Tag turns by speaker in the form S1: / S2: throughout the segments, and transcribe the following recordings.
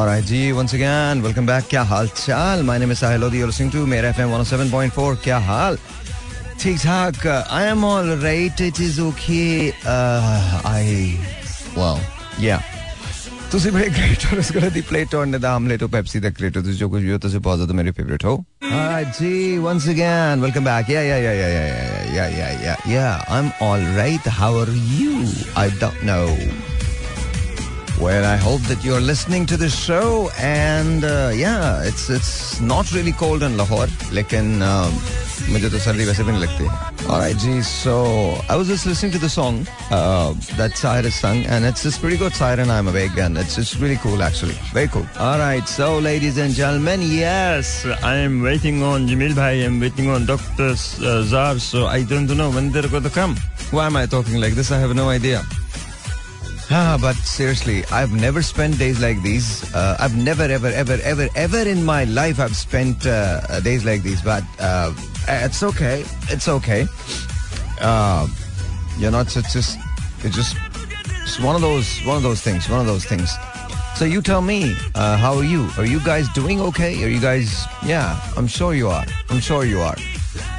S1: Alright, जी, once again, welcome back. क्या हाल चाल? My name is Sahil Lodi. You're listening to Mera FM 107.4. क्या हाल? ठीक ठाक. I am all right. It is okay. Uh, I, well, yeah. ਤੁਸੀਂ ਬੜੇ great ਹੋ ਇਸ ਦੀ ਪਲੇਟ ਔਨ ਦਾ ਆਮਲੇਟ ਹੋ ਪੈਪਸੀ ਦਾ ਗ੍ਰੇਟ ਹੋ ਤੁਸੀਂ ਜੋ ਕੁਝ ਵੀ ਹੋ ਤੁਸੀਂ ਬਹੁਤ ਜ਼ਿਆਦਾ ਮੇਰੇ ਫੇਵਰਿਟ ਹੋ ਹਾਂ ਜੀ once again welcome back yeah yeah yeah yeah yeah yeah yeah yeah yeah I'm all right how are you I don't know Well, I hope that you're listening to the show, and uh, yeah, it's it's not really cold in Lahore, लेकिन uh, मुझे तो सर्दी वैसे भी नहीं लगती. All right, ji. So I was just listening to the song uh, that Sahir has sung, and it's just pretty good. Sahir and I'm awake, and it's just really cool, actually. Very cool. All right, so ladies and gentlemen, yes,
S2: I am waiting on Jamil Bhai. I'm waiting on Dr. Uh, Zar. So I don't know when they're going to come.
S1: Why am I talking like this? I have no idea. But seriously, I've never spent days like these. Uh, I've never, ever, ever, ever, ever in my life I've spent uh, days like these. But uh, it's okay. It's okay. You know, it's, it's just, it's just, it's one of those, one of those things. One of those things. So you tell me, how are you? Are you guys doing okay? Are you guys? Yeah, I'm sure you are. I'm sure you are.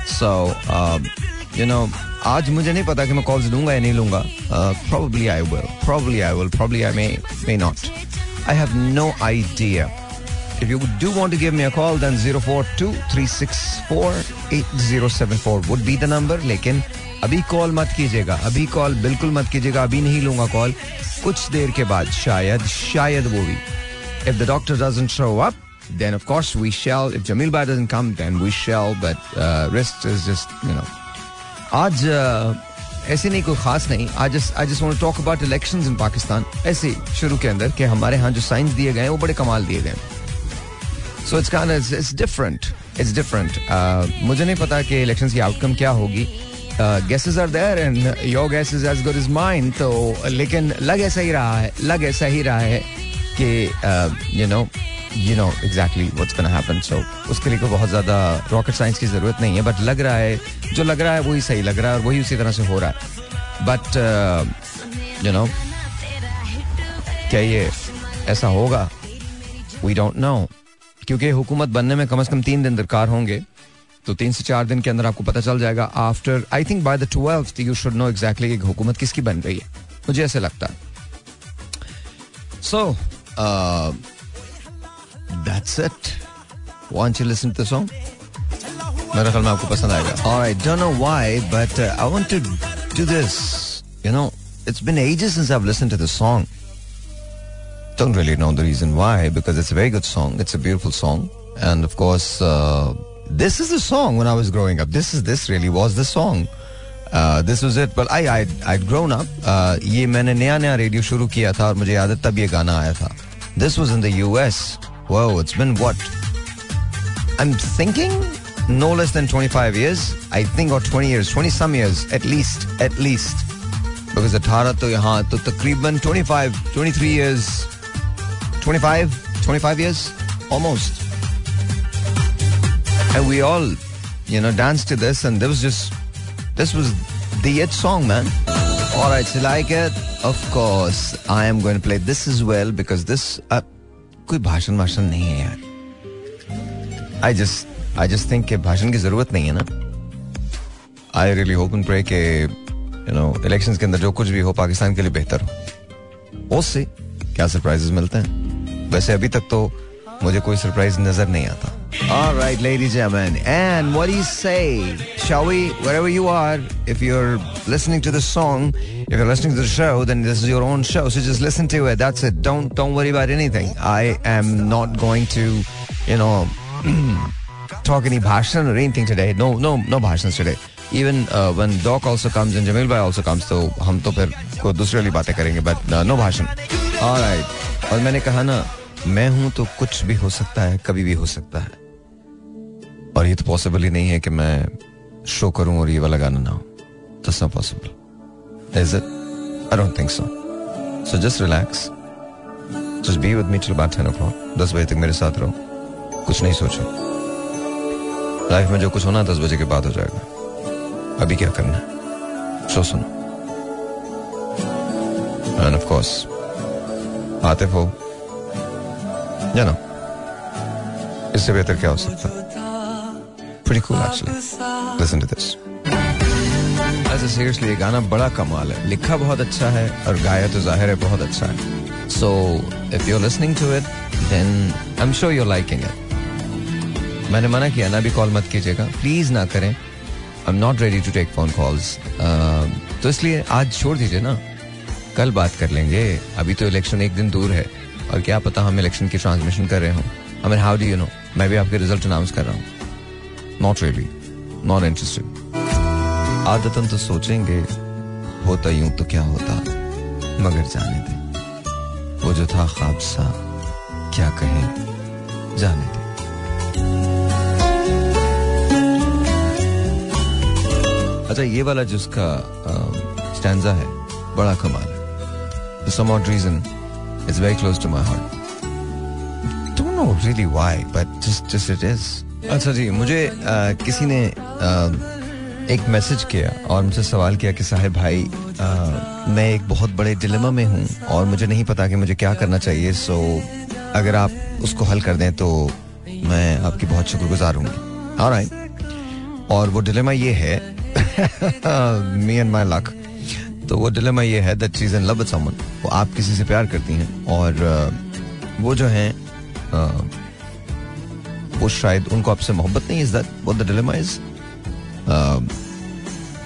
S1: So, um, you know, आज मुझे नहीं पता कि मैं calls लूँगा या नहीं लूँगा। Probably I will probably I will probably I may may not I have no idea If you do want to give me a call, then 042-364-8074 would be the number. लेकिन अभी कॉल मत कीजिएगा। अभी call बिल्कुल मत कीजिएगा अभी नहीं लूँगा कॉल कुछ देर के बाद शायद शायद वो भी। If the doctor doesn't show up then of course we shall if Jameel bye doesn't come then we shall but risk is just you know आज ऐसे नहीं, कोई खास नहीं। आज I just want talk about elections in Pakistan ऐसे शुरू के अंदर कि हमारे यहाँ जो साइंस दिए गए वो बड़े कमाल दिए गए so it's kind it's different it's different मुझे नहीं पता कि इलेक्शन की आउटकम क्या होगी। Guesses are there and your guess is as good as mine तो लेकिन लग ऐसा ही रहा है, लग ऐसा ही रहा है कि you know you know exactly what's gonna happen so उसके लिए कोई बहुत ज़्यादा रॉकेट साइंस की ज़रूरत नहीं है बट लग रहा है, जो लग रहा है वही सही लग रहा है और वही उसी तरह से हो रहा है। बट यू नो क्या ये ऐसा होगा? वी डोंट नो क्योंकि हुकूमत बनने में कम से कम तीन दिन दरकार होंगे तो तीन से चार दिन के अंदर आपको पता चल जाएगा। After I think by the twelfth you should know exactly हुकूमत किसकी बन रही है। मुझे ऐसे लगता है। सो That's it. Why don't you listen to the song? मेरा ख्याल में आपको पसंद आएगा Alright, don't know why, but uh, I want to do this. You know, it's been ages since I've listened to the song. Don't really know the reason why, because it's a very good song. It's a beautiful song, and of course, uh, this is the song when I was growing up. This is this really was the song. Uh, this was it. But I I'd, I'd grown up. Uh, ये मैंने नया नया radio शुरू किया था और मुझे याद है तब ये गाना आया था. This was in the US. Whoa, it's been what? I'm thinking no less than 25 years, I think, or 20 years, 20 some years, at least, at least. Because the to yahan, to takriban 25, 23 years, 25, 25 years, almost. And we all, you know, danced to this, and there was just, this was the it song, man. All right, so like it, of course, I am going to play this as well because this, uh, कोई भाषण वाषण नहीं है यार। I just I just think भाषण की ज़रूरत नहीं है ना। I really hope and pray के यू नो इलेक्शंस के अंदर जो कुछ भी हो, पाकिस्तान के लिए बेहतर हो। उससे क्या सरप्राइजेस मिलते हैं। वैसे अभी तक तो मुझे कोई सरप्राइज़ नज़र नहीं आता। All right, ladies and gentlemen, and what do you say? Shall we, wherever you are, if you're listening to the song, if you're listening to the show, then this is your own show. So just listen to it. That's it. Don't don't worry about anything. I am not going to, you know, talk any bhashan or anything today. No no no bhashans today. Even uh, when Doc also comes and Jamil Bhai also comes, तो हम तो फिर कोई दूसरे वाली बातें करेंगे. But uh, no bhashan. All right. और मैंने कहा ना, मैं हूं तो कुछ भी हो सकता है, कभी भी हो सकता है. और ये तो पॉसिबल ही नहीं है कि मैं शो करूँ और ये वाला गाना ना हो not possible. Is it? I don't think so. So just relax. Just be with me till about 10 o'clock. बजे तक मेरे साथ रहो कुछ नहीं सोचो लाइफ में जो कुछ होना दस बजे के बाद हो जाएगा अभी क्या करना है शो सुनो एंड ऑफ़ कोर्स आतिफ हो know इससे बेहतर क्या हो सकता pretty cool, actually. Listen to this. ऐसे सीरियसली ये गाना बड़ा कमाल है। लिखा बहुत अच्छा है और गाया तो ज़ाहिर है बहुत अच्छा है। So if you listening to it then I am sure you liking it मैंने मना किया, ना भी कॉल मत कीजिएगा। प्लीज़ ना करें। I am not ready to take phone calls तो इसलिए आज छोड़ दीजिए ना। कल बात कर लेंगे। अभी तो इलेक्शन एक दिन दूर है। और क्या पता हम इलेक्शन की ट्रांसमिशन कर रहे हो। I mean how do you know मैं भी आपके रिज़ल्ट अनाउंस कर रहा हूँ। नॉट रियली नॉट इंटरेस्टेड आदतन तो सोचेंगे, होता यूँ तो क्या होता? मगर जाने दे। वो जो था ख्वाब सा क्या कहे? जाने दे। अच्छा ये वाला जिसका स्टैंडा है, बड़ा कमाल है। Some odd reason is very close to my heart don't know really why but just just it is अच्छा जी मुझे uh, किसी ने uh, एक मैसेज किया और मुझसे सवाल किया कि साहिब भाई uh, मैं एक बहुत बड़े डिलेमा में हूँ और मुझे नहीं पता कि मुझे क्या करना चाहिए सो अगर आप उसको हल कर दें तो मैं आपकी बहुत शुक्रगुजार हूँ। राइट और वो डिलेमा ये है मी एंड माई लक तो वो डिलेमा ये है that she's in love with someone वो आप किसी से प्यार करती हैं और वो जो हैं वो शायद उनको आपसे मोहब्बत नहीं is that what the dilemma is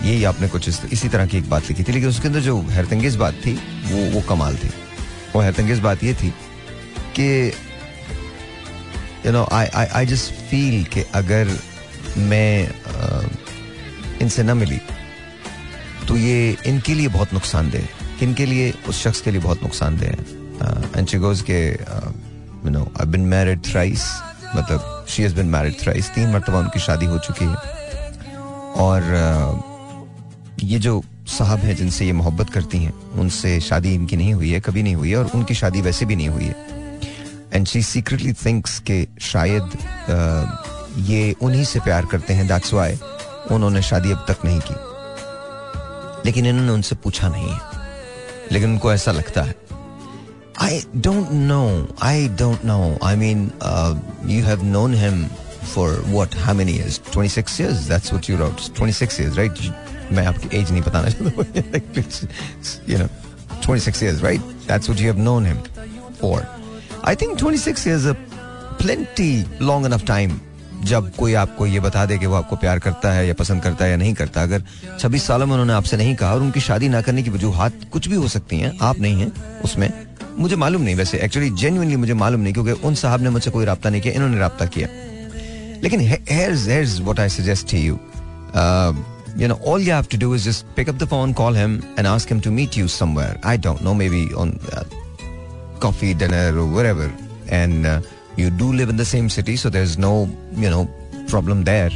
S1: यही आपने कुछ इस, इसी तरह की एक बात लिखी थी लेकिन उसके अंदर जो हैरतंगेज बात थी वो वो कमाल थी। वो हैरतंगेज बात ये थी कि you know I I I just feel कि अगर मैं uh, इनसे ना मिली तो ये इनके लिए बहुत नुकसानदेह है। इनके लिए? उस शख्स के लिए बहुत नुकसानदेह है। एंड शी गोज के you know I been married thrice मतलब she has been married thrice तीन मरतबा उनकी शादी हो चुकी है। और ये जो साहब हैं जिनसे ये मोहब्बत करती हैं, उनसे शादी इनकी नहीं हुई है, कभी नहीं हुई है, और उनकी शादी वैसे भी नहीं हुई है। एंड शी सीक्रेटली थिंक्स कि शायद ये उन्हीं से प्यार करते हैं दैट्स वाई उन्होंने शादी अब तक नहीं की। लेकिन इन्होंने उनसे पूछा नहीं है। लेकिन उनको ऐसा लगता है। I don't know I don't know I mean you have known him for what how many years 26 years. That's what you wrote. 26 years, right? मैं आपकी एज नहीं बताना चाहता you know 26 years, right? That's what you have known him for. I think 26 years a plenty long enough time जब कोई आपको ये बता दे कि वो आपको प्यार करता है या पसंद करता है या नहीं करता। अगर 26 सालों में उन्होंने आपसे नहीं कहा और उनकी शादी ना करने की वजूहत कुछ भी हो सकती हैं, आप नहीं हैं उसमें मुझे मालूम नहीं वैसे एक्चुअली जेन्युइनली मुझे मालूम नहीं क्योंकि उन साहब ने मुझसे कोई रब्ता नहीं किया इन्होंने रब्ता किया लेकिन here's what I suggest to you. Uh, you know, all you have to do is just pick up the phone, call him, and ask him to meet you somewhere. I don't know, maybe on uh, coffee, dinner, or wherever. And uh, you do live in the same city, so there's no, you know, problem there.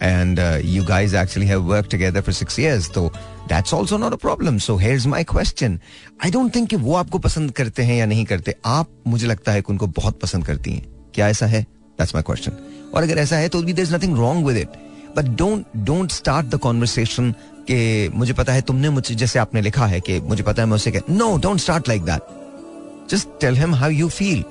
S1: And uh, you guys actually have worked together for six years, so that's also not a problem so here is my question I don't वो आपको पसंद करते हैं या नहीं करते। आप, मुझे लगता है कि उनको बहुत पसंद करती हैं। क्या ऐसा है? दैट्स माई क्वेश्चन और अगर ऐसा है तो भी there is nothing wrong with it but don't don't start the के मुझे पता है तुमने मुझे जैसे आपने लिखा है कि मुझे पता है मैं उसे no don't start like that just tell him how you feel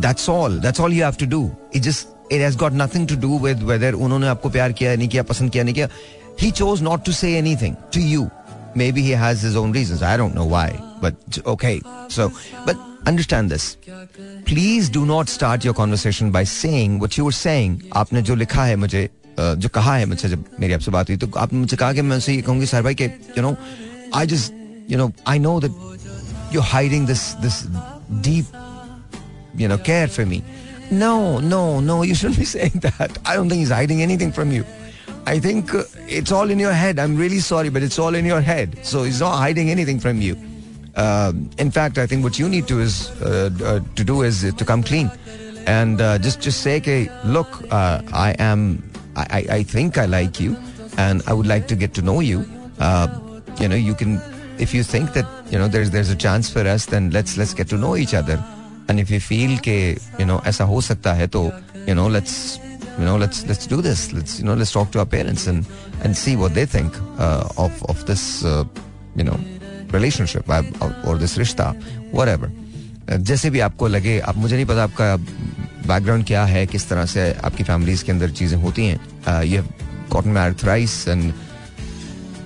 S1: that's all that's all you have to do it just it has got nothing to do with whether उन्होंने आपको प्यार किया नहीं किया, पसंद किया, नहीं किया। He chose not to say anything to you. Maybe he has his own reasons. I don't know why. But okay. So, but understand this. Please do not start your conversation by saying what you were saying. आपने जो लिखा है मुझे जो कहा है मुझसे जब मेरी आपसे बात हुई तो आपने मुझसे कहा कि मैं उनसे ये कहूंगी सर भाई कि you know I just you know I know that you hiding this this deep you know, care for me. No, no, no, you shouldn't be saying that. I don't think he's hiding anything from you. I think uh, it's all in your head. I'm really sorry, but it's all in your head. So he's not hiding anything from you. Um, in fact, I think what you need to is uh, uh, to do is to come clean and uh, just just say, "Okay, look, uh, I am. I, I I think I like you, and I would like to get to know you. Uh, you know, you can if you think that you know there's there's a chance for us, then let's let's get to know each other. And if you feel के you know ऐसा हो सकता है तो you know let's you know let's let's do this. Let's you know let's talk to our parents and and see what they think uh, of of this uh, you know relationship or, or this rishta, whatever. जैसे भी आपको लगे आप मुझे नहीं पता आपका background क्या है किस तरह से आपकी फैमिलीज के अंदर चीजें होती हैं you gotten married thrice and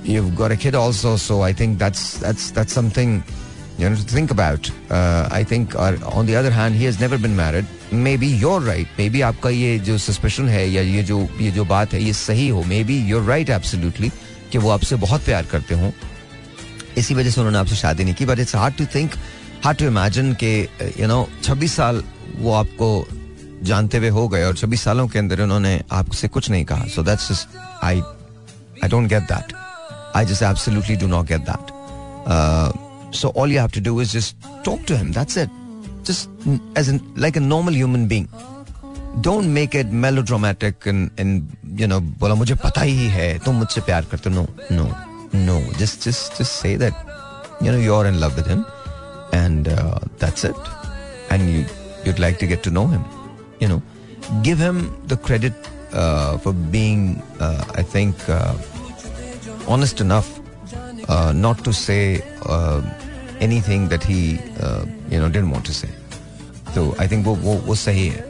S1: you've got a kid also so i think that's that's that's something you know to think about uh, i think or on the other hand he has never been married. Maybe you're right. Maybe आपका ये जो suspicion है या ये जो ये जो बात है ये सही हो. Maybe you're right absolutely कि वो आपसे बहुत प्यार करते हों. इसी वजह से उन्होंने आपसे शादी नहीं की. But it's hard to think hard to imagine के यू नो 26 साल वो आपको जानते हुए हो गए और 26 सालों के अंदर उन्होंने आपसे कुछ नहीं कहा. So that's I I don't get that I just absolutely do not get that so all you have to do is just talk to him that's it just as in like a normal human being don't make it melodramatic and and you know बोला मुझे पता ही है तुम मुझसे प्यार करते हो no no no just just just say that you know you're in love with him and uh, that's it and you you'd like to get to know him you know give him the credit uh, for being uh, i think uh, honest enough uh, not to say uh, anything that he uh, you know didn't want to say. So i वो वो वो सही है।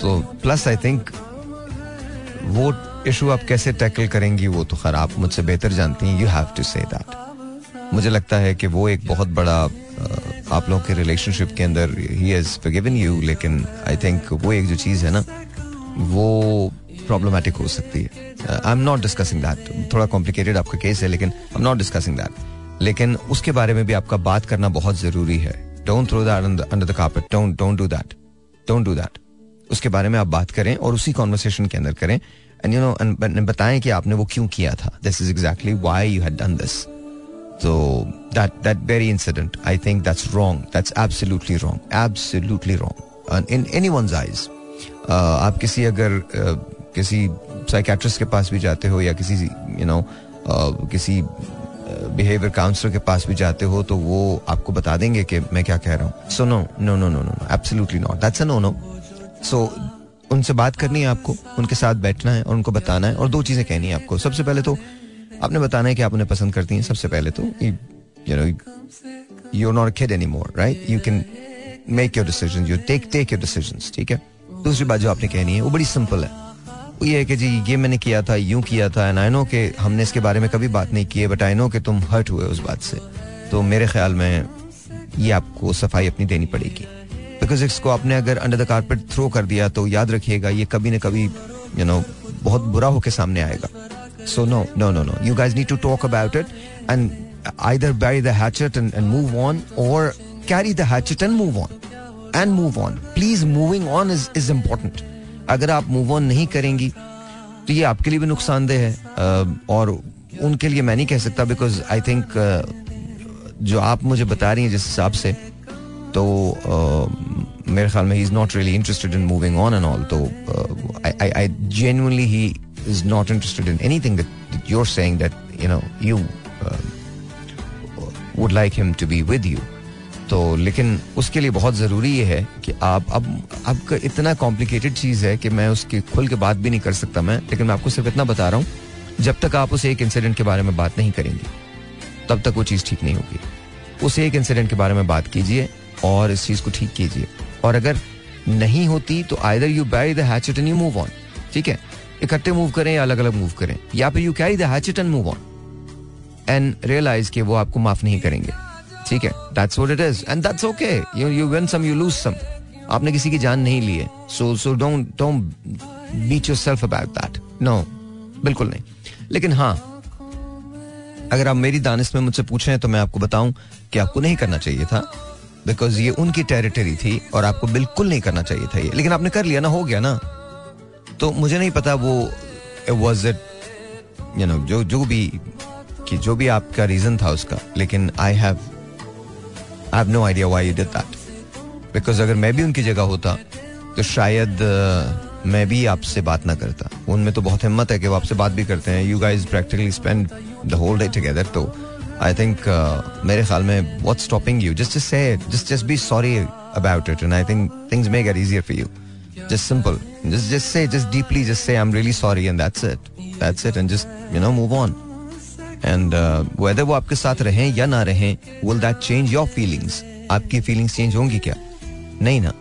S1: तो plus I think वो issue आप कैसे tackle करेंगी वो तो खैर आप मुझसे बेहतर जानती हैं you have to say that मुझे लगता है कि वो एक बहुत बड़ा आप लोगों के रिलेशनशिप के अंदर ही हैज़ फॉरगिवन यू लेकिन आई थिंक वो एक जो चीज़ है ना वो प्रॉब्लमेटिक हो सकती है। I am not discussing that थोड़ा कॉम्प्लिकेटेड आपका केस है लेकिन I am not discussing that लेकिन उसके बारे में भी आपका बात करना बहुत ज़रूरी है don't throw that under the carpet don't don't do that don't do that उसके बारे में आप बात करें और उसी कॉन्वर्सेशन के अंदर करें एंड यू नो बताएँ कि आपने वो क्यों किया था this is exactly why you had done this that that very incident, I think that's wrong. That's absolutely wrong. Absolutely wrong. And in anyone's eyes. Uh, आप किसी अगर uh, किसी साइकेट्रिस्ट के पास भी जाते हो या किसी यू नो uh, किसी बिहेवियर काउंसलर के पास भी जाते हो तो वो आपको बता देंगे कि मैं क्या कह रहा हूँ। So no no no no no absolutely not that's a no no so उनसे बात करनी है आपको, उनके साथ बैठना है और उनको बताना है और दो चीज़ें कहनी है आपको। सबसे पहले तो आपने बताना है कि आप उन्हें पसंद करती हैं। सबसे पहले तो you know you not kid any more right you can make your decision you take take your decision ठीक है? दूसरी बात जो आपने कहनी है, वो बड़ी सिंपल है। ये है कि जी ये मैंने किया था यूँ किया था एंड आई नो कि हमने इसके बारे में कभी बात नहीं की है बट आई नो कि तुम हर्ट हुए उस बात से तो मेरे ख्याल में ये आपको सफ़ाई अपनी देनी पड़ेगी बिकॉज़ इसको आपने अगर अंडर द कारपेट थ्रो कर दिया तो याद रखिएगा ये कभी ना कभी यू नो बहुत बुरा होकर सामने आएगा so no no no no you guys need to talk about it and either bury the hatchet and, and move on or carry the hatchet and move on. And move on. Please, moving on is, is important. अगर आप move on नहीं करेंगी तो ये आपके लिए भी नुकसानदेह है। और उनके लिए मैं नहीं कह सकता बिकॉज़ आई थिंक जो आप मुझे बता रही हैं जिस हिसाब से तो मेरे ख्याल में he is not really interested in moving on and all तो I genuinely he not interested in anything that, that you're saying that you know you uh, would like him to be with you. तो लेकिन उसके लिए बहुत ज़रूरी ये है कि आप, अब, आपका इतना कॉम्प्लिकेटेड चीज़ है कि मैं उसकी खुल के बात भी नहीं कर सकता मैं, लेकिन मैं आपको सिर्फ़ इतना बता रहा हूँ, जब तक आप उस एक इंसिडेंट के बारे में बात नहीं करेंगे, तब तक वो चीज़ ठीक नहीं होगी। उस एक इंसिडेंट के बारे में बात कीजिए और इस चीज़ को ठीक कीजिए। और अगर नहीं होती तो either you bury the and you move on ठीक है? इकट्ठे मूव करें या अलग अलग मूव करें। या फिर you carry the and move on and realise कि वो आपको माफ़ नहीं करेंगे। ठीक है that's what it is and that's okay you you win some you lose some आपने किसी की जान नहीं ली है। So so don't don't beat yourself about that no बिल्कुल नहीं। लेकिन हाँ अगर आप मेरी दानिश में मुझसे पूछें तो मैं आपको बताऊँ कि आपको नहीं करना चाहिए था बिकॉज़ ये उनकी टेरिटरी थी और आपको बिल्कुल नहीं करना चाहिए था ये। लेकिन आपने कर लिया ना, हो गया ना। तो मुझे नहीं पता वो वॉज़ इट यू नो जो जो भी, कि जो भी आपका रीजन था उसका। लेकिन I have I have no idea why you did that because अगर मैं भी उनकी जगह होता तो शायद uh, मैं भी आपसे बात ना करता। उनमें तो बहुत हिम्मत है कि वो आपसे बात भी करते हैं। You guys practically spend the whole day together तो आई थिंक uh, मेरे ख्याल में what stopping you just say just just be sorry about it and I think things may get easier for you just simple. Just just say just deeply just say i'm really sorry and that's it. That's it and just you know move on. And uh, whether वो आपके साथ रहें या ना रहें will that change your feelings? आपकी feelings change होंगी क्या? नहीं ना।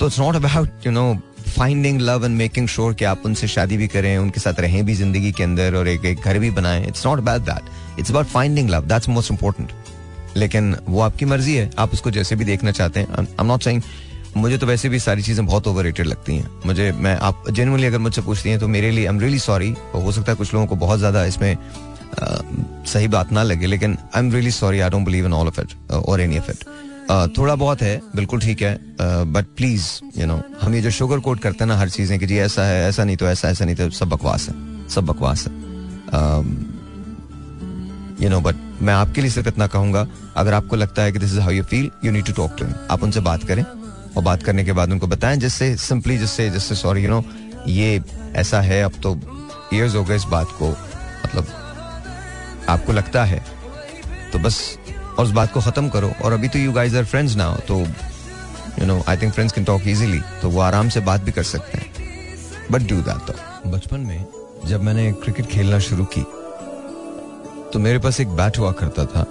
S1: तो it's not about you know finding love and making sure कि आप उनसे शादी भी करें उनके साथ रहें भी ज़िंदगी के अंदर और एक एक घर भी बनाएँ। It's not about that it's about finding love that's most important लेकिन वो आपकी मर्ज़ी है। आप उसको जैसे भी देखना चाहते हैं। आई एम नॉट सेइंग मुझे तो वैसे भी सारी चीज़ें बहुत ओवर लगती हैं। मुझे मैं आप जेनुअनली अगर मुझसे पूछती हैं तो मेरे लिए आई एम रियली सॉरी हो सकता है कुछ लोगों को बहुत ज़्यादा इसमें सही बात ना लगे, लेकिन I am really sorry I don't believe in all of it और एनी ऑफ़ इट थोड़ा बहुत है, बिल्कुल ठीक है बट प्लीज़ यू नो हम ये जो शुगर कोट करते हैं ना हर चीज़ें कि जी ऐसा है, ऐसा नहीं तो ऐसा ऐसा नहीं तो सब बकवास है, सब बकवास है। यू नो बट मैं आपके लिए सिर्फ़ इतना कहूँगा, अगर आपको लगता है कि this is how you feel you need to talk to आप उनसे बात करें और बात करने के बाद उनको बताएँ, जिससे सिंपली जिससे जिससे सॉरी यू नो ये ऐसा है, अब तो ईयर्स हो गए इस बात को मतलब आपको लगता है तो बस और उस बात को खत्म करो। और अभी तो you guys are friends now तो you know I think friends can talk easily तो वो आराम से बात भी कर सकते हैं। बट डू दैट बचपन में जब मैंने क्रिकेट खेलना शुरू की तो मेरे पास एक बैट हुआ करता था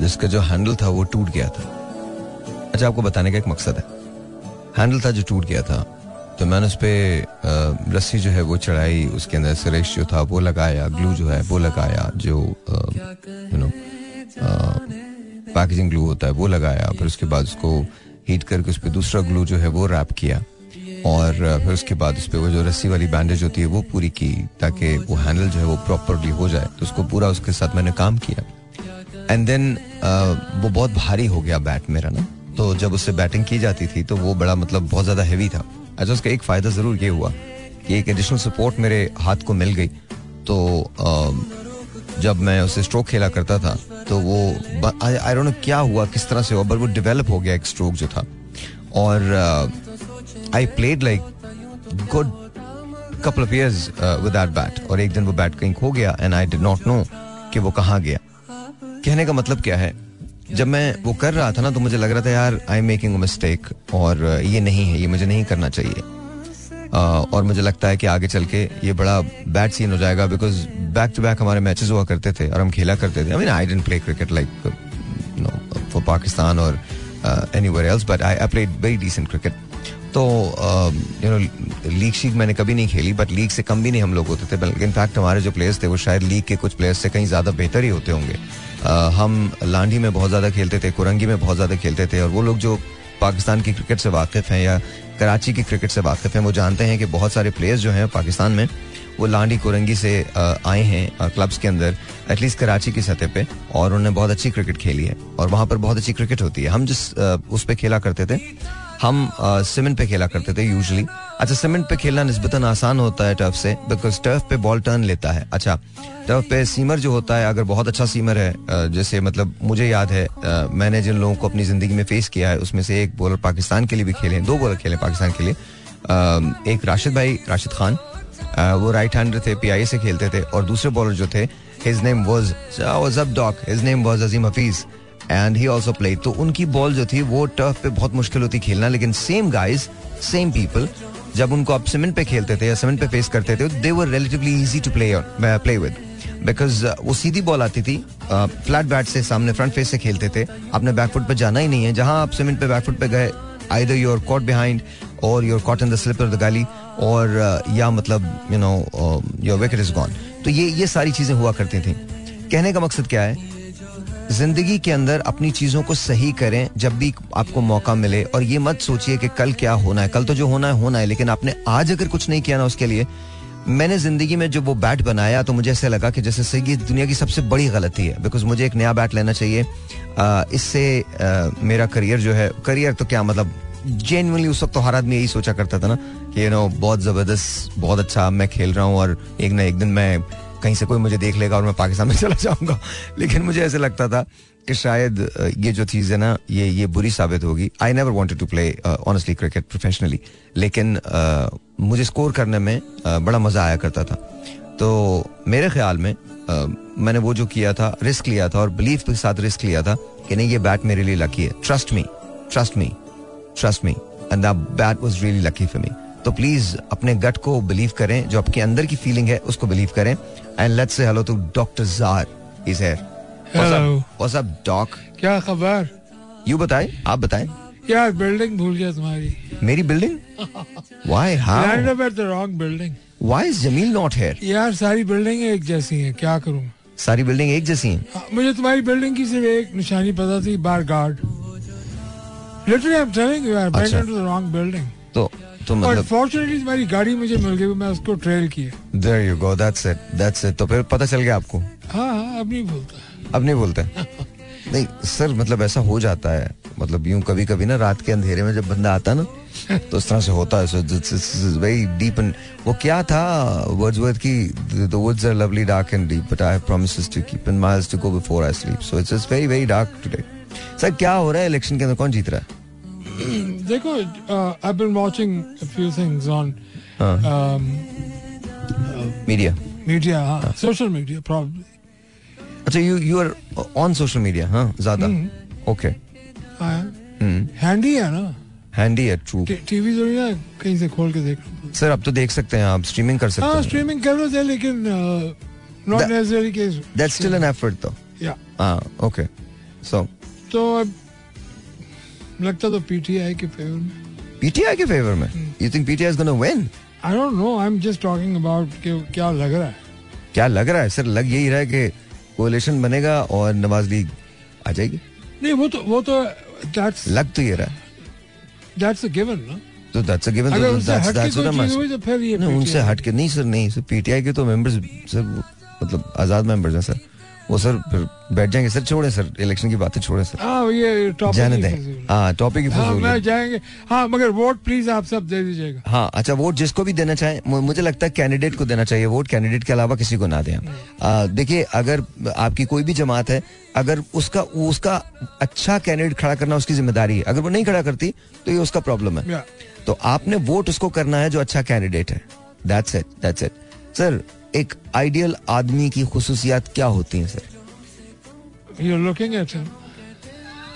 S1: जिसका जो हैंडल था वो टूट गया था। अच्छा आपको बताने का एक मकसद है। हैंडल था जो टूट गया था तो मैंने उस पर रस्सी जो है वो चढ़ाई, उसके अंदर सरेश जो था वो लगाया, ग्लू जो है वो लगाया, जो यू नो पैकेजिंग ग्लू होता है वो लगाया, फिर उसके बाद उसको हीट करके उस पर दूसरा ग्लू जो है वो रैप किया। और फिर उसके बाद उस पर वो जो रस्सी वाली बैंडेज होती है वो पूरी की, ताकि वो हैंडल जो है वो प्रॉपरली हो जाए। तो उसको पूरा उसके साथ मैंने काम किया। एंड देन वो बहुत भारी हो गया बैट मेरा ना। तो जब उससे बैटिंग की जाती थी तो वो बड़ा मतलब बहुत ज़्यादा हैवी था। अच्छा उसका एक फ़ायदा ज़रूर ये हुआ कि एक एडिशनल सपोर्ट मेरे हाथ को मिल गई। तो जब मैं उसे स्ट्रोक खेला करता था तो वो आई डोंट नो क्या हुआ, किस तरह से हुआ बट वो डेवलप हो गया एक स्ट्रोक जो था। और I played like good couple of years with that bat और एक दिन वो बैट कहीं खो गया and I did not know कि वो कहाँ गया। कहने का मतलब क्या है? जब मैं वो कर रहा था ना तो मुझे लग रहा था, यार आई एम मेकिंग मिस्टेक और, ये नहीं है, ये मुझे नहीं करना चाहिए। और मुझे लगता है कि आगे चल के ये बड़ा बैड सीन हो जाएगा बिकॉज़ बैक टू बैक हमारे मैचेस हुआ करते थे और हम खेला करते थे। I mean I didn't play cricket like for Pakistan और any anywhere else but I played very decent cricket तो यू नो लीग शीग मैंने कभी नहीं खेली बट लीग से कम भी नहीं हम लोग होते थे, बल्कि इनफैक्ट हमारे जो प्लेयर्स थे, वो शायद लीग के कुछ प्लेयर्स से कहीं ज़्यादा बेहतर ही होते होंगे। हम लांडी में बहुत ज़्यादा खेलते थे, कुरंगी में बहुत ज़्यादा खेलते थे, और वो लोग जो पाकिस्तान की क्रिकेट से वाकिफ़ हैं या कराची की क्रिकेट से वाकिफ़ हैं, वो जानते हैं कि बहुत सारे प्लेयर्स जो हैं पाकिस्तान में, वो लांडी कुरंगी से आए हैं क्लब्स के अंदर एटलीस्ट कराची की सतह पे, और उन्होंने बहुत अच्छी क्रिकेट खेली है। और वहाँ पर बहुत अच्छी क्रिकेट होती है। हम जिस उस पर खेला करते थे हम सीमेंट पे खेला करते थे यूजली अच्छा सीमेंट पे खेलना नस्बता आसान होता है टर्फ से बिकॉज़ टर्फ पे बॉल टर्न लेता है। अच्छा टर्फ पे सीमर जो होता है, अगर बहुत अच्छा सीमर है जैसे मतलब मुझे याद है मैंने जिन लोगों को अपनी ज़िंदगी में फेस किया है, उसमें से एक बॉलर पाकिस्तान के लिए भी खेले दो बॉलर खेले पाकिस्तान के लिए। एक राशिद भाई, राशिद खान वो राइट हैंडर थे पी से खेलते थे, और दूसरे बॉलर जो थे his name was doc his name was Azeem Hafeez and he also play तो उनकी बॉल जो थी, वो टर्फ पे बहुत मुश्किल होती खेलना, लेकिन सेम गाइज़ सेम पीपल जब उनको आप सीमेंट पे खेलते थे या सीमेंट पे फेस करते थे they were relatively easy to play play with because वो सीधी बॉल आती थी फ्लैट बैट से सामने फ्रंट फेस से खेलते थे। आपने बैकफुट पे जाना ही नहीं है। जहाँ आप सीमेंट पे बैकफुट पे गए आइदर यूर कॉट बिहाइंड और you're caught in the slip of the gully और या मतलब you know your wicket is gone तो ये ये सारी चीज़ें हुआ करती थी। कहने का मकसद क्या है? ज़िंदगी के अंदर अपनी चीज़ों को सही करें जब भी आपको मौका मिले और ये मत सोचिए कि कल क्या होना है। कल तो जो होना है होना है, लेकिन आपने आज अगर कुछ नहीं किया ना उसके लिए, मैंने ज़िंदगी में जब वो बैट बनाया तो मुझे ऐसा लगा कि जैसे सही दुनिया की सबसे बड़ी गलती है बिकॉज़ मुझे एक नया बैट लेना चाहिए। इससे मेरा करियर जो है करियर तो क्या मतलब जेनुअनली उस वक्त तो हर आदमी यही सोचा करता था ना कि यू नो बहुत ज़बरदस्त, बहुत अच्छा मैं खेल रहा हूँ और एक ना एक दिन मैं कहीं से कोई मुझे देख लेगा और मैं पाकिस्तान में चला जाऊँगा। लेकिन मुझे ऐसे लगता था कि शायद ये जो चीज़ है ना ये ये बुरी साबित होगी। I never wanted to play honestly cricket professionally लेकिन uh, मुझे स्कोर करने में uh, बड़ा मज़ा आया करता था। तो मेरे ख्याल में मैंने वो जो किया था रिस्क लिया था और बिलीफ के साथ रिस्क लिया था कि नहीं ये बैट मेरे लिए लकी है। Trust me trust me trust me and the bat was really lucky for me तो प्लीज़ अपने गट को बिलीव करें जो आपके अंदर की फीलिंग है उसको बिलीव करें। And let's say hello to doctor jar is here
S3: hello
S1: what's up doc
S3: क्या खबर?
S1: यू बताएँ आप बताएँ।
S3: यार बिल्डिंग भूल गया तुम्हारी।
S1: मेरी building why
S3: land
S1: how
S3: up at the wrong building
S1: why is Jameel not here
S3: यार सारी बिल्डिंग एक जैसी हैं क्या करूँ?
S1: सारी बिल्डिंग एक जैसी हैं?
S3: हाँ, मुझे तुम्हारी बिल्डिंग की सिर्फ़ एक निशानी पता थी बार guard literally I am telling you I
S1: अच्छा।
S3: द रॉन्ग बिल्डिंग
S1: तो तो मतलब
S3: गाड़ी मुझे मिल गई मैं उसको ट्रेल किया।
S1: There you go that's it that's it तो फिर पता चल गया आपको?
S3: हाँ हाँ अब नहीं भूलता।
S1: अब नहीं बोलते नहीं सर मतलब ऐसा हो जाता है। मतलब यूँ कभी कभी ना रात के अंधेरे में जब बंदा आता है ना तो इस तरह से होता है। वेरी डीप एंड वो क्या था? वर्ड्सवर्थ की the woods are lovely dark and deep but I have promises to keep in miles to go before I sleep so it's very very dark today sir क्या हो रहा है? Election के अंदर कौन जीत रहा है?
S3: देखो I been watching a few things on
S1: हाँ। मीडिया
S3: मीडिया हाँ सोशल मीडिया प्रॉब्लली
S1: अच्छा you you are on social media हाँ ज़्यादा। ओके
S3: हैंडी है। ना?
S1: हैंडी है ट्रू
S3: टीवी थोड़ी ना कहीं से खोल के देखना पड़ता
S1: सर अब तो देख सकते हैं आप स्ट्रीमिंग कर सकते
S3: हाँ
S1: हैं।
S3: स्ट्रीमिंग कर रहे थे लेकिन नॉट
S1: That-
S3: नेसेसरी के
S1: दैट्स स्टिल एन एफर्ट तो
S3: या
S1: हाँ ओके सो
S3: तो अब लगता तो पीटीआई के फेवर में।
S1: पीटीआई के फेवर में? You think PTI is gonna
S3: win I don't know I am just talking about क्या लग रहा है।
S1: क्या लग रहा है? सर लग यही रहा है कि कोalition बनेगा और नवाज़ लीग आ जाएगी?
S3: नहीं वो तो वो तो दैट्स
S1: लग तो ये रहा
S3: दैट्स अ गिवन ना?
S1: तो दैट्स अ गिवन
S3: अगर उनसे हट के कोई चीज़ हुई तो फिर ये
S1: उनसे हट के नहीं सर नहीं सर पीटीआई के तो मेंबर्स सर मतलब आज़ाद मेंबर्स हैं सर। वो सर बैठ जाएँगे। सर छोड़े सर इलेक्शन की बातें छोड़े सर।
S3: हाँ ये टॉपिक
S1: जाने दें। हाँ टॉपिक ही
S3: हाँ। जाएँगे। हाँ मगर वोट प्लीज़ आप सब दे दीजिएगा।
S1: हाँ अच्छा वोट जिसको भी देना चाहे मुझे लगता है कैंडिडेट को देना चाहिए वोट कैंडिडेट के अलावा किसी को ना दें आ, देखिए अगर आपकी कोई भी जमात है अगर उसका उसका अच्छा कैंडिडेट खड़ा करना उसकी ज़िम्मेदारी है। अगर वो नहीं खड़ा करती तो ये उसका प्रॉब्लम है। तो आपने वोट उसको करना है जो अच्छा कैंडिडेट है। That's it that's it sir एक आइडियल आदमी की खुसूसियात क्या होती हैं sir?
S3: You looking at him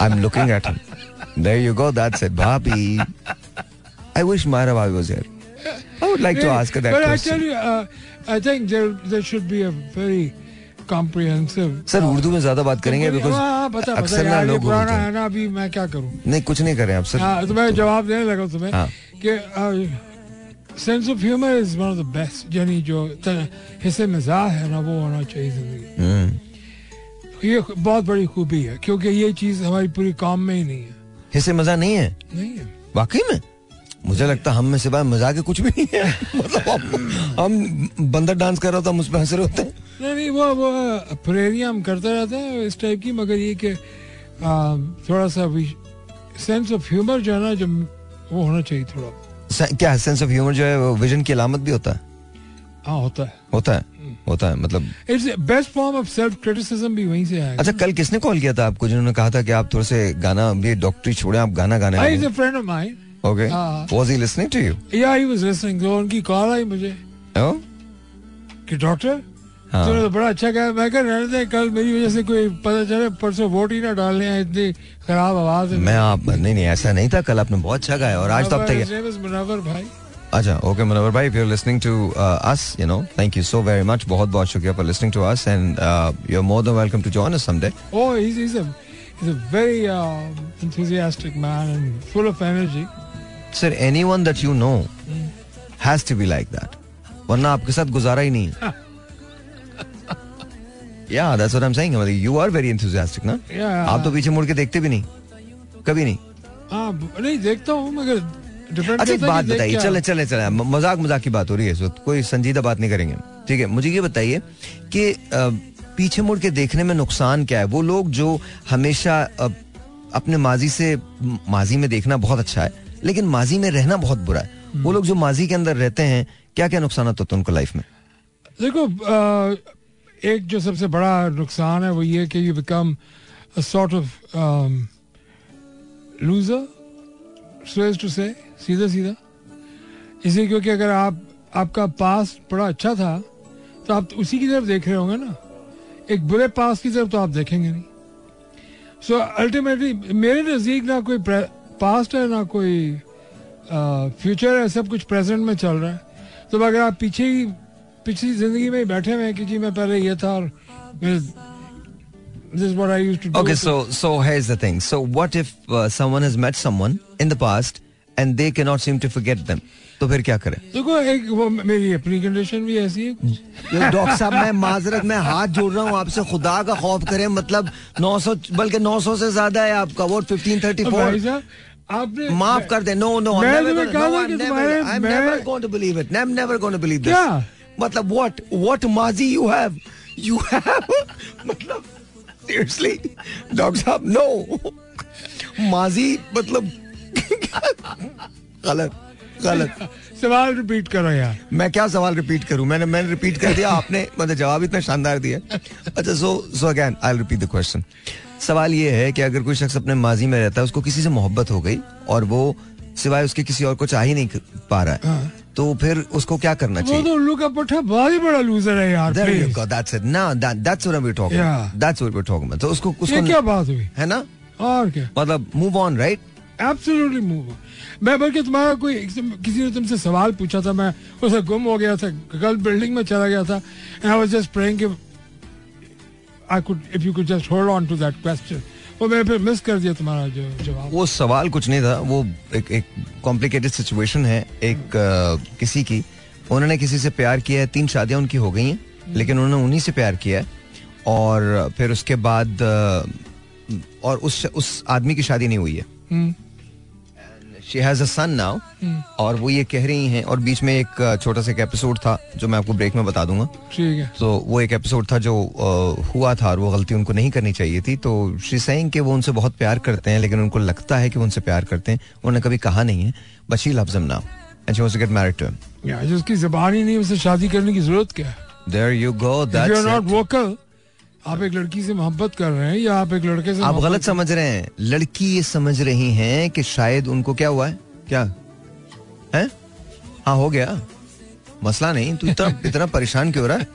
S1: I am looking at him there you go that's it भाभी आई विश मायरा भाभी was here I would like to ask that
S3: But I
S1: question
S3: tell you, uh, I think there there should be a very
S1: sir Urdu में ज़्यादा बात करेंगे because
S3: हाँ, पता
S1: अक्सर ना लोग
S3: पुराना
S1: हैं।
S3: है ना अभी मैं क्या करूँ?
S1: नहीं कुछ नहीं करें आप सर।
S3: हाँ तो मैं जवाब देने लगा तुम्हें
S1: हाँ।
S3: कि sense of humour is one of the best यानी जो हिस्से मज़ाक है ना वो होना चाहिए ज़िंदगी ये बहुत बड़ी खूबी है क्योंकि ये चीज़ हमारी पूरी काम में ही नहीं है।
S1: हिस्से मज़ा नहीं है?
S3: नहीं है।
S1: वाकई में? मुझे लगता हम में सिवाय मज़ाक के कुछ भी नहीं है। मतलब हम, हम बंदर डांस कर रहा था हम उस पर हंस रहे होते। हैं
S3: नहीं नहीं वो वो प्रेरियाँ हम करते रहते हैं इस टाइप की मगर ये कि थोड़ा सा सेंस ऑफ़ ह्यूमर जो है ना जो वो होना चाहिए थोड़ा।
S1: क्या सेंस ऑफ़ ह्यूमर जो है वो विजन की अलामत भी होता है?
S3: हाँ होता है।
S1: होता है? होता है मतलब
S3: it's best form of self criticism भी वहीं से आया
S1: अच्छा कल किसने कॉल किया था आपको जिन्होंने कहा था कि आप थोड़े से गाना ये डॉक्टरी छोड़े आप गाना गाने
S3: I
S1: is
S3: a friend of mine
S1: okay.
S3: Was
S1: he listening to you या
S3: ही वाज लिसनिंग तो उनकी कॉल आई मुझे। कि डॉक्टर
S1: हाँ।
S3: तो बड़ा अच्छा कहा। मैं कर रहने कल मेरी वजह से कोई पता चले परसों वोट ही ना डालने इतनी खराब आवाज़
S1: मैं आप नहीं नहीं ऐसा नहीं था कल आपने बहुत अच्छा गाया और आज तो
S3: तक मुनावर भाई।
S1: अच्छा ओके मनोहर भाई if you are listening to us you know thank you so very much बहुत बहुत शुक्रिया for listening to us and you are more than welcome to join us someday
S3: oh he is is a is a very enthusiastic man and full of energy
S1: sir anyone that you know has to be like that वरना आपके साथ गुजारा ही नहीं है yeah that's what I'm saying. मतलब you are very enthusiastic ना
S3: Yeah.
S1: आप तो पीछे मुड़ के देखते भी नहीं। कभी नहीं।
S3: हाँ नहीं देखता हूँ मगर
S1: अच्छा एक बात बताइए। चले चले चले। मज़ाक मज़ाक की बात हो रही है इस वक्त कोई संजीदा बात नहीं करेंगे। ठीक है मुझे ये बताइए कि पीछे मुड़ के देखने में नुकसान क्या है? वो लोग जो हमेशा अपने माजी से माजी में देखना बहुत अच्छा है लेकिन माजी में रहना बहुत बुरा है। वो लोग जो माजी के अंदर रहते हैं क्या क्या नुकसान होते हैं उनको लाइफ में?
S3: देखो एक जो सबसे बड़ा नुकसान है वो ये कि you become a sort of loser so to say सीधा सीधा। इसे क्योंकि अगर आप, आपका पास बड़ा अच्छा था तो आप उसी की तरफ़ देख रहे होंगे ना। एक बुरे पास की तरफ़ तो आप देखेंगे नहीं। सो अल्टीमेटली मेरे नज़दीक ना कोई पास्ट है, ना कोई फ्यूचर है, सब कुछ प्रेजेंट में चल रहा है। तो अगर आप पीछे ही पिछली ज़िंदगी में ही बैठे हुए हैं कि जी मैं पहले ये था और This is what I used to do.
S1: Okay, so so here's the thing. So what if uh, someone has met someone in the past and they cannot seem to forget them? तो फिर क्या करें
S3: देखो एक वो मेरी अपनी condition भी ऐसी है
S1: डॉक्टर साहब मैं माजरत में हाथ जोड़ रहा हूँ आपसे खुदा का खौफ करें मतलब 900 बल्कि 900 से ज़्यादा है आपका वो 1534
S3: भाई साहब आपने
S1: माफ़ कर दे no no
S3: I
S1: am never going to believe it I am never going to believe
S3: this?
S1: मतलब व्हाट व्हाट माजी यू हैव यू हैव मतलब सीरियसली डॉक्टर साहब नो माजी मतलब गलत गलत।
S3: सवाल रिपीट करो यार।
S1: मैं क्या सवाल रिपीट करूँ? मैंने मैंने रिपीट कर दिया आपने मतलब जवाब इतना शानदार दिया। अच्छा so so again I repeat the question सवाल ये है कि अगर कोई शख्स अपने माजी में रहता है उसको किसी से मोहब्बत हो गई और वो सिवाय उसके किसी और को चाह ही नहीं पा रहा है
S3: हाँ।
S1: तो फिर उसको क्या करना चाहिए वो
S3: तो उल्लू का पट्टा बहुत ही बड़ा लूजर है यार
S1: There you go. That's it. Now that that's what we're talking.
S3: Yeah.
S1: That's what we're talking about. तो उसको उसको
S3: क्या बात हुई
S1: है ना
S3: और क्या
S1: मतलब move on right
S3: absolutely move on मैं बल्कि तुम्हारा कोई किसी ने तुमसे सवाल पूछा था मैं उसे गुम हो गया था कल बिल्डिंग में चला गया था and I was just praying कि I could if you could just hold on to that question वो मैं फिर मिस कर दिया तुम्हारा जो जवाब।
S1: वो सवाल कुछ नहीं था वो एक एक कॉम्प्लिकेटेड सिचुएशन है एक आ, किसी की। उन्होंने किसी से प्यार किया है तीन शादियाँ उनकी हो गई हैं लेकिन उन्होंने उन्हीं से प्यार किया है और फिर उसके बाद आ, और उस उस आदमी की शादी नहीं हुई है।
S3: हम्म,
S1: she has a son now और वो ये कह रही हैं और बीच में एक छोटा सा एक एपिसोड था जो मैं आपको ब्रेक में बता दूँगा।
S3: ठीक है।
S1: तो वो एक एपिसोड था जो हुआ था और वो गलती उनको नहीं करनी चाहिए थी। तो श्री सैंग के वो उनसे बहुत प्यार करते हैं लेकिन उनको लगता है कि वो उनसे प्यार करते हैं। उन्होंने कभी कहा नहीं है but she loves him now and she wants to get married to him
S3: यार जिसकी जबान ही नहीं उससे शादी करने की ज़रूरत क्या है?
S1: There you go
S3: If you're not
S1: that's
S3: vocal, आप एक लड़की से मोहब्बत कर रहे हैं या आप एक लड़के से
S1: आप गलत समझ रहे हैं। लड़की ये समझ रही हैं कि शायद उनको क्या हुआ है? क्या? है? हाँ हो गया। मसला नहीं तू इतना इतना परेशान क्यों रहा है?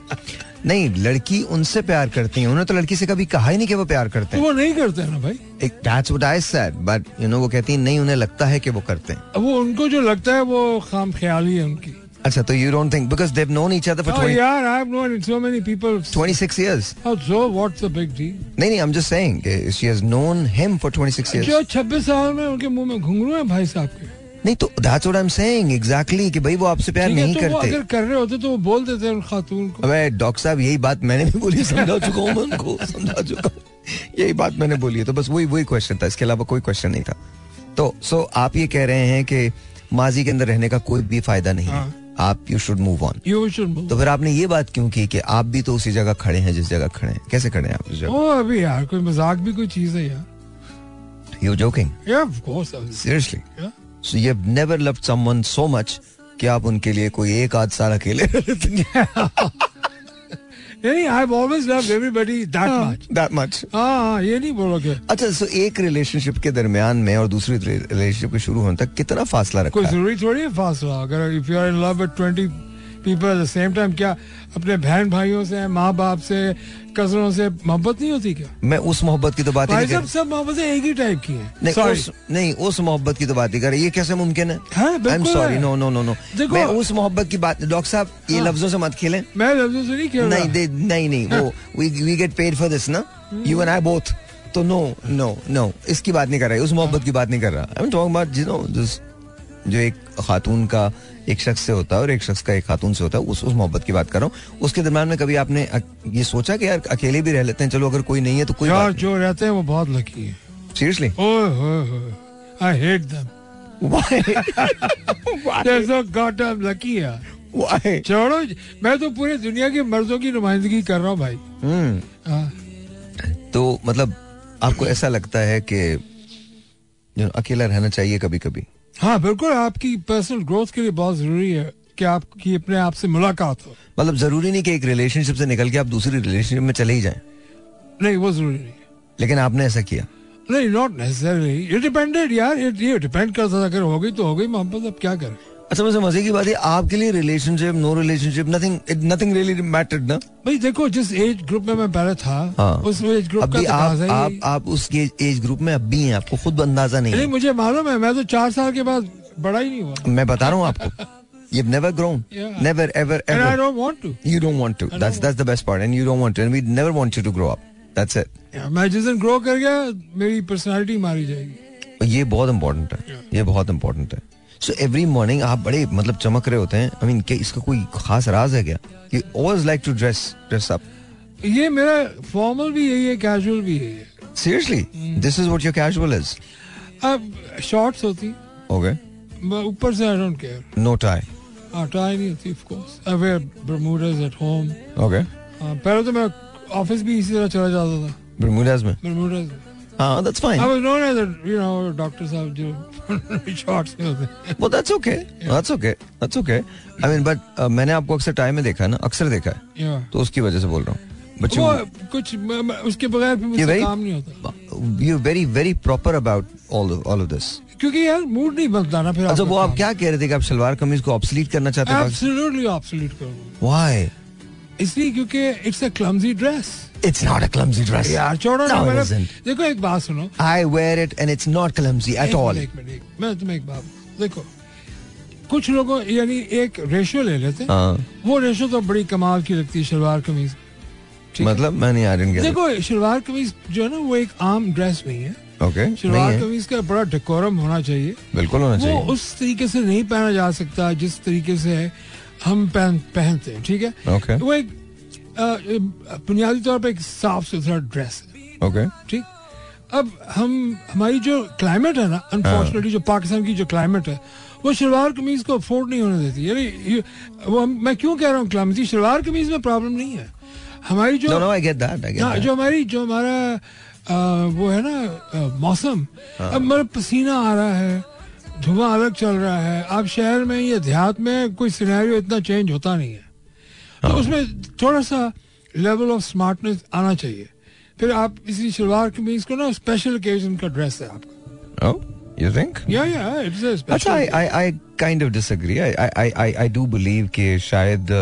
S1: नहीं लड़की उनसे प्यार करती है। उन्होंने तो लड़की से कभी कहा ही नहीं कि वो प्यार करते
S3: तो
S1: हैं।
S3: वो नहीं करते हैं ना भाई?
S1: एक that's what I said but you know वो कहती है नहीं उन्हें लगता है कि वो करते हैं।
S3: वो उनको जो लगता है वो खाम ख्याली है उनकी।
S1: अच्छा तो you don't think because they've known each
S3: other
S1: for
S3: यार I have known so many people
S1: 26 years.
S3: Oh, so what's the big deal?
S1: नहीं नहीं I am just saying she has known him for 26 years.
S3: जो 26 साल में उनके मुँह में घुंघरू है भाई साहब के।
S1: नहीं तो that's what I am saying exactly कि भाई वो आपसे प्यार नहीं
S3: तो
S1: करते।
S3: अगर कर रहे होते तो वो बोल देते उन खातून को।
S1: अबे डॉक्टर साहब यही बात मैंने भी बोली समझा चुका हूँ उनको समझा चुका हूँ। यही बात मैंने बोली है तो बस वही वही क्वेश्चन था इसके अलावा कोई क्वेश्चन नहीं था। तो सो आप ये कह रहे हैं कि माजी के अंदर रहने का कोई भी फ़ायदा नहीं है।
S3: हाँ।
S1: आप you should move on
S3: you should move
S1: तो फिर आपने ये बात क्यों की कि आप भी तो उसी जगह खड़े हैं जिस जगह खड़े हैं? कैसे खड़े हैं आप उस जगह?
S3: ओ अभी यार कोई मज़ाक भी कोई चीज़ है यार।
S1: यू जोकिंग
S3: या of course
S1: seriously so you have never loved someone so much कि आप उनके लिए कोई एक आध साल अकेले
S3: नहीं I have always loved everybody that much
S1: that much
S3: हाँ ये नहीं बोलोगे
S1: अच्छा सो एक रिलेशनशिप के दरमियान में और दूसरी रिलेशनशिप के शुरू होने तक कितना फासला रखा
S3: कोई ज़रूरी थोड़ी है फासला? अगर if you are in love with 20 people at the same time क्या अपने बहन भाइयों से माँ बाप से कजनों से मोहब्बत नहीं होती क्या?
S1: मैं उस मोहब्बत की तो बात ही
S3: साहब सब मोहब्बतें एक ही टाइप की हैं।
S1: नहीं
S3: Sorry.
S1: उस नहीं उस मोहब्बत की तो बात ही कर। ये कैसे मुमकिन है?
S3: हाँ,
S1: I
S3: am
S1: sorry no no no
S3: no
S1: मैं उस मोहब्बत की बात डॉक्टर साहब ये
S3: हाँ।
S1: लफ्जों से मत खेलें।
S3: मैं लफ्जों से नहीं खेल
S1: नहीं दे नहीं नहीं वो we we get paid for this ना? यू एंड आई बोथ तो नो नो नो इसकी बात नहीं कर रहा उस मोहब्बत की बात नहीं कर रहा। I am talking about you know this जो एक खातून का एक शख्स से होता है और एक शख्स का एक खातून से होता है उस उस मोहब्बत की बात कर रहा हूँ। उसके दरम्यान में कभी आपने ये सोचा कि यार अकेले भी रह लेते हैं चलो अगर कोई नहीं है तो कोई
S3: यार जो रहते हैं वो बहुत लकी है। Seriously I hate them goddamn lucky यार। छोड़ो मैं तो पूरे दुनिया के मर्दों की नुमाइंदगी कर रहा हूँ भाई।
S1: हम्म।
S3: हाँ।
S1: तो मतलब आपको ऐसा लगता है कि अकेला रहना चाहिए कभी कभी
S3: हाँ बिल्कुल आपकी पर्सनल ग्रोथ के लिए बहुत ज़रूरी है कि आपकी अपने आप से मुलाकात हो।
S1: मतलब ज़रूरी नहीं कि एक रिलेशनशिप से निकल के आप दूसरी रिलेशनशिप में चले ही जाएँ।
S3: नहीं वो ज़रूरी नहीं।
S1: लेकिन आपने ऐसा किया?
S3: नहीं नॉट नेसेसरली ये डिपेंडेड यार ये डिपेंड करता था अगर हो गई तो हो गई मोहब्बत अब क्या करें?
S1: अच्छा वैसे मज़े की बात है आपके लिए relationship no relationship nothing nothing really mattered ना
S3: भाई देखो जिस एज ग्रुप में मैं पहले था
S1: हाँ।
S3: उस एज ग्रुप का
S1: अभी आप आप आप उस एज ग्रुप में अब भी हैं आपको खुद अंदाज़ा नहीं
S3: नहीं
S1: है
S3: मुझे मालूम है मैं तो चार साल के बाद बड़ा ही नहीं हुआ
S1: मैं बता रहा हूँ आपको You've never grown.
S3: Yeah.
S1: Never, ever, ever.
S3: And I don't want to.
S1: You don't want to.
S3: I
S1: That's that's the best part. And you don't want to. And we never want you to grow up. That's it
S3: Yeah, मैं जिस दिन grow कर गया मेरी personality मारी जाएगी
S1: ये बहुत इंपॉर्टेंट है ये बहुत इंपॉर्टेंट है सो एवरी मॉर्निंग आप बड़े मतलब चमक रहे होते हैं। आई मीन क्या इसका कोई खास राज है क्या? You always like to dress dress up
S3: ये मेरा फॉर्मल भी यही है कैजुअल भी यही है।
S1: Seriously this is what your casual is
S3: अब शॉर्ट्स होती।
S1: ओके
S3: मैं ऊपर से I don't care
S1: no tie
S3: हाँ टाई नहीं होती of course I wear bermudas at home
S1: okay
S3: पहले तो मैं ऑफ़िस भी इसी तरह चला जाता था।
S1: बर्मुडास में?
S3: बर्मुडास
S1: हाँ that's fine
S3: I was known as a, you know, doctor साहब जो शॉर्ट्स में होते
S1: that's okay. That's okay. That's okay. I mean but uh, मैंने आपको अक्सर टाइम में देखा है ना? अक्सर देखा है।
S3: Yeah.
S1: तो उसकी वजह से बोल रहा हूँ।
S3: वो कुछ उसके बगैर भी
S1: ये
S3: काम नहीं होता।
S1: Very very proper about all of, all of this.
S3: क्योंकि यार मूड नहीं बनता ना फिर
S1: अच्छा वो आप। क्या कह रहे थे कि आप शलवार कमीज को ऑब्सलीट करना चाहते हैं
S3: obsolete करो
S1: why?
S3: इसलिए क्योंकि it's a clumsy dress
S1: it's not a clumsy dress.
S3: यार छोड़ो ना
S1: No, it isn't.
S3: देखो एक बात सुनो।
S1: I wear it and it's not clumsy at all.
S3: एक मिनट मैं तुम्हें एक बात देखो कुछ लोगों यानी एक रेशो ले लेते हैं।
S1: हाँ।
S3: वो रेशो तो बड़ी कमाल की लगती है शलवार कमीज।
S1: मतलब मैं नहीं आ रही
S3: देखो शलवार कमीज जो है ना वो एक आम ड्रेस नहीं है।
S1: ओके
S3: शलवार कमीज का बड़ा डेकोरम होना चाहिए।
S1: बिल्कुल होना
S3: वो
S1: चाहिए।
S3: उस तरीके से नहीं पहना जा सकता जिस तरीके से हम पहन पहनते हैं ठीक है?
S1: ओके
S3: वो एक बुनियादी तौर पर एक साफ़ सुथरा ड्रेस है।
S1: ओके
S3: ठीक? अब हम हमारी जो क्लाइमेट है ना अनफॉर्चुनेटली जो पाकिस्तान की जो क्लाइमेट है वो शलवार कमीज को अफोर्ड नहीं होने देती। यानी वो मैं क्यों कह रहा हूँ क्लाइमेट शलवार कमीज में प्रॉब्लम नहीं है। हमारी जो
S1: no no I get that I
S3: हाँ,
S1: गेट
S3: जो हमारी जो हमारा वो है ना मौसम।
S1: हाँ।
S3: अब मेरा पसीना आ रहा है धुआँ अलग चल रहा है। आप शहर में या देहात में कोई सिनेरियो इतना चेंज होता नहीं है। तो। उसमें थोड़ा सा लेवल ऑफ़ स्मार्टनेस आना चाहिए। फिर आप इसी शलवार कमीज को ना स्पेशल ओकेजन का ड्रेस है आपका।
S1: Oh, you think?
S3: या या इट्स अ
S1: अच्छा
S3: special
S1: I I I kind of disagree. I I I I, do believe कि शायद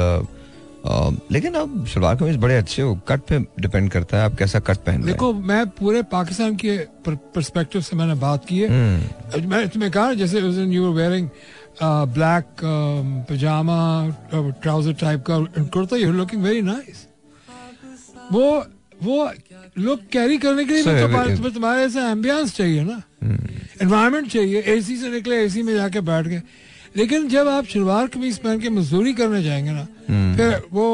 S1: uh, लेकिन अब शलवार कमीज बड़े अच्छे हो। कट पे डिपेंड करता है आप कैसा कट पहन
S3: देखो मैं पूरे पाकिस्तान के पर्सपेक्टिव से मैंने बात की है।
S1: हैं
S3: मैंने तुम्हें कहा जैसे उस दिन you were wearing black pyjama trouser type का kurta you looking very nice वो वो लुक कैरी करने के लिए
S1: So,
S3: तो तुम्हारे तुम्हें तुम्हारे ऐसा एम्बियंस चाहिए ना। एनवायरमेंट चाहिए एसी से निकले एसी में जाके बैठ गए। लेकिन जब आप शलवार कमीज पहन के मजदूरी करने जाएँगे ना फिर वो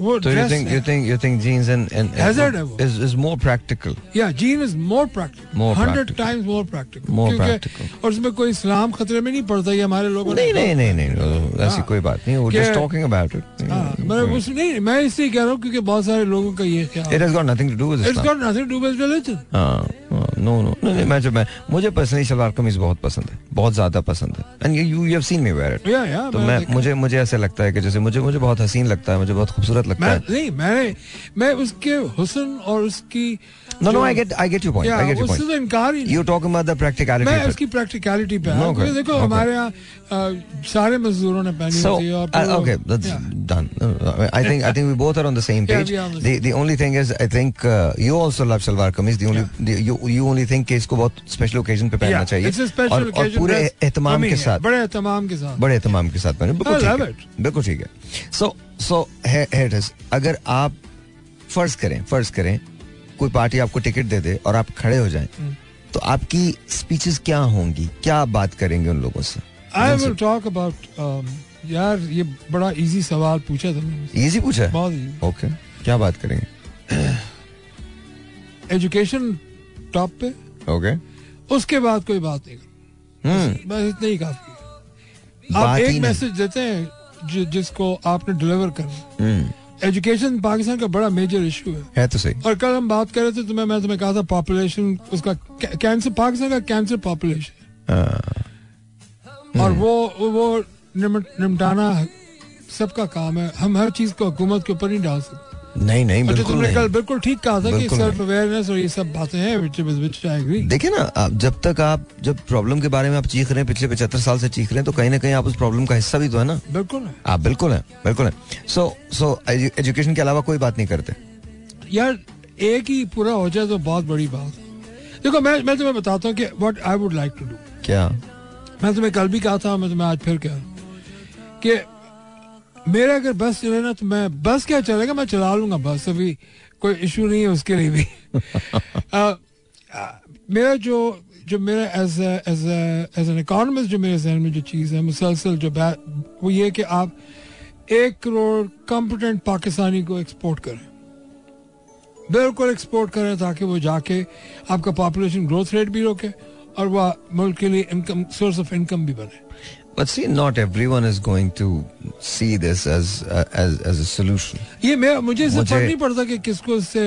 S3: वो
S1: So you
S3: dress
S1: think you think you think jeans and and,
S3: Hazard है वो।
S1: is is more practical.
S3: या jean is more practical
S1: More
S3: hundred
S1: practical.
S3: Times more practical
S1: More practical.
S3: और उसमें कोई इस्लाम खतरे में नहीं पड़ता ये हमारे लोगों
S1: नहीं नहीं नहीं नहीं ऐसी
S3: हाँ।
S1: कोई बात नहीं वो
S3: कि-
S1: just talking about it.
S3: उस नहीं मैं इसलिए कह रहा हूँ क्योंकि बहुत सारे लोगों का ये ख्याल
S1: It has got nothing to do with
S3: it's
S1: Islam.
S3: Got nothing to with religion
S1: हाँ नो नो नहीं मैं जब मैं मुझे पर्सनली सलवार कमीज बहुत पसंद है बहुत ज़्यादा पसंद है and you you have seen me wear it
S3: या या
S1: तो मैं मुझे मुझे ऐसा लगता है कि जैसे मुझे मुझे बहुत हसीन लगता है मुझे बहुत खूबसूरत लगता
S3: मैं
S1: है।
S3: नहीं मैं मैं उसके हुसन और उसकी
S1: नो नो
S3: जो-
S1: I get I get your point
S3: या
S1: आई गेट योर
S3: उससे तो
S1: पॉइंट
S3: इनकार ही नहीं
S1: you talking about the practicality
S3: मैं उसकी प्रैक्टिकलिटी पे आया,
S1: Okay,
S3: क्योंकि देखो
S1: okay.
S3: हमारे यहाँ अ, सारे मजदूरों ने पहनी
S1: So
S3: होती है और
S1: uh,
S3: फिर वो-
S1: okay, that's
S3: Yeah.
S1: done. Uh, I think I think we both are on the same
S3: Yeah,
S1: page.
S3: we are on the
S1: the the only thing is I think uh, you also love salwar kameez. The only the, you you only think कि इसको बहुत special occasion पे पहनना
S3: Yeah,
S1: चाहिए
S3: it's a special
S1: और, और
S3: occasion
S1: पूरे
S3: dress.
S1: एहतमाम
S3: कमी
S1: के
S3: है,
S1: साथ
S3: बड़े एहतमाम के साथ
S1: बड़े एहतमाम के साथ पहने बिल्कुल
S3: I
S1: ठीक
S3: love
S1: है बिल्कुल ठीक है सो सो हेड अगर आप फर्ज करें फर्ज करें कोई पार्टी आपको टिकट दे दे और आप खड़े हो जाएँ
S3: हम्म।
S1: तो आपकी स्पीचेस क्या होंगी? क्या आप बात करेंगे उन लोगों से?
S3: आई विल टॉक अबाउट यार ये बड़ा इजी सवाल पूछा तुमने मुझसे।
S1: इजी पूछा?
S3: बहुत.
S1: ओके क्या बात करेंगे?
S3: एजुकेशन टॉप पे।
S1: ओके
S3: उसके बाद कोई बात नहीं
S1: हम्म।
S3: बस इतना ही काफ़ी आप एक मैसेज देते हैं जि, जिसको आपने डिलीवर करना।
S1: हम्म।
S3: एजुकेशन पाकिस्तान का बड़ा मेजर इशू है।
S1: है तो सही।
S3: और कल हम बात कर रहे थे तो मैं तुम्हें कहा था पॉपुलेशन उसका कैंसर पाकिस्तान का कैंसर पॉपुलेशन और वो वो निमटाना सबका काम है। हम हर चीज़ को हुकूमत के ऊपर नहीं डाल सकते।
S1: नहीं नहीं
S3: अच्छा
S1: बिल्कुल
S3: तुमने कल बिल्कुल ठीक कहा था कि सेल्फ अवेयरनेस और ये सब बातें हैं which is- which I agree.
S1: देखिए ना आप जब तक आप जब प्रॉब्लम के बारे में आप चीख रहे हैं पिछले पचहत्तर साल से चीख रहे हैं तो कहीं ना कहीं आप उस प्रॉब्लम का हिस्सा भी तो है ना।
S3: बिल्कुल है।
S1: आप बिल्कुल है बिल्कुल है। सो सो एजुकेशन के अलावा कोई बात नहीं करते।
S3: यार एक ही पूरा हो जाए तो बहुत बड़ी बात। देखो मैं मैं तुम्हें बताता हूँ कि what I would like to do
S1: क्या?
S3: मैं तुम्हें कल भी कहा था मैं तुम्हें आज फिर कह रहा हूँ कि मेरा अगर बस चले ना तो मैं बस क्या चलेगा? मैं चला लूँगा बस अभी कोई इशू नहीं है उसके लिए भी। मेरा जो जो मेरा as as as an economist जो मेरे जहन में जो चीज़ है मुसलसल जो वो ये कि आप एक करोड़ कॉम्पिटेंट पाकिस्तानी को एक्सपोर्ट करें। बिल्कुल एक्सपोर्ट करें ताकि वो जाके आपका पॉपुलेशन ग्रोथ रेट भी रोके और वह मुल्क के लिए इनकम सोर्स ऑफ़ इनकम भी बने।
S1: But see, not everyone is going to see this as uh, as as a solution.
S3: ये मैं मुझे इससे फ़र्क नहीं पड़ता कि किसको इससे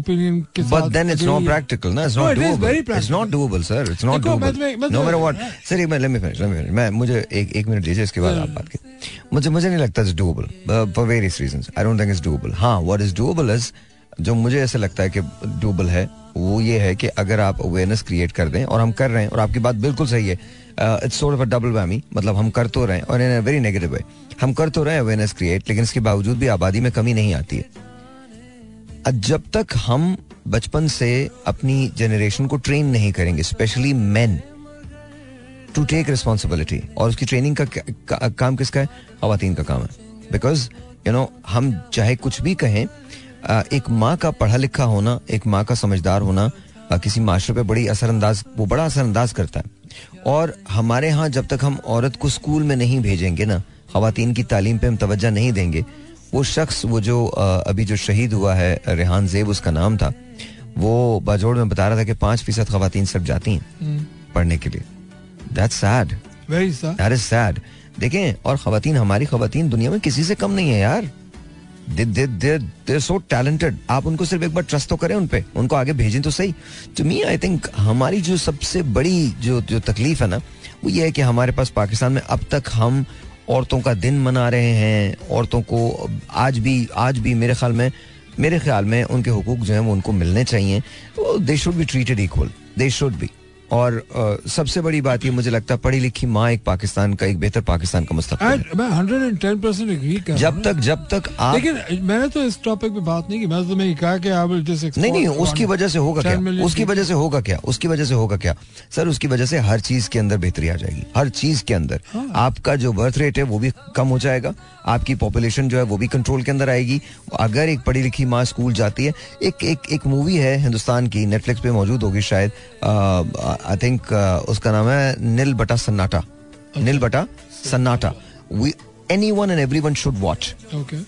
S3: ओपिनियन के साथ
S1: But then it's not practical, no? It's not
S3: No,
S1: not
S3: it is
S1: doable.
S3: very
S1: It's not doable, sir. It's not
S3: देखो, मैं
S1: doable.
S3: तुम्हें-
S1: No matter what. Sir, एक minute, let me finish, let me finish. मैं मुझे एक एक minute दीजिए इसके बाद आप बात कीजिए मुझे मुझे नहीं लगता it's doable uh, for various reasons. I don't think it's doable. हाँ, what is doable is जो मुझे ऐसा लगता है कि doable है वो ये है कि अगर आप अवेयरनेस क्रिएट कर दें और हम कर रहे हैं और आपकी बात बिल्कुल सही है it's sort of a double whammy मतलब हम कर तो रहे हैं और इन अ वेरी नेगेटिव वे हम कर तो रहे हैं अवेयरनेस क्रिएट लेकिन इसके बावजूद भी आबादी में कमी नहीं आती है। जब तक हम बचपन से अपनी जनरेशन को ट्रेन नहीं करेंगे specially men to take responsibility और उसकी ट्रेनिंग का, क्या- का काम किसका है? खातन का काम है। बिकॉज़ यू नो हम चाहे कुछ भी कहें एक माँ का पढ़ा लिखा होना एक माँ का समझदार होना किसी माशरे पे बड़ी असरअंदाज वो बड़ा असरअंदाज करता है। और हमारे यहाँ जब तक हम औरत को स्कूल में नहीं भेजेंगे ना खातन की तालीम पे हम तवज्जो नहीं देंगे वो शख्स वो जो अभी जो शहीद हुआ है रेहान जेब उसका नाम था वो बाजोड़ में बता रहा था कि पाँच फ़ीसद खातन सिर्फ़ जाती हैं पढ़ने के लिए। सैड
S3: वेरी
S1: सैड देखें और खातन हमारी खातन दुनिया में किसी से कम नहीं है यार। दे सो टैलेंटेड आप उनको सिर्फ़ एक बार ट्रस्ट तो करें उन पे। उनको आगे भेजें तो सही। टू मी आई थिंक हमारी जो सबसे बड़ी जो जो तकलीफ़ है ना, वो ये है कि हमारे पास पाकिस्तान में अब तक हम औरतों का दिन मना रहे हैं। औरतों को आज भी आज भी मेरे ख्याल में, मेरे ख्याल में उनके हुकूक जो हैं वो उनको मिलने चाहिए। They should be treated equal they should be और सबसे बड़ी बात ये मुझे लगता है पढ़ी लिखी माँ एक पाकिस्तान का एक बेहतर पाकिस्तान का मुस्तकबिल है।
S3: मैं परसेंट एग्री कर
S1: जब तक जब तक आप
S3: लेकिन मैंने तो इस टॉपिक पे बात नहीं की मैं तो ये कहा कि आई विल जस्ट
S1: नहीं नहीं उसकी वजह से होगा क्या? उसकी वजह से होगा क्या? उसकी वजह से होगा क्या? सर उसकी वजह से हर चीज़ के अंदर बेहतरी आ जाएगी। हर चीज़ के अंदर। आपका जो बर्थ रेट है वो भी कम हो जाएगा। आपकी पॉपुलेशन जो है वो भी कंट्रोल के अंदर आएगी। अगर एक पढ़ी लिखी माँ स्कूल जाती है एक एक एक मूवी है हिंदुस्तान की नेटफ्लिक्स पे मौजूद होगी शायद आई थिंक उसका नाम है नील बटा सन्नाटा नील बटा सन्नाटा anyone and everyone should
S3: watch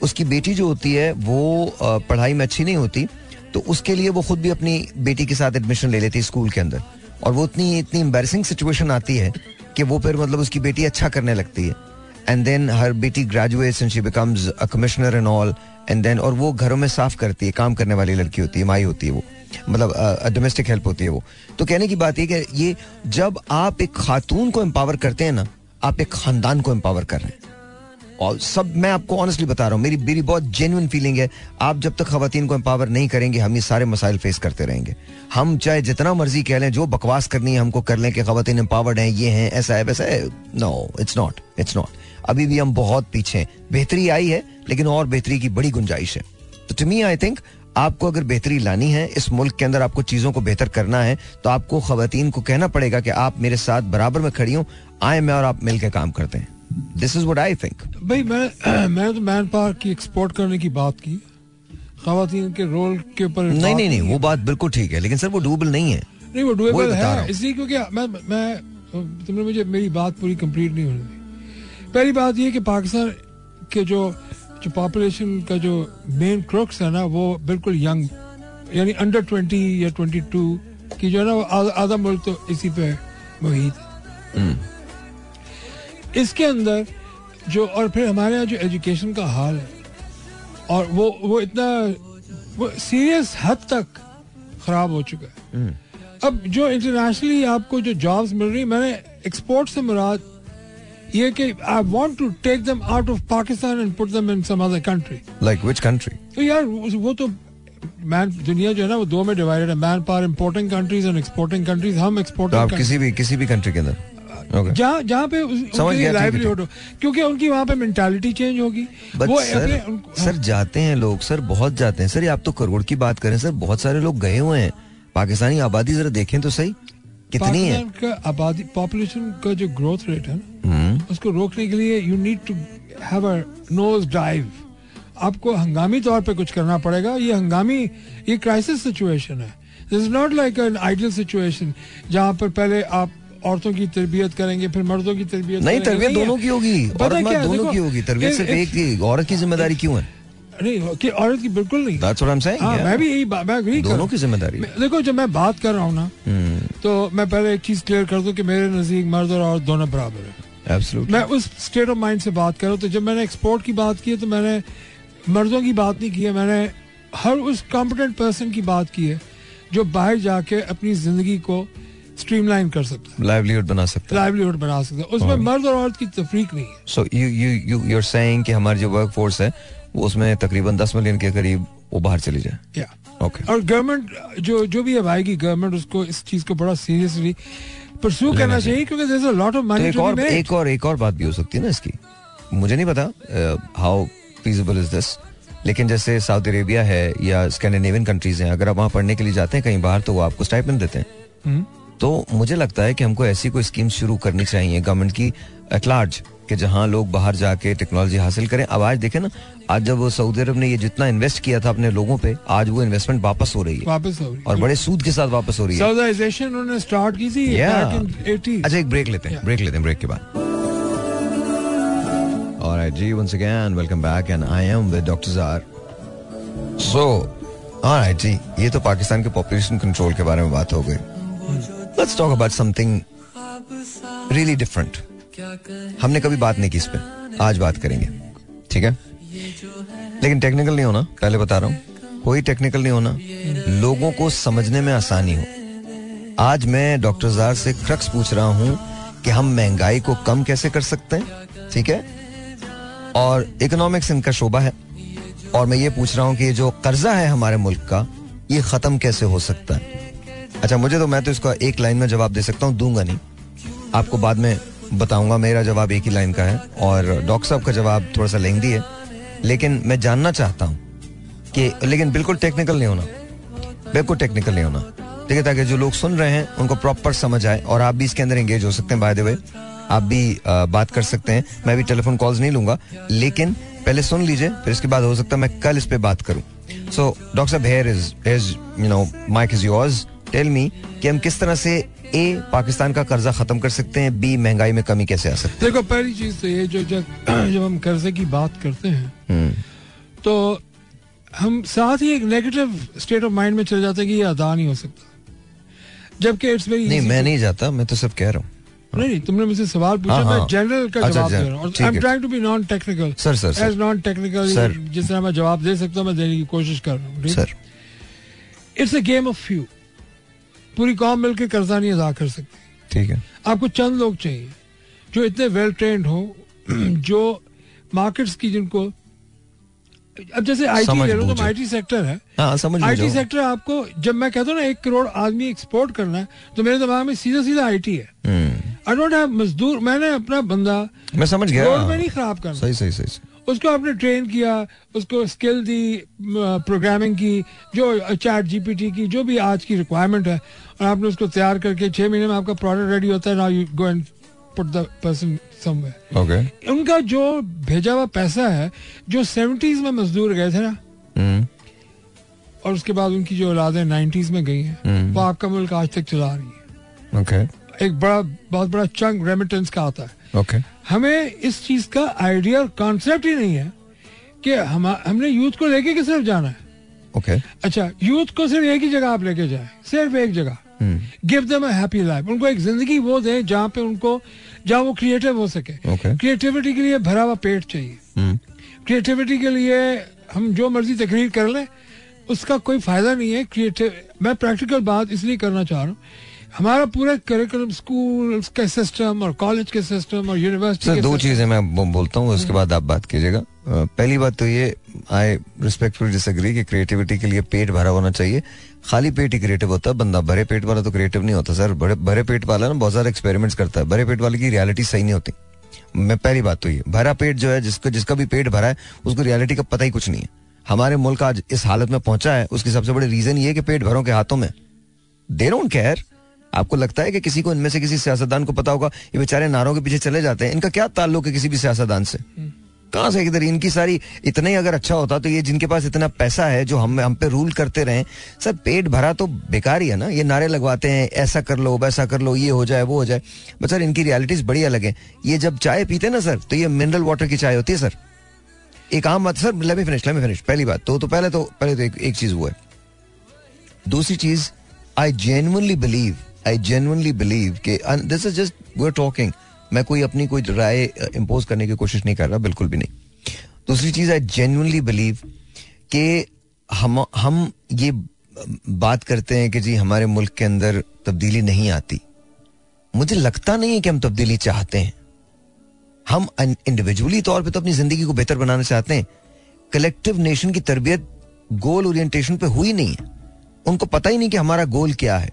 S1: उसकी बेटी जो होती है वो अ, पढ़ाई में अच्छी नहीं होती तो उसके लिए वो खुद भी अपनी बेटी के साथ एडमिशन ले लेती है स्कूल के अंदर। और वो इतनी इतनी एम्बेसिंग सिचुएशन आती है कि वो फिर मतलब उसकी बेटी अच्छा करने लगती है। एंड देन हर बेटी graduates and she becomes a commissioner and all and then और वो घरों में साफ़ करती है काम करने वाली लड़की होती है माई होती है वो। मतलब डोमेस्टिक हेल्प होती है वो। तो कहने की बात ये कि ये जब आप एक खातून को एम्पावर करते हैं ना, आप एक खानदान को एम्पावर कर रहे हैं। और सब, मैं आपको ऑनेस्टली बता रहा हूँ, मेरी मेरी बहुत जेन्युइन फीलिंग है, आप जब तक खातन को एम्पावर नहीं करेंगे, हम ये सारे मसाइल फेस करते रहेंगे। हम चाहे जितना मर्ज़ी कह लें, जो बकवास करनी है हमको कर लें कि खातन एम्पावर्ड हैं, ये हैं, ऐसा है, वैसा है। No it's not it's not अभी भी हम बहुत पीछे हैं। बेहतरी आई है, लेकिन और बेहतरी की बड़ी गुंजाइश है। तो टू मी आई थिंक आपको अगर बेहतरी लानी है इस मुल्क के अंदर आपको चीज़ों को बेहतर करना है तो आपको खातन को कहना पड़ेगा कि आप मेरे साथ बराबर में खड़ी हूँ आए मैं और आप मिलकर काम करते हैं। This is what I think
S3: भाई मैं मैंने तो मैन पावर की एक्सपोर्ट करने की बात की। खातन के रोल के ऊपर
S1: नहीं नहीं नहीं वो बात बिल्कुल ठीक है लेकिन सर वो डूबल नहीं है।
S3: नहीं वो
S1: रहा
S3: है। इसलिए क्योंकि मैं मैं तुमने मुझे मेरी बात पूरी कंप्लीट नहीं होने दी। पहली बात ये कि पाकिस्तान के जो जो पॉपुलेशन का जो मेन क्रोक्स है ना वो बिल्कुल यंग यानी अंडर ट्वेंटी या ट्वेंटी टू की जो है ना वो आधा- मुल्क तो इसी पे मुहित। है इसके अंदर जो और फिर हमारे यहाँ जो एजुकेशन का हाल है और वो वो इतना वो सीरियस हद तक खराब हो चुका है। अब जो इंटरनेशनली आपको जो जॉब्स मिल रही मैंने एक्सपोर्ट से मुराद ये कि I want to take them out of Pakistan and put them in some other country
S1: like which country
S3: तो यार वो तो मैन दुनिया जो है ना वो दो में डिवाइडेड है manpower importing countries and exporting countries हम
S1: तो
S3: एक्सपोर्टिंग
S1: आप किसी भी किसी भी कंट्री के अंदर।
S3: जहाँ जहाँ पे
S1: है,
S3: लाइवलीहुड हो। क्योंकि उनकी वहाँ पे मेंटालिटी चेंज होगी। वो
S1: सर सर जाते हैं लोग सर बहुत जाते हैं। सर ये आप तो करोड़ की बात करें सर बहुत सारे लोग गए हुए हैं। पाकिस्तानी आबादी जरा देखें तो सही। कितनी है?
S3: आबादी पॉपुलेशन का जो ग्रोथ रेट है
S1: हम्म,
S3: उस को रोकने के लिए you need to have a nose dive आपको हंगामी तौर पे कुछ करना पड़ेगा। ये हंगामी ये क्राइसिस सिचुएशन है। This is not like an ideal situation जहाँ पर पहले आप औरतों की तरबियत करेंगे फिर मर्दों की तरबियत
S1: नहीं। तरबियत दोनों की होगी। औरत मर्द दोनों की होगी। तरबियत सिर्फ़
S3: एक-
S1: की औरत की ज़िम्मेदारी क्यों है?
S3: नहीं कि औरत की बिल्कुल नहीं।
S1: That's what I'm saying,
S3: हाँ,
S1: yeah.
S3: मैं भी यही मैं रहा
S1: दोनों की ज़िम्मेदारी।
S3: देखो जब मैं बात कर रहा हूँ ना
S1: हम्म,
S3: तो मैं पहले एक चीज़ क्लियर कर दूँ कि मेरे नज़दीक मर्द और औरत दोनों बराबर है।
S1: Absolutely.
S3: मैं उस स्टेट ऑफ़ माइंड से बात कर तो जब मैंने एक्सपोर्ट की बात की है तो मैंने मर्दों की बात नहीं की है मैंने हर उस कॉम्पिटेंट पर्सन की बात की है जो बाहर जाके अपनी ज़िंदगी को स्ट्रीमलाइन कर सकता है।
S1: लाइवलीहुड बना सकता है।
S3: लाइवलीहुड बना सकता है। उसमें मर्द और औरत की तफरीक नहीं है।
S1: So you you you you are saying कि हमारी जो वर्क फोर्स है वो उसमें तकरीबन 10 मिलियन के करीब वो बाहर चली जाए।
S3: या
S1: ओके
S3: और गवर्नमेंट जो जो भी अब आएगी गवर्नमेंट उसको इस चीज़ को बड़ा सीरियसली परस्यू करना
S1: चाहिए।
S3: क्योंकि there is a lot
S1: of
S3: money
S1: एक
S3: टू
S1: और
S3: बी मेड
S1: एक और एक और बात भी हो सकती है ना इसकी। मुझे नहीं पता हाउ फीजिबल इज़ दिस लेकिन जैसे सऊदी अरेबिया है या स्कैंडिनेवियन कंट्रीज़ हैं अगर आप वहाँ पढ़ने के लिए जाते हैं कहीं बाहर तो वो आपको स्टाइपेंड देते हैं।
S3: हम्म।
S1: तो मुझे लगता है कि हमको ऐसी कोई स्कीम शुरू करनी चाहिए गवर्नमेंट की एट लार्ज कि जहाँ लोग बाहर जाके टेक्नोलॉजी हासिल करें अब आज देखें ना आज जब सऊदी अरब ने ये जितना इन्वेस्ट किया था अपने लोगों पे आज वो इन्वेस्टमेंट वापस हो रही है
S3: वापस हो रही
S1: और बड़े सूद के साथ वापस हो रही है
S3: उन्होंने स्टार्ट की थी
S1: Yeah.
S3: back in 80s
S1: अच्छा एक ब्रेक लेते हैं ब्रेक लेते हैं ब्रेक के बाद Alright, ji once again welcome back and I am with Dr. Zar. So, alright जी ये तो पाकिस्तान के पॉपुलेशन कंट्रोल के बारे में बात हो गई Let's talk about something really different. हमने कभी बात नहीं की इस पर आज बात करेंगे। ठीक है? लेकिन टेक्निकल नहीं होना, पहले बता रहा हूँ। कोई टेक्निकल नहीं होना। लोगों को समझने में आसानी हो। आज मैं डॉक्टर जार से क्रक्स पूछ रहा हूँ कि हम महँगाई को कम कैसे कर सकते हैं। ठीक है? और इकोनॉमिक्स इनका शोभा है। और मैं ये पूछ रहा हूँ कि जो कर्जा है हमारे मुल्क का, ये खत्म कैसे हो सकता है? अच्छा मुझे तो मैं तो इसका एक लाइन में जवाब दे सकता हूँ, दूँगा नहीं। आपको बाद में बताऊँगा मेरा जवाब एक ही लाइन का है और डॉक्टर साहब का जवाब थोड़ा सा लेंदी है। लेकिन मैं जानना चाहता हूँ कि लेकिन बिल्कुल टेक्निकल नहीं होना। बिल्कुल टेक्निकल नहीं होना। ठीक है ताकि जो लोग सुन रहे हैं उनको प्रॉपर समझ आए और आप भी इसके अंदर एंगेज हो सकते हैं बाय द वे आप भी अ, बात कर सकते हैं। मैं भी टेलीफोन कॉल्स नहीं लूँगा लेकिन पहले सुन लीजिए फिर इसके बाद हो सकता है मैं कल इस पर बात करूँ। सो डॉक्टर साहब here is is you know mike is yours tell me कि हम किस तरह से ए पाकिस्तान का कर्जा खत्म कर सकते हैं बी महँगाई में कमी कैसे आ सकती है?
S3: देखो पहली चीज़ तो ये जो जब जब हम कर्जे की बात करते हैं
S1: हम्म,
S3: तो हम साथ ही एक नेगेटिव स्टेट ऑफ़ माइंड में चले जाते हैं कि ये अदा नहीं हो सकता। जबकि इट्स वेरी
S1: नहीं मैं नहीं जाता मैं तो सब कह रहा हूँ।
S3: नहीं नहीं तुमने मुझसे सवाल पूछा
S1: हाँ,
S3: मैं
S1: हाँ।
S3: जनरल का
S1: अच्छा,
S3: जवाब दे
S1: अच्छा,
S3: रहा हूँ।
S1: I
S3: am trying to be non
S1: technical sir, sir,
S3: sir. As non
S1: technical
S3: जिस तरह मैं जवाब दे सकता हूँ मैं देने की कोशिश कर रहा हूँ
S1: sir
S3: it's a game of few पूरी कौम मिलकर कर्जा नहीं अदा कर सकती।
S1: ठीक है।
S3: आपको चंद लोग चाहिए जो इतने वेल ट्रेंड हो जो मार्केट्स की जिनको अब जैसे आईटी ले लो तो। आईटी सेक्टर है।
S1: हाँ समझ
S3: आईटी सेक्टर आपको जब मैं कहता हूँ ना एक करोड़ आदमी एक्सपोर्ट करना है तो मेरे दिमाग में सीधा सीधा आईटी है। आई डोंट हैव मजदूर मैंने अपना बंदा
S1: मैं समझ गया।
S3: रोड में नहीं खराब करना।
S1: सही सही सही।
S3: उसको आपने ट्रेन किया उसको स्किल दी प्रोग्रामिंग की जो चैट जीपीटी की जो भी आज की रिक्वायरमेंट है और आपने उसको तैयार करके छह महीने में आपका प्रोडक्ट रेडी होता है now you go and put the person somewhere
S1: okay
S3: उनका जो भेजा हुआ पैसा है जो सेवेंटीज में मजदूर गए थे ना
S1: हम्म,
S3: और उसके बाद उनकी जो औलादें नाइन्टीज में गई हैं
S1: हम्म।
S3: वो आपका मुल्क आज तक चला रही है।
S1: ओके
S3: एक बड़ा बहुत बड़ा चंक रेमिटेंस का आता है।
S1: ओके
S3: हमें इस चीज़ का आइडिया और कॉन्सेप्ट ही नहीं है कि हम हमने यूथ को लेके किस तरफ़ जाना है।
S1: ओके
S3: अच्छा यूथ को सिर्फ़ एक ही जगह आप लेके जाए सिर्फ़ एक जगह। गिव देम हैप्पी लाइफ उनको एक ज़िंदगी वो दें जहाँ पे उनको जहाँ वो क्रिएटिव हो सके।
S1: Okay.
S3: क्रिएटिविटी के लिए भरा हुआ पेट चाहिए। क्रिएटिविटी के लिए हम जो मर्ज़ी तकरीर कर लें उसका कोई फ़ायदा नहीं है। क्रिएटिव मैं प्रैक्टिकल बात इसलिए करना चाह रहा हूँ हमारा पूरा करिकुलम स्कूल का सिस्टम और कॉलेज के सिस्टम और यूनिवर्सिटी
S1: सर दो चीज़ें मैं बोलता हूँ उसके बाद आप बात कीजिएगा। पहली बात तो ये आई रिस्पेक्टफुली डिसएग्री कि क्रिएटिविटी के लिए पेट भरा होना चाहिए। खाली पेट ही क्रिएटिव होता है बंदा भरे पेट वाला तो क्रिएटिव नहीं होता। सर बड़े भरे पेट वाला ना बहुत सारे एक्सपेरिमेंट्स करता है। भरे पेट वाले की रियलिटी सही नहीं होती। मैं पहली बात तो ये भरा पेट जो है जिसको जिसका भी पेट भरा है उसको रियलिटी का पता ही कुछ नहीं है। हमारे मुल्क आज इस हालत में पहुँचा है उसकी सबसे बड़ी रीजन ये है कि पेट भरों के हाथों में। दे डोंट केयर आपको लगता है कि किसी को इनमें से किसी सियासतदान को पता होगा? ये बेचारे नारों के पीछे चले जाते हैं। इनका क्या ताल्लुक है किसी भी सियासतदान से? कहाँ से इधर इनकी सारी इतना ही अगर अच्छा होता तो ये जिनके पास इतना पैसा है जो हम हम पे रूल करते रहे सर पेट भरा तो बेकार ही है ना? ये नारे लगवाते हैं ऐसा कर लो वैसा कर लो ये हो जाए वो हो जाए। बट सर इनकी रियलिटीज बड़ी अलग है ये जब चाय पीते ना सर तो ये मिनरल वाटर की चाय होती है सर। एक आम बात sir let me finish let me finish पहली बात। तो तो पहले तो पहले तो एक, एक चीज़ वो है। दूसरी चीज़ I genuinely believe I genuinely believe कि this is just we talking मैं कोई अपनी कोई राय इम्पोज करने की कोशिश नहीं कर रहा, बिल्कुल भी नहीं। दूसरी चीज़ आई जेन्युइनली बिलीव कि हम हम ये बात करते हैं कि जी हमारे मुल्क के अंदर तब्दीली नहीं आती। मुझे लगता नहीं है कि हम तब्दीली चाहते हैं। हम इंडिविजुअली तौर पे तो अपनी ज़िंदगी को बेहतर बनाना चाहते हैं। कलेक्टिव नेशन की तरबियत गोल ओरिएंटेशन पे हुई नहीं है। उनको पता ही नहीं कि हमारा गोल क्या है।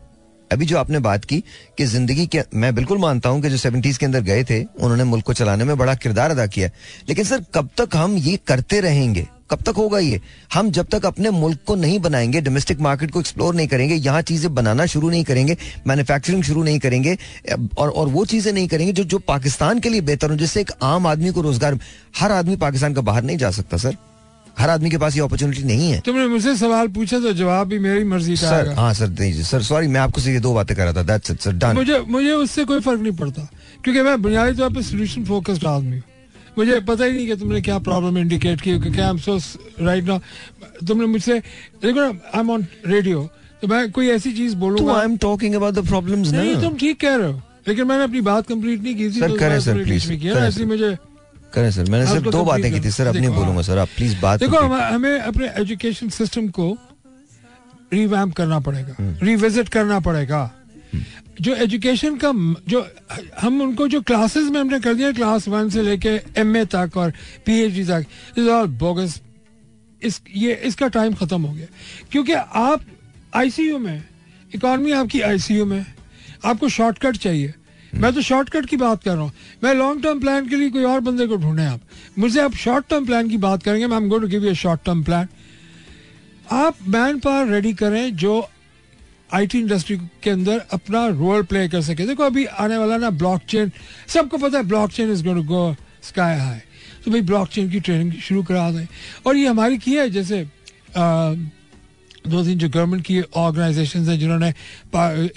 S1: अभी जो आपने बात की कि ज़िंदगी के, मैं बिल्कुल मानता हूँ कि जो सेवेंटीज के अंदर गए थे, उन्होंने मुल्क को चलाने में बड़ा किरदार अदा किया लेकिन सर, कब तक हम ये करते रहेंगे? कब तक होगा ये? हम जब तक अपने मुल्क को नहीं बनाएँगे डोमेस्टिक मार्केट को एक्सप्लोर नहीं करेंगे, यहाँ चीज़ें बनाना शुरू नहीं करेंगे मैन्युफैक्चरिंग शुरू नहीं करेंगे, और और वो चीज़ें नहीं करेंगे जो जो पाकिस्तान के लिए बेहतर हो, जिससे एक आम आदमी को रोज़गार, हर आदमी पाकिस्तान का बाहर नहीं जा सकता, सर। हर आदमी के पास ये अपॉर्चुनिटी नहीं है।
S3: तुमने मुझसे सवाल पूछा तो जवाब भी मेरी मर्ज़ी का
S1: सर हाँ सर नहीं सर सॉरी मैं आपको सिर्फ़ दो बातें कर रहा था दैट्स इट सर डन
S3: मुझे मुझे उससे कोई फ़र्क नहीं पड़ता क्योंकि मैं बुनियादी तौर पर सोल्यूशन फोकस्ड आदमी हूँ। मुझे पता ही नहीं कि तुमने क्या प्रॉब्लम इंडिकेट की क्योंकि I am so right now तुमने मुझसे देखो ना आई एम ऑन रेडियो तो मैं कोई ऐसी चीज़ बोलूँगा।
S1: I am talking about the problems
S3: नहीं तुम ठीक कह रहे हो लेकिन मैंने अपनी बात कंप्लीट नहीं की थी
S1: सर
S3: तो
S1: करें सर प्लीज़
S3: इसलिए मुझे
S1: करें सर मैंने सिर्फ़ दो
S3: तो
S1: बातें की थी सर अब नहीं
S3: देखो, हाँ।
S1: बोलूँगा सर आप प्लीज़ बात
S3: देखो हमें अपने एजुकेशन सिस्टम को रिवैम्प करना पड़ेगा रिविजिट करना पड़ेगा। जो एजुकेशन का जो हम उनको जो क्लासेस में हमने कर दिया क्लास वन से लेके एमए तक और पीएचडी तक इज़ ऑल बोगस इस ये इसका टाइम खत्म हो गया। क्योंकि आप आईसीयू में इकॉनमी आपकी आईसीयू में आपको शॉर्टकट चाहिए। मैं तो शॉर्टकट की बात कर रहा हूँ। मैं लॉन्ग टर्म प्लान के लिए कोई और बंदे को ढूंढे आप। मुझसे आप शॉर्ट टर्म प्लान की बात करेंगे मैं going to give you short term plan आप मैन पावर रेडी करें जो आईटी इंडस्ट्री के अंदर अपना रोल प्ले कर सके। देखो अभी आने वाला ना ब्लॉकचेन सबको पता है blockchain is going to go sky high तो भाई ब्लॉकचेन की ट्रेनिंग शुरू करा दें। और ये हमारी की है जैसे अ, दो तीन जो गवर्नमेंट की ऑर्गेनाइजेशन हैं जिन्होंने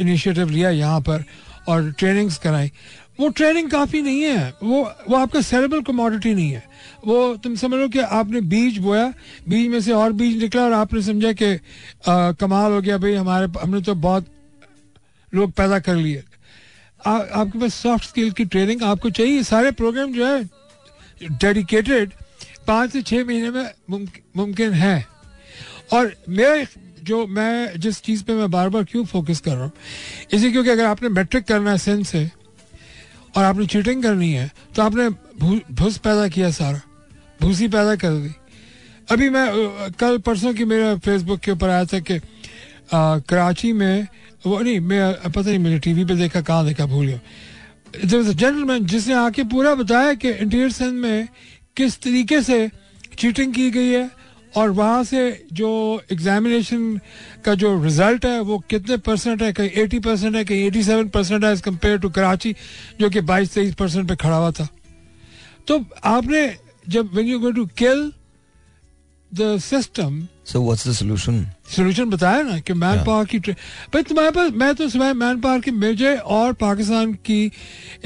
S3: इनिशिएटिव लिया यहाँ पर। और ट्रेनिंग्स कराई। वो ट्रेनिंग काफ़ी नहीं है। वो वो आपका सेरेबल कमोडिटी नहीं है। वो तुम समझ लो कि आपने बीज बोया, बीज में से और बीज निकला और आपने समझा कि कमाल हो गया भाई, हमारे, हमने तो बहुत लोग पैदा कर लिए। आपके पास सॉफ्ट स्किल की ट्रेनिंग आपको चाहिए। सारे प्रोग्राम जो है डेडिकेटेड पाँच से छः महीने में मुमकिन है। और मेरा जो मैं जिस चीज़ पे मैं बार बार क्यों फोकस कर रहा हूँ, इसी क्योंकि अगर आपने मैट्रिक करना है सेंस से, और आपने चीटिंग करनी है तो आपने भूस पैदा किया सारा, भूसी पैदा कर दी। अभी मैं कल परसों की मेरे फेसबुक के ऊपर आया था कि कराची में, वो नहीं, मैं, पता नहीं मैंने टीवी पे देखा, कहाँ देखा, भूल गया। जेंटलमैन जिसने आके पूरा बताया कि इंटीरियर सेंस में किस तरीके से चीटिंग की गई है और वहाँ से जो एग्जामिनेशन का जो रिज़ल्ट है वो कितने परसेंट है कहीं एटी परसेंट है कहीं एटी सेवन परसेंट है एज कंपेयर टू कराची जो कि बाईस तेईस परसेंट पे खड़ा हुआ था तो आपने जब when you go to kill the system
S1: So what's the solution?
S3: Solution बताया ना कि मैन पावर की भाई तुम्हारे पास मैं तो सुबह मैन पावर की मुझे और पाकिस्तान की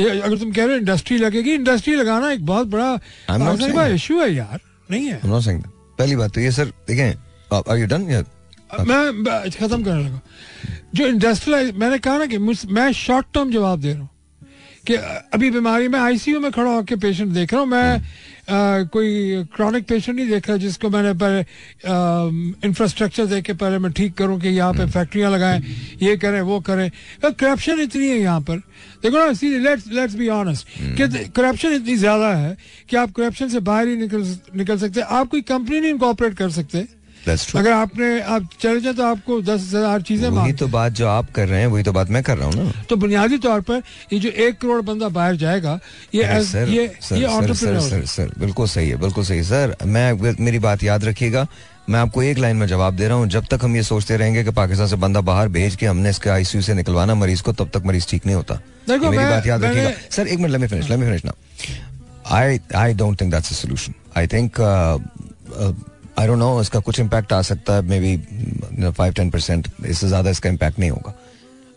S3: अगर तुम कह रहे हो इंडस्ट्री लगेगी इंडस्ट्री लगाना एक बहुत बड़ा. इशू है यार नहीं है
S1: पहली बात तो ये सर देखें आर यू डन
S3: मैं खत्म करने लगा। जो इंडस्ट्रियलाइज मैंने कहा ना कि मैं शॉर्ट टर्म जवाब दे रहा हूँ कि अभी बीमारी में आईसीयू में खड़ा होकर पेशेंट देख रहा हूँ मैं अ, कोई क्रॉनिक पेशेंट नहीं देखा रहा जिसको मैंने पहले इंफ्रास्ट्रक्चर देख के पहले मैं ठीक करूँ कि यहाँ पे फैक्ट्रियाँ लगाएँ ये करें वो करें। करप्शन इतनी है यहाँ पर। देखो ना see let's let's be honest कि करप्शन इतनी ज़्यादा है कि आप करप्शन से बाहर ही निकल निकल सकते आप कोई कंपनी नहीं इनकॉपरेट कर सकते। अगर आपने आप चले जाए तो आपको दस हज़ार चीज़ें
S1: वही तो बात जो आप कर रहे हैं वही तो बात मैं कर रहा हूँ ना।
S3: तो बुनियादी तौर पर ये जो एक करोड़ बंदा बाहर जाएगा ये
S1: सर
S3: ये
S1: सर
S3: ये
S1: सर सर सर सर बिल्कुल सही है बिल्कुल सही सर मैं मेरी बात याद रखिएगा मैं आपको एक लाइन में जवाब दे रहा हूँ। जब तक हम ये सोचते रहेंगे कि पाकिस्तान से बंदा बाहर भेज के हमने इसके आईसीयू से निकलवाना मरीज़ को तब तक मरीज़ ठीक नहीं होता। मेरी बात याद रखिएगा। सर एक minute let me finish let me finish now I I don't think that's a solution I think I don't know इसका कुछ इम्पैक्ट आ सकता है maybe five ten percent इससे ज़्यादा इसका इम्पैक्ट नहीं होगा।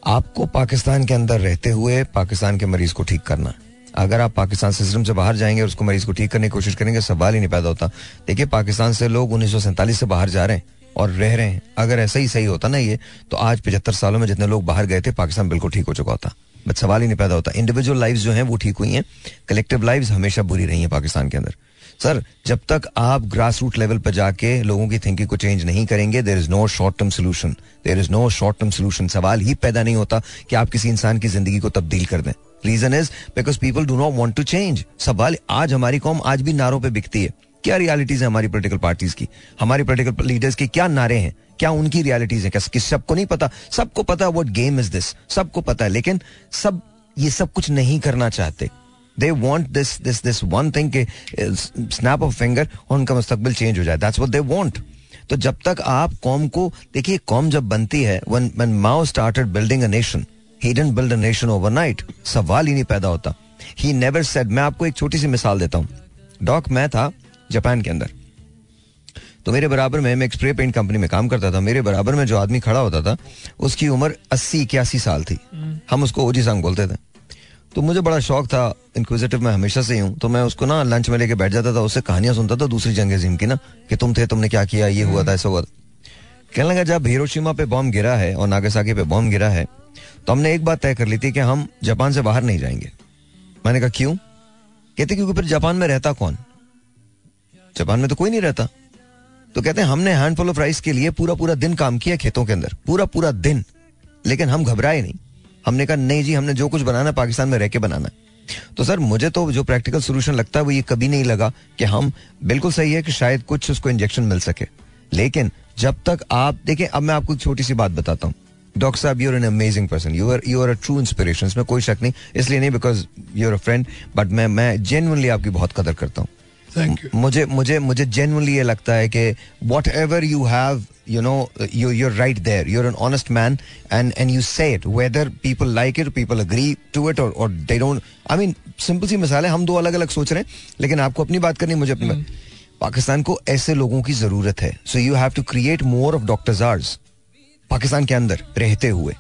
S1: आपको पाकिस्तान के अंदर रहते हुए पाकिस्तान के मरीज़ को ठीक करना है। अगर आप पाकिस्तान सिस्टम से बाहर जाएँगे और उसको मरीज़ को ठीक करने की कोशिश करेंगे, सवाल ही नहीं पैदा होता। देखिए, पाकिस्तान से लोग उन्नीस सौ सैंतालीस से बाहर जा रहे हैं और रह रहे हैं। अगर ऐसा ही सही होता ना ये तो आज पचहत्तर सालों में जितने लोग बाहर गए थे, पाकिस्तान बिल्कुल ठीक हो चुका होता। बट सवाल ही नहीं पैदा होता। इंडिविजुअल लाइफ जो है, वो ठीक हुई हैं। कलेक्टिव लाइफ हमेशा बुरी रही हैं पाकिस्तान के अंदर। सर जब तक आप ग्रास रूट लेवल पर जाके लोगों की थिंकिंग को चेंज नहीं करेंगे there is no short term solution there is no short term solution सवाल ही पैदा नहीं होता कि आप किसी इंसान की ज़िंदगी को तब्दील कर दें। Reason is because people do not want to change सवाल आज हमारी कौम आज भी नारों पर बिकती है। क्या रियलिटीज है हमारी पोलिटिकल पार्टीज़ की? हमारी पोलिटिकल लीडर्स की क्या नारे हैं? क्या उनकी रियलिटीज है? किस सबको नहीं पता? सबको पता वट गेम इज़ दिस सबको पता है। लेकिन सब ये सब कुछ नहीं करना चाहते। They want this this this one thing के स्नैप ऑफ़ फिंगर और उनका मुस्तकबिल चेंज हो जाए। दैट्स व्हाट दे वांट तो जब तक आप कौम को देखिए कौम जब बनती है when when Mao started building a nation he didn't build a nation overnight. सवाल ही नहीं पैदा होता। He never said मैं आपको एक छोटी सी मिसाल देता हूँ। डॉक मैं था जापान के अंदर। तो मेरे बराबर में मैं एक स्प्रे पेंट कंपनी में काम करता था। मेरे बराबर में जो आदमी खड़ा होता था उसकी उम्र अस्सी इक्यासी साल थी। हम उसको ओजी संग बोलते थे। तो मुझे बड़ा शौक था इंक्विजिटिव मैं हमेशा से ही तो मैं उसको ना लंच में लेके बैठ जाता था, उससे कहानियाँ सुनता था दूसरी जंग अजीम की ना, कि तुम थे, तुमने क्या किया, ये हुआ था, ऐसा हुआ था। कहने लगा, जब हिरोशिमा पे बॉम्ब गिरा है और नागासाकी पे बॉम्ब गिरा है तो हमने एक बात तय कर ली थी कि हम जापान से बाहर नहीं जाएँगे। मैंने कहा, क्यों? कहते, क्योंकि फिर जापान में रहता कौन? जापान में तो कोई नहीं रहता। तो कहते हैं हमने हैंडफुल ऑफ़ राइस के लिए पूरा पूरा दिन काम किया खेतों के अंदर पूरा पूरा दिन, लेकिन हम घबराए नहीं। हमने कहा नहीं जी हमने जो कुछ बनाना पाकिस्तान में रह के बनाना है। तो सर मुझे तो जो प्रैक्टिकल सोल्यूशन लगता है वो ये कभी नहीं लगा कि हम बिल्कुल सही है कि शायद कुछ उसको इंजेक्शन मिल सके। लेकिन जब तक आप देखें अब मैं आपको एक छोटी सी बात बताता हूँ। डॉक्टर साहब you're an amazing person you are you are a true inspiration इसमें कोई शक नहीं इसलिए नहीं because you're a friend but मैं मैं जेनुअनली आपकी बहुत कदर करता हूँ। मुझे मुझे मुझे जेनुअनली ये लगता है कि whatever you have you know you you're right there you're an honest man and and you say it whether people like it people agree to it और they don't I mean simple सी मिसाल है हम दो अलग अलग सोच रहे हैं लेकिन आपको अपनी बात करनी मुझे अपनी पाकिस्तान को ऐसे लोगों की ज़रूरत है। So you have to create more of doctors hours Pakistan के अंदर रहते हुए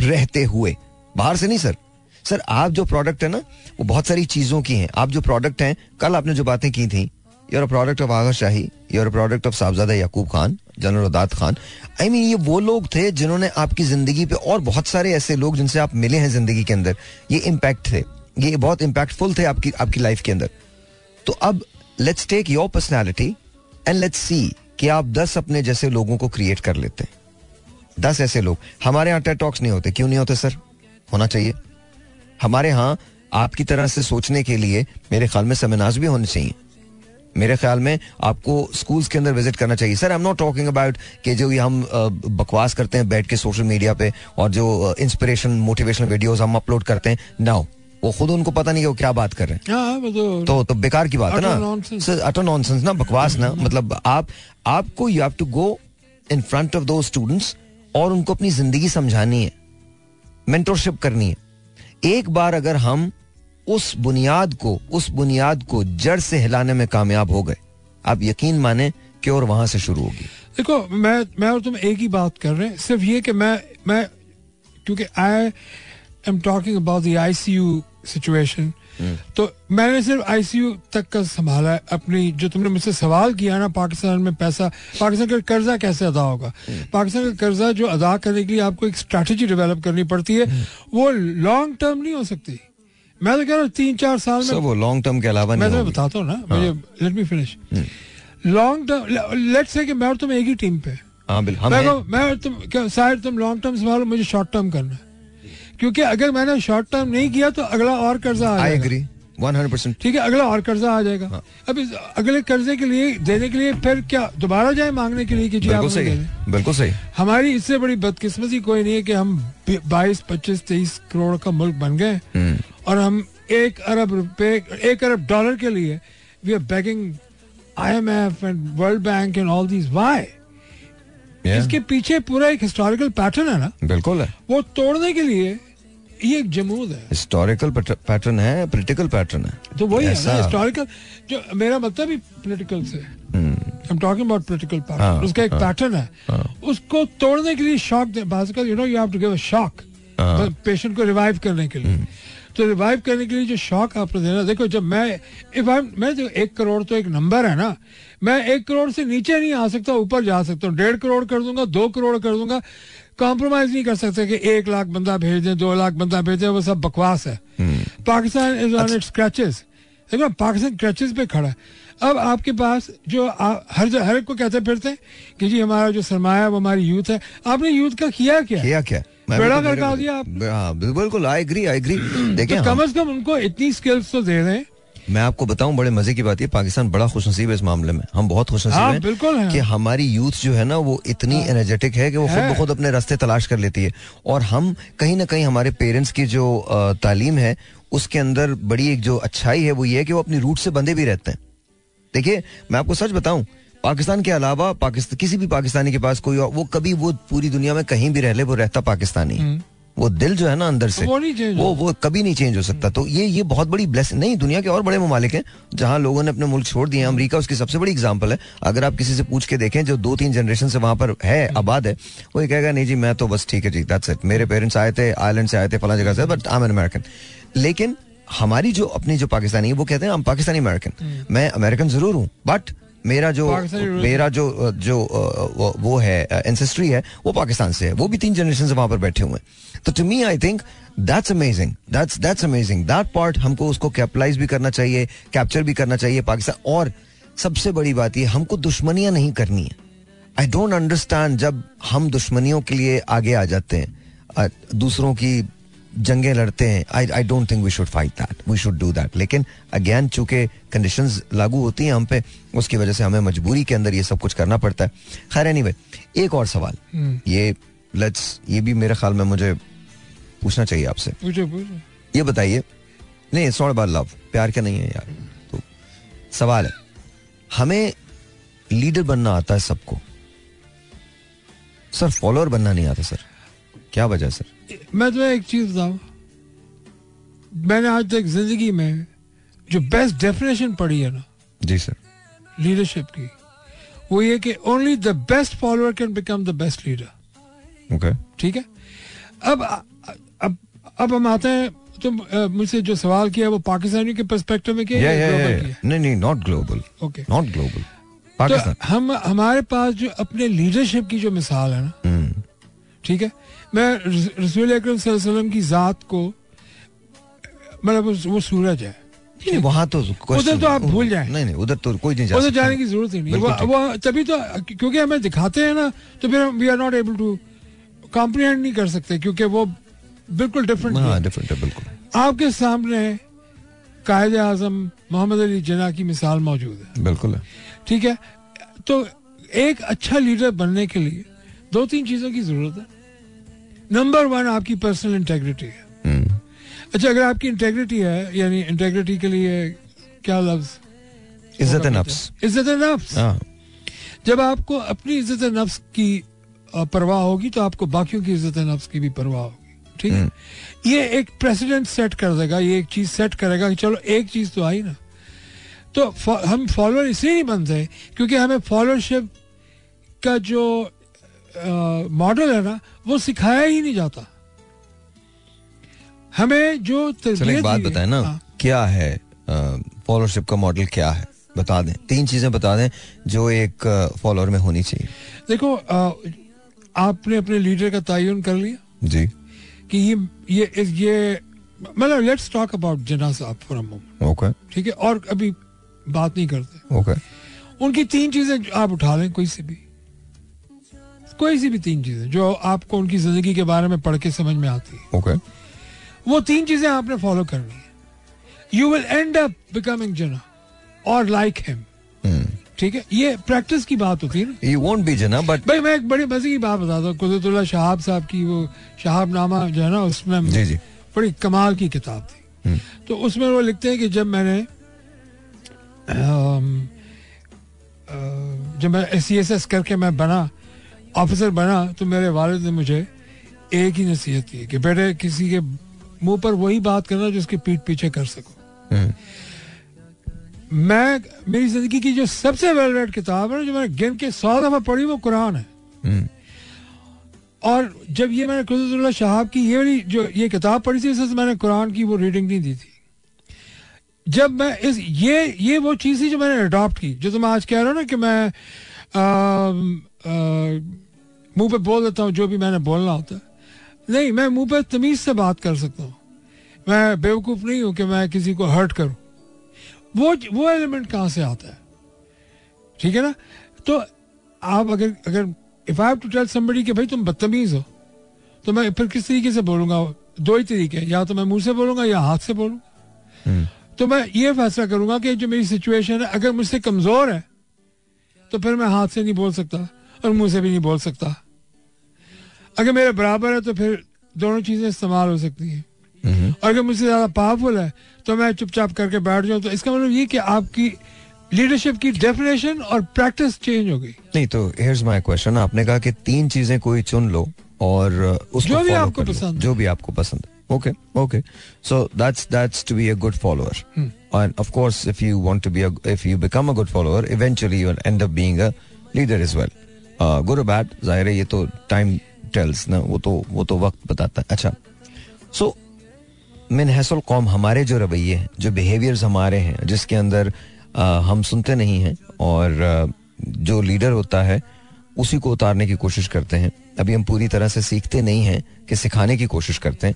S1: रहते हुए। बाहर से नहीं सर। सर आप जो प्रोडक्ट है ना वो बहुत सारी चीज़ों की हैं। आप जो प्रोडक्ट हैं कल आपने जो बातें की थी you're a product of Agha Shahi you're a product of Sahabzada Yaqub Khan general उदात Khan I I mean mean, ये वो लोग थे जिन्होंने आपकी ज़िंदगी पे और बहुत सारे ऐसे लोग जिनसे आप मिले हैं ज़िंदगी के अंदर। ये इम्पैक्ट थे। ये बहुत इम्पैक्टफुल थे आपकी आपकी लाइफ के अंदर। तो अब let's take your personality and let's see कि आप दस अपने जैसे लोगों को क्रिएट कर लेते हैं। दस ऐसे लोग। हमारे यहाँ टेड टॉक्स नहीं होते। क्यों नहीं होते सर होना चाहिए। हमारे यहाँ आपकी तरह से सोचने के लिए मेरे ख्याल में सेमिनार्स भी होने चाहिए। मेरे ख्याल में आपको स्कूल्स के अंदर विज़िट करना चाहिए। Sir I am not talking about कि जो ये हम बकवास करते हैं बैठ के सोशल मीडिया पे और जो इंस्पिरेशन मोटिवेशनल वीडियोस हम अपलोड करते हैं। नाउ वो खुद उनको पता नहीं कि वो क्या बात कर रहे हैं।
S3: हाँ तो
S1: तो तो बेकार की बात है ना. सर अटर नॉनसेंस ना बकवास ना। मतलब आप आपको you have to go in front of दो स्टूडेंट्स और उनको अपनी ज़िंदगी समझानी है। मेंटरशिप करनी है। एक बार अगर हम उस बुनियाद को उस बुनियाद को जड़ से हिलाने में कामयाब हो गए। आप यकीन माने कि और वहाँ से शुरू होगी।
S3: देखो मैं मैं और तुम एक ही बात कर रहे हैं। सिर्फ़ ये कि मैं मैं क्योंकि I am talking about the ICU situation तो मैंने सिर्फ़ आईसीयू तक का संभाला है। अपनी जो तुमने मुझसे सवाल किया ना पाकिस्तान में पैसा पाकिस्तान का कर्जा कैसे अदा होगा? पाकिस्तान का कर्जा जो अदा करने के लिए आपको एक स्ट्रैटेजी डेवलप करनी पड़ती है। वो लॉन्ग टर्म नहीं हो सकती। मैं तो कह रहा हूँ तीन चार साल में
S1: वो लॉन्ग टर्म के अलावा
S3: मैं तुम्हें बताता हूँ ना मुझे let me finish long term let say कि मैं और तुम एक ही टीम पे।
S1: हाँ
S3: मैं मैं तुम शायद तुम लॉन्ग टर्म संभालो मुझे शॉर्ट टर्म करना है। क्योंकि अगर मैंने शॉर्ट टर्म नहीं किया तो अगला और कर्जा आ
S1: आई एग्री 100%
S3: ठीक है अगला और कर्जा आ जाएगा। अब इस अगले कर्जे के लिए देने के लिए फिर क्या दोबारा जाए मांगने के लिए कि जी
S1: बिल्कुल सही बिल्कुल सही।
S3: हमारी इससे बड़ी बदकिस्मती कोई नहीं है कि हम बाईस पच्चीस तेईस करोड़ का मुल्क बन गए और हम एक अरब रुपए एक अरब डॉलर के लिए we are begging IMF and World Bank and all these. Why?
S1: Yeah.
S3: इसके पीछे पूरा एक हिस्टोरिकल पैटर्न है ना?
S1: बिल्कुल है।
S3: वो तोड़ने के लिए ये एक जमूद है।
S1: हिस्टोरिकल पैटर्न है पोलिटिकल पैटर्न है।
S3: तो वही है ना हिस्टोरिकल जो मेरा मतलब ही पॉलिटिकल से
S1: हम्म,
S3: I am talking about political
S1: हाँ,
S3: पैटर्न उसका एक
S1: हाँ,
S3: पैटर्न है।
S1: हाँ।
S3: उसको तोड़ने के लिए shock they basically you know you have to give a shock
S1: हाँ।
S3: पेशेंट को रिवाइव करने के लिए। तो रिवाइव करने के लिए जो शॉक आपने देना देखो जब मैं इफ़ आई मैं जो एक करोड़ तो एक नंबर है ना। मैं एक करोड़ से नीचे नहीं आ सकता ऊपर जा सकता हूँ। डेढ़ करोड़ कर दूँगा दो करोड़ कर दूँगा। कॉम्प्रोमाइज नहीं कर सकते कि एक लाख बंदा भेज दें दो लाख बंदा भेज दें वो सब बकवास है। Pakistan is on its crutches देखो पाकिस्तान क्रैचेस पे खड़ा है। अब आपके पास जो आ, हर ज- हर एक को कहते फिरते हैं कि जी हमारा जो सरमाया है वो हमारी यूथ है। आपने यूथ का किया क्या?
S1: किया क्या?
S3: बेड़ा
S1: तो
S3: दिया आपने।
S1: हाँ बिल्कुल आई एग्री आई एग्री देखिए
S3: कम से कम उनको इतनी स्किल्स तो दे दें
S1: मैं आपको बताऊँ बड़े मज़े की बात है पाकिस्तान बड़ा खुश नसीब है इस मामले में हम बहुत खुश
S3: नसीब
S1: हैं
S3: बिल्कुल हैं।
S1: कि हमारी यूथ जो है ना वो इतनी एनर्जेटिक है कि वो खुद
S3: है।
S1: ब खुद अपने रास्ते तलाश कर लेती है और हम कहीं ना कहीं हमारे पेरेंट्स की जो तालीम है उसके अंदर बड़ी एक जो अच्छाई है वो ये है कि वो अपनी रूट से बंधे भी रहते हैं देखिए मैं आपको सच बताऊँ पाकिस्तान के अलावा पाकिस्तान किसी भी पाकिस्तानी के पास कोई और वो कभी वो पूरी दुनिया में कहीं भी रह ले वो रहता पाकिस्तानी है। वो दिल जो है ना अंदर से
S3: वो
S1: वो वो कभी नहीं चेंज हो सकता। तो ये ये बहुत बड़ी ब्लेसिंग नहीं दुनिया के और बड़े ममालिक हैं जहाँ लोगों ने अपने मुल्क छोड़ दिए हैं। अमेरिका उसकी सबसे बड़ी एग्जांपल है। अगर आप किसी से पूछ के देखें जो दो तीन जनरेशन से वहाँ पर है आबाद है वो ये कहेगा नहीं जी मैं तो बस ठीक है जी दैट्स इट मेरे पेरेंट्स आए थे आयरलैंड से आए थे फला जगह से but I am an American लेकिन हमारी जो अपनी जो पाकिस्तानी है वो कहते हैं हम पाकिस्तानी अमेरिकन मैं अमेरिकन ज़रूर हूँ बट मेरा जो मेरा जो जो वो- है एंसेस्ट्री है वो पाकिस्तान से है। वो भी तीन जनरेशन से वहाँ पर बैठे हुए हैं। तो to me I think that's amazing that's that's amazing that part हमको उसको कैपिटलाइज भी करना चाहिए कैप्चर भी करना चाहिए पाकिस्तान। और सबसे बड़ी बात ये हमको दुश्मनियाँ नहीं करनी है। आई डोंट अंडरस्टैंड जब हम दुश्मनियों के लिए आगे आ जाते हैं। दूसरों की जंगें लड़ते हैं I I don't think we should fight that we should do that लेकिन अगेन चूँकि कंडीशन लागू होती हैं हम पे उसकी वजह से हमें मजबूरी के अंदर ये सब कुछ करना पड़ता है। खैर एनीवे एक और सवाल। hmm. ये लेट्स ये भी मेरे ख्याल में मुझे पूछना चाहिए आपसे। ये बताइए नहीं इट्स नॉट अबाउट लव प्यार का नहीं है यार। तो सवाल है हमें लीडर बनना आता है सबको? सर फॉलोअर बनना नहीं आता सर। क्या वजह सर?
S3: मैं तो एक चीज़ बताऊँ। मैंने आज तक ज़िंदगी में जो बेस्ट डेफिनेशन पढ़ी है ना
S1: जी सर।
S3: लीडरशिप की वो ये कि only the best follower can become the best leader
S1: okay
S3: ठीक है? अब अब अब हम आते हैं तो मुझसे जो सवाल किया वो पाकिस्तानी के पर्सपेक्टिव में किया
S1: या
S3: या global किया?
S1: नहीं नहीं not global
S3: okay
S1: not global
S3: तो
S1: पाकिस्तान
S3: हम हमारे पास जो अपने लीडरशिप की जो मिसाल है ना
S1: हम्म,
S3: ठीक है? मैं रसूल अकरम सल्लल्लाहु अलैहि वसल्लम की जात को मतलब वो- सूरज है।
S1: नहीं, वहाँ तो उधर
S3: तो आप भूल जाए।
S1: नहीं नहीं उधर तो कोई नहीं जा
S3: उधर जाने की ज़रूरत ही नहीं। वो, वो तभी तो क्योंकि हमें दिखाते हैं ना तो फिर we are not able to comprehend नहीं कर सकते क्योंकि वो बिल्कुल डिफरेंट
S1: हाँ डिफरेंट है बिल्कुल।
S3: आपके सामने कायद आज़म मोहम्मद अली जना की मिसाल मौजूद है।
S1: बिल्कुल है।
S3: ठीक है? तो एक अच्छा लीडर बनने के लिए दो तीन चीज़ों की ज़रूरत है। नंबर वन आपकी पर्सनल इंटेग्रिटी है।
S1: हम्म,
S3: अच्छा अगर आपकी इंटेग्रिटी है यानी इंटेग्रिटी के लिए क्या लफ्ज
S1: इज़्ज़त नफ्स।
S3: इज़्ज़त नफ्स।
S1: हाँ।
S3: जब आपको अपनी इज़्ज़त नफ्स की परवाह होगी तो आपको बाकियों की इज़्ज़त नफ्स की भी परवाह होगी। ठीक है? ये एक प्रेसिडेंट सेट कर देगा ये एक चीज़ सेट करेगा कि चलो एक चीज़ तो आई ना। तो हम फॉलोअर इसलिए नहीं बनते क्योंकि हमें फॉलोअरशिप का जो मॉडल है ना वो सिखाया ही नहीं जाता। हमें जो
S1: एक बात बताएँ ना
S3: हाँ,
S1: क्या है फॉलोअरशिप का मॉडल क्या है? बता दें तीन चीज़ें बता दें जो एक फॉलोअर में होनी चाहिए।
S3: देखो अ, आपने अपने लीडर का तयन कर लिया।
S1: जी।
S3: कि ये ये ये मतलब लेट्स टॉक अबाउट जना साहब फॉर अ मोमेंट
S1: ओके
S3: ठीक है? और अभी बात नहीं करते।
S1: Okay okay.
S3: उनकी तीन चीज़ें आप उठा लें कोई से भी। कोई सी भी तीन चीज़ें जो आपको उनकी ज़िंदगी के बारे में पढ़ के समझ में आती है।
S1: ओके
S3: वो तीन चीज़ें आपने फॉलो करनी है। You will end up becoming Jinnah और लाइक हिम ठीक है? ये प्रैक्टिस की बात होती है ना?
S1: You won't be Jinnah but
S3: भाई मैं एक बड़ी मज़े की बात बताता हूँ कुदरतुल्ला शहाब साहब की वो शहाब नामा जो है ना उसमें
S1: जी जी।
S3: बड़ी कमाल की किताब थी।
S1: हम्म।
S3: तो उसमें वो लिखते हैं कि जब मैंने अम, जब मैं सी एस एस करके मैं बना ऑफिसर बना तो मेरे वालिद ने मुझे एक ही नसीहत की कि बेटे किसी के मुँह पर वही बात करना जो उसके पीठ पीछे कर सको।
S1: हम्म,
S3: मैं मेरी ज़िंदगी की जो सबसे वेल रेड किताब है जो मैंने गिन के सौ दफ़ा पढ़ी वो कुरान है।
S1: हम्म,
S3: और जब ये मैंने कुदरतुल्लाह शहाब की ये वाली जो ये किताब पढ़ी थी इससे मैंने कुरान की वो रीडिंग नहीं दी थी। जब मैं इस ये ये वो चीज़ थी जो मैंने अडॉप्ट की जो तुम आज कह रहे हो ना कि मैं मुँह पे बोल देता हूँ जो भी मैंने बोलना होता है। नहीं मैं मुँह पे तमीज से बात कर सकता हूँ। मैं बेवकूफ़ नहीं हूँ कि मैं किसी को हर्ट करूँ। वो वो एलिमेंट कहाँ से आता है? ठीक है ना? तो आप अगर अगर if I have to tell somebody कि भाई तुम बदतमीज हो तो मैं फिर किस तरीके से बोलूँगा? दो ही तरीके हैं, या तो मैं मुँह से बोलूँगा या हाथ से बोलूँगा।
S1: हम्म,
S3: तो मैं ये फैसला करूँगा कि जो मेरी सिचुएशन है अगर मुझसे कमज़ोर है तो फिर मैं हाथ से नहीं बोल सकता और मुँह से भी नहीं बोल सकता। अगर मेरे बराबर है तो फिर दोनों चीज़ें इस्तेमाल हो सकती हैं।
S1: हम्म,
S3: और अगर मुझसे ज़्यादा पावरफुल है तो मैं चुपचाप करके बैठ जाऊँ तो इसका मतलब ये कि आपकी लीडरशिप की डेफिनेशन और प्रैक्टिस चेंज हो गई।
S1: नहीं तो हेयर्स माय क्वेश्चन आपने कहा कि तीन चीज़ें कोई चुन लो और उसको
S3: जो भी आपको पसंद
S1: जो भी आपको पसंद okay okay so that's that's to be a good follower and of course if you want to be if you become a good follower eventually you end up being a leader is well good और bad ज़ाहिर है ये तो time tales ना वो तो वो तो वक्त बताता है अच्छा सो मिन हैसल कौम हमारे जो रवैये हैं जो बिहेवियर्स हमारे हैं जिसके अंदर अ, हम सुनते नहीं हैं और अ, जो लीडर होता है उसी को उतारने की कोशिश करते हैं अभी हम पूरी तरह से सीखते नहीं हैं कि सिखाने की कोशिश करते हैं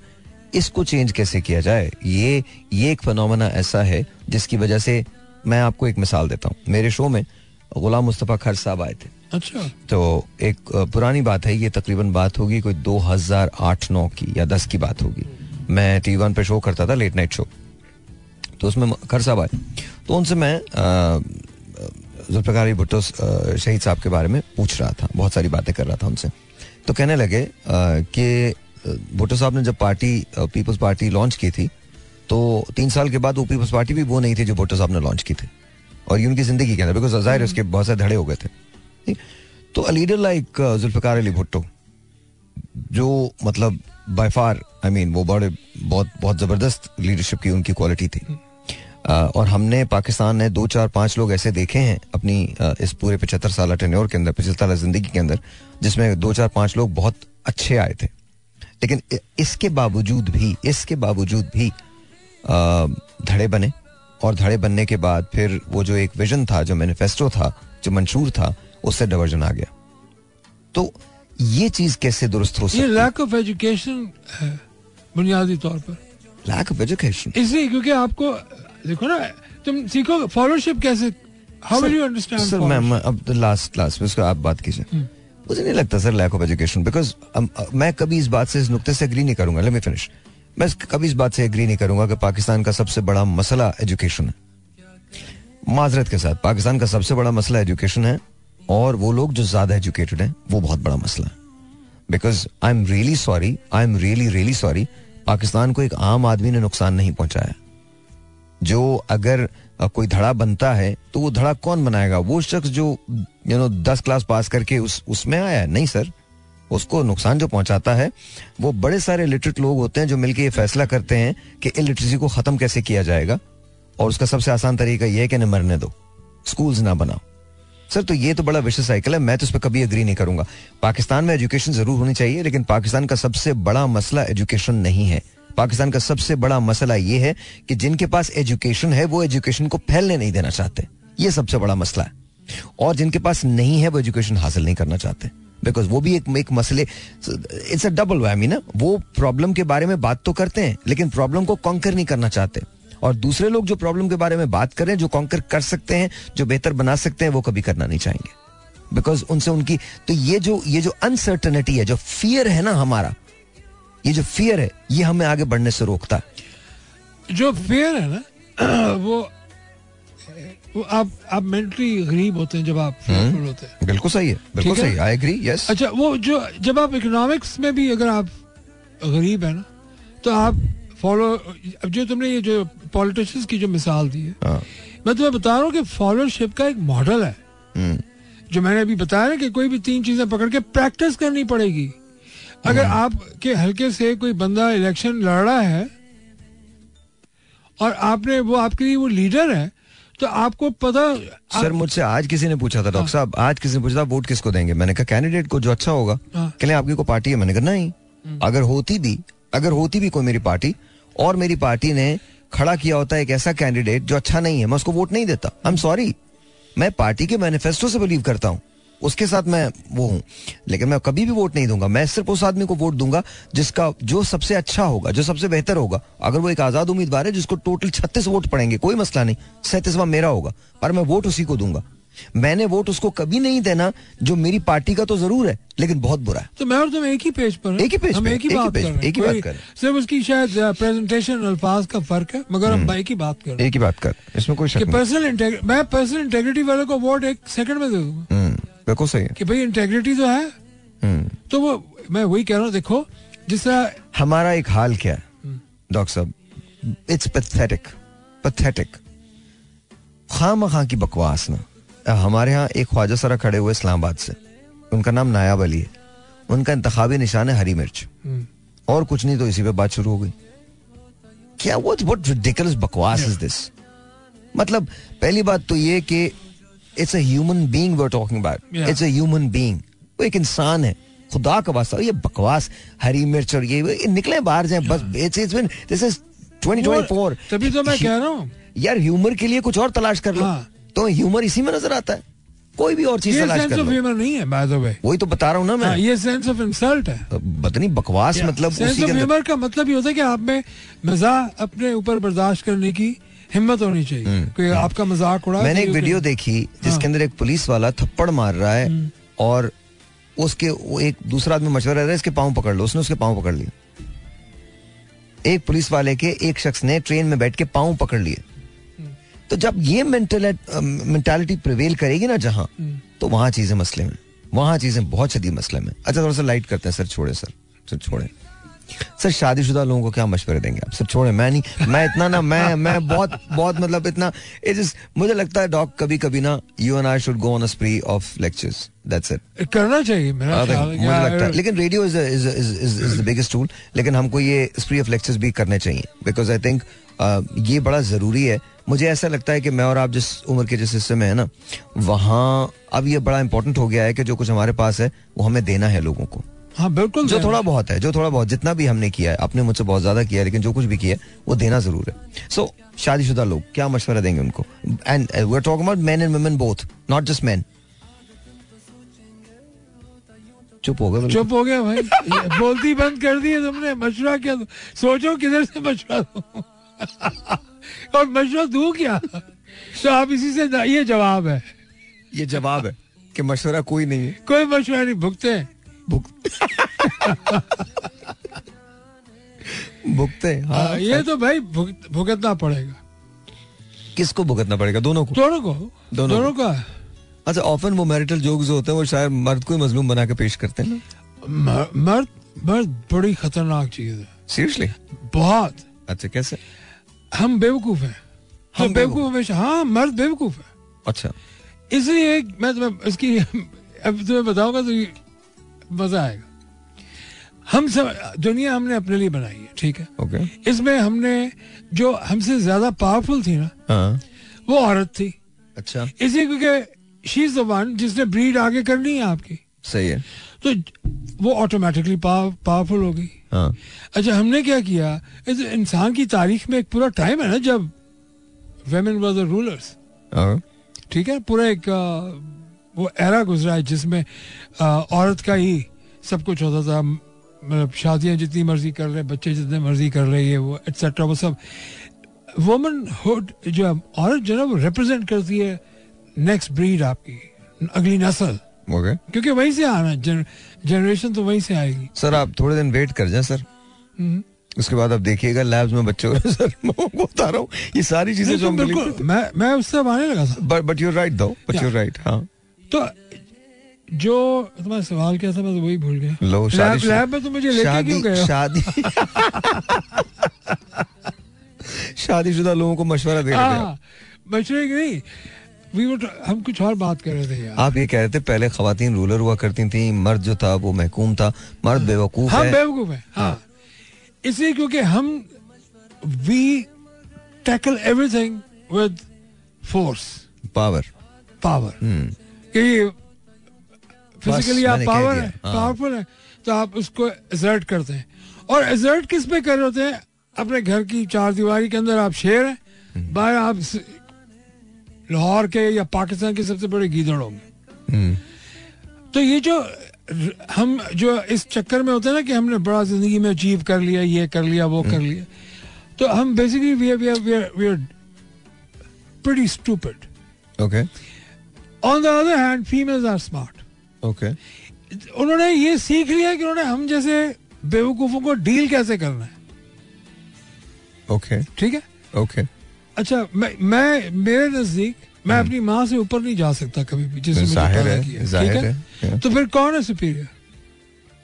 S1: इसको चेंज कैसे किया जाए? ये ये एक फिनोमेना ऐसा है जिसकी वजह से मैं आपको एक मिसाल देता हूँ। मेरे शो में गुलाम मुस्तफ़ा खर साहब आए थे।
S3: अच्छा।
S1: तो एक पुरानी बात है ये तकरीबन बात होगी कोई 2008-9 की या 10 की बात होगी। मैं टीवी वन पे शो करता था लेट नाइट शो तो उसमें खर साहब आए। तो उनसे मैं जुल्फ़िकार अली भुट्टो शहीद साहब के बारे में पूछ रहा था। बहुत सारी बातें कर रहा था उनसे। तो कहने लगे कि भुट्टो साहब ने जब पार्टी पीपल्स पार्टी लॉन्च की थी तो तीन साल के बाद वो पीपल्स पार्टी भी वो नहीं थी जो भुट्टो साहब ने लॉन्च की थी। और ये उनकी ज़िंदगी के अंदर बिकॉज़ ज़ाहिर उसके बहुत सारे धड़े हो गए थे। तो a leader like Zulfikar Ali Bhutto, जो मतलब बाय फार आई मीन वो बड़े, बहुत बहुत ज़बरदस्त लीडरशिप की उनकी क्वालिटी थी। और हमने पाकिस्तान ने दो, चार, पाँच लोग ऐसे देखे हैं अपनी इस पूरे पचहत्तर साल टेन्योर के अंदर, पचहत्तर साल ज़िंदगी के अंदर, जिसमें दो, चार, पाँच लोग बहुत अच्छे आए थे। लेकिन इसके बावजूद भी इसके बावजूद भी धड़े बने। और धड़े बनने के बाद फिर वो जो एक विजन था जो मैनिफेस्टो था जो मंशूर था उससे डाइवर्जन आ गया। तो ये चीज़ कैसे दुरुस्त हो सकती है?
S3: लैक ऑफ़ एजुकेशन है बुनियादी तौर पर।
S1: लैक ऑफ़ एजुकेशन
S3: इसलिए क्योंकि आपको देखो ना तुम सीखो फॉलोशिप कैसे? How will you understand
S1: sir मैं मैं अब लास्ट क्लास में उसको आप बात कीजिए। मुझे नहीं लगता sir lack of education because मैं कभी इस बात से इस नुक्ते से एग्री नहीं करूँगा। फिनिश मैं कभी इस बात से एग्री नहीं करूँगा कि पाकिस्तान का सबसे बड़ा मसला एजुकेशन है। माजरत के साथ पाकिस्तान का सबसे बड़ा मसला एजुकेशन है, और वो लोग जो ज़्यादा एजुकेटेड हैं, वो बहुत बड़ा मसला है। Because I am really sorry I am really really sorry Pakistan को एक आम आदमी ने नुकसान नहीं पहुँचाया। जो अगर कोई धड़ा बनता है तो वो धड़ा कौन बनाएगा? वो शख्स जो यू नो दस क्लास पास करके उस, उसमें आया नहीं सर उसको नुकसान जो पहुंचाता है, वो बड़े सारे लिटरेट लोग होते हैं जो मिलकर ये फैसला करते हैं कि इलिटरेसी को खत्म कैसे किया जाएगा। और उसका सबसे आसान तरीका यह है कि न मरने दो। स्कूल्स ना बनाओ। सर तो ये तो बड़ा विशेष साइकिल है। मैं तो इस पर कभी एग्री नहीं करूँगा। पाकिस्तान में एजुकेशन ज़रूर होनी चाहिए, लेकिन पाकिस्तान का सबसे बड़ा मसला एजुकेशन नहीं है। पाकिस्तान का सबसे बड़ा मसला ये है कि जिनके पास एजुकेशन है, वो एजुकेशन को फैलने नहीं देना चाहते। ये सबसे बड़ा मसला है। और जिनके पास नहीं है वो एजुकेशन हासिल नहीं करना चाहते। बिकॉज़ वो भी एक एक मसले इट्स अ डबल वैमी ना। वो प्रॉब्लम के बारे में बात तो करते हैं, लेकिन प्रॉब्लम को कॉन्कर नहीं करना चाहते। और दूसरे लोग जो प्रॉब्लम के बारे में बात कर जो कॉन्कर कर सकते हैं, जो बेहतर बना सकते हैं, वो कभी करना नहीं चाहेंगे। बिकॉज़ उनसे उनकी तो ये जो ये जो अनसर्टनिटी है, जो फियर है ना हमारा, ये जो फियर है, ये हमें आगे बढ़ने से रोकता।
S3: जो फियर है ना, वो आप आप मेंटली गरीब होते हैं जब आप fearful होते हैं।
S1: बिल्कुल सही है बिल्कुल सही आई एग्री यस
S3: अच्छा वो जो जब आप इकोनॉमिक्स में भी अगर आप गरीब है ना तो आप फॉलो अब जो तुमने ये जो पॉलिटिशियंस की जो मिसाल दी है
S1: हाँ।
S3: मैं तुम्हें बता रहा हूँ कि फॉलोशिप का एक मॉडल है। जो मैंने अभी बताया ना कि कोई भी तीन चीज़ें पकड़ के प्रैक्टिस करनी पड़ेगी। अगर
S1: हम्म।
S3: आपके हल्के से कोई बंदा इलेक्शन लड़ रहा है और आपने वो आपके लिए वो लीडर है तो आपको पता
S1: सर मुझसे आज किसी ने पूछा था डॉक्टर साहब आज किसी ने पूछा था वोट किसको देंगे? मैंने कहा कैंडिडेट को जो अच्छा होगा
S3: कहें
S1: कहले आपकी को पार्टी है? मैंने कहा नहीं। अगर होती भी अगर होती भी कोई मेरी पार्टी और मेरी पार्टी ने खड़ा किया होता है एक ऐसा कैंडिडेट जो अच्छा नहीं है मैं उसको वोट नहीं देता। आई एम सॉरी मैं पार्टी के मैनिफेस्टो से बिलीव करता हूँ। उसके साथ मैं वो हूँ। लेकिन मैं कभी भी वोट नहीं दूँगा। मैं सिर्फ़ उस आदमी को वोट दूँगा जिसका जो सबसे अच्छा होगा जो सबसे बेहतर होगा। अगर वो एक आज़ाद उम्मीदवार है जिसको टोटल छत्तीस वोट पड़ेंगे कोई मसला नहीं। सैंतीसवा मेरा होगा पर मैं वोट उसी को दूँगा। मैंने वोट उसको कभी नहीं देना जो मेरी पार्टी का तो ज़रूर है लेकिन बहुत बुरा है।
S3: तो मैं और तुम एक ही पेज पर
S1: एक ही पेज
S3: हम एक ही बात कर रहे हैं।
S1: एक ही बात कर
S3: सिर्फ़ उसकी शायद प्रेजेंटेशन अल्फाज का फ़र्क है मगर हम एक ही बात कर
S1: एक ही बात कर इसमें कोई
S3: पर्सनल इंटेग्रिटी मैं पर्सनल इंटेग्रिटी वाले को वोट एक सेकंड में दे दूँगा।
S1: हम्म, बिल्कुल सही है।
S3: कि भाई इंटेग्रिटी तो है।
S1: हम्म।
S3: तो वो मैं वही कह रहा हूँ देखो जिस तरह
S1: हमारा एक हाल क्या है डॉक्टर साहब? इट्स पैथेटिक पैथेटिक खाम खां की बकवास ना। हमारे यहाँ एक ख्वाजा सरा खड़े हुए इस्लामाबाद से। उनका नाम नायाब अली है। उनका इंतखाबी निशान है हरी मिर्च।
S3: हम्म,
S1: और कुछ नहीं तो इसी पे बात शुरू हो गई। क्या व्हाट रिडिकुलस बकवास इज़ दिस मतलब पहली बात तो ये कि it's a human being we are talking
S3: about
S1: it's a human being वो एक इंसान है। खुदा का वास्ता। ये बकवास हरी मिर्च और ये, निकले बाहर जाए। बस it's it's been this is 2024
S3: तभी तो मैं कह रहा हूँ।
S1: यार ह्यूमर के लिए कुछ और तलाश कर लो।
S3: हाँ।
S1: तो ह्यूमर इसी में नज़र आता है। कोई भी और चीज़ तलाश कर लो।
S3: नहीं है बाय द वे
S1: वही तो बता रहा हूँ ना मैं।
S3: ये सेंस ऑफ़ इंसल्ट है।
S1: बतनी बकवास मतलब
S3: सेंस ऑफ़ ह्यूमर का मतलब ये होता है कि आप में मज़ाक अपने ऊपर बर्दाश्त करने की हिम्मत होनी चाहिए कोई आपका मज़ाक उड़ा
S1: हम्म। मैंने एक वीडियो देखी जिसके
S3: हाँ।
S1: अंदर एक पुलिस वाला थप्पड़ मार रहा है
S3: हम्म।
S1: और उसके वो एक दूसरा आदमी मशवरा रहा है इसके पाँव पकड़ लो उसने उसके पाँव पकड़ लिए एक पुलिस वाले के एक शख्स ने ट्रेन में बैठ के पाँव पकड़ लिए
S3: हम्म।
S1: तो जब ये मेंटालिटी प्रिवेल करेगी ना जहाँ
S3: हम्म।
S1: तो वहाँ चीज़ें मसले में वहाँ चीज़ें बहुत शदीद मसले में अच्छा थोड़ा सा लाइट करते हैं सर छोड़े सर सर छोड़े सर शादीशुदा लोगों को क्या मशवरे देंगे आप? सर छोड़े मैं नहीं मैं इतना ना मैं मैं बहुत बहुत मतलब इतना इट इज़ मुझे लगता है डॉग कभी कभी ना you and I should go on a spree of lectures that's it
S3: करना चाहिए मेरा
S1: मुझे लगता है। लेकिन radio is is is is the biggest tool लेकिन हमको ये स्प्री ऑफ़ लेक्चर्स भी करने चाहिए। बिकॉज़ आई थिंक ये बड़ा ज़रूरी है। मुझे ऐसा लगता है कि मैं और आप जिस उम्र के जिस हिस्से में है ना वहाँ अब ये बड़ा इंपॉर्टेंट हो गया है कि जो कुछ हमारे पास है वो हमें देना है लोगों को।
S3: हाँ बिल्कुल
S1: जो थोड़ा बहुत है जो थोड़ा बहुत जितना भी हमने किया है आपने मुझसे बहुत ज़्यादा किया है लेकिन जो कुछ भी किया है वो देना ज़रूर है। सो शादीशुदा लोग क्या मशवरा देंगे उनको? And we are talking about man and women both not just man चुप हो गए
S3: चुप हो गया भाई। बोलती बंद कर दी है तुमने मशवरा क्या दो? सोचो किधर से मशवरा दो? और मशवरा दू क्या? तो आप इसी से ये जवाब है।
S1: ये जवाब है कि मशवरा कोई नहीं है।
S3: कोई मशवरा नहीं भुगते
S1: हैं, हाँ,
S3: हाँ, ये तो भाई भुगतना पड़ेगा।
S1: किसको भुगतना पड़ेगा? दोनों को।
S3: दोनों को।
S1: दोनों
S3: दोनों का।
S1: अच्छा ऑफन वो मैरिटल जोक्स जो होते हैं वो शायद मर्द को ही मजलूम बना के पेश करते हैं
S3: मर्द मर्द बड़ी खतरनाक चीज़ है।
S1: सीरियसली
S3: बहुत।
S1: अच्छा कैसे?
S3: हम बेवकूफ़ हैं।
S1: हम
S3: हम बेवकूफ़। हमेशा हाँ मर्द बेवकूफ़ है।
S1: अच्छा।
S3: इसलिए मैं तुम्हें इसकी अब तुम्हें बताऊँगा तो मज़ा आएगा। हम सब दुनिया हमने अपने लिए बनाई है ठीक है?
S1: ओके
S3: इसमें हमने जो हमसे ज़्यादा पावरफुल थी ना
S1: हाँ।
S3: वो औरत थी।
S1: अच्छा।
S3: इसलिए क्योंकि शी इज़ द वन जिसने ब्रीड आगे करनी है आपकी।
S1: सही है।
S3: तो वो ऑटोमेटिकली पावरफुल हो गई।
S1: हाँ।
S3: अच्छा हमने क्या किया इस इंसान की तारीख में एक पूरा टाइम है ना जब वेमेन वर द रूलर्स ठीक है? पूरा एक वो एरा गुजरा है जिसमें औरत का ही सब कुछ होता था। मतलब शादियाँ जितनी मर्ज़ी कर रहे बच्चे जितने मर्ज़ी कर रहे ये वो एटसेट्रा वो सब। वुमन हुड जो है, औरत जो है वो रिप्रेजेंट करती है नेक्स्ट ब्रीड आपकी अगली नस्ल।
S1: ओके
S3: क्योंकि वहीं से आना जन, जनरेशन तो वहीं से आएगी।
S1: सर आप थोड़े दिन वेट कर जाए सर
S3: हम्म।
S1: उसके बाद आप देखिएगा लैब्स में बच्चे हो सर मैं बता रहा हूँ ये सारी चीज़ें जो
S3: बिल्कुल मैं मैं उससे आने लगा था
S1: but but you right though but
S3: Yeah.
S1: You right हाँ।
S3: तो जो तुम्हारा सवाल क्या था मैं तो वही भूल गया।
S1: लो
S3: लैब
S1: शादी
S3: लैब में तो मुझे लेके क्यों गए हो?
S1: शादी शादीशुदा लोगों को मशवरा दे रहे
S3: हाँ मशवरे की नहीं वी वर हम कुछ और बात कर रहे थे यार।
S1: आप ये कह रहे थे पहले खातन रूलर हुआ करती थी मर्द जो था वो महकूम था मर्द बेवकूफ़
S3: हम
S1: है।
S3: बेवकूफ़ हैं हाँ। इसलिए क्योंकि हम we tackle everything with force
S1: power
S3: power
S1: hmm.
S3: कि फिजिकली आप पावर है। पावरफुल है तो आप उसको एजर्ट करते हैं और एजर्ट किस पे कर रहे होते हैं अपने घर की चार दीवारी के अंदर आप शेर हैं
S1: हम्म।
S3: बाहर आप लाहौर के या पाकिस्तान के सबसे बड़े गीदड़ होंगे
S1: हम्म
S3: तो ये जो हम जो इस चक्कर में होते हैं ना कि हमने बड़ा ज़िंदगी में अचीव कर लिया ये कर लिया वो
S1: हम्म।
S3: कर लिया तो हम basically we are we are we are pretty stupid
S1: okay
S3: on the other hand females are smart.
S1: Okay
S3: उन्होंने ये सीख लिया कि उन्होंने हम जैसे बेवकूफों को डील कैसे करना है।
S1: ओके
S3: ठीक है?
S1: ओके
S3: अच्छा मैं मैं मेरे नज़दीक मैं अपनी माँ से ऊपर नहीं जा सकता कभी भी
S1: ज़ाहिर
S3: पैदा
S1: है, ज़ाहिर
S3: है?
S1: है,
S3: तो फिर कौन है सुपीरियर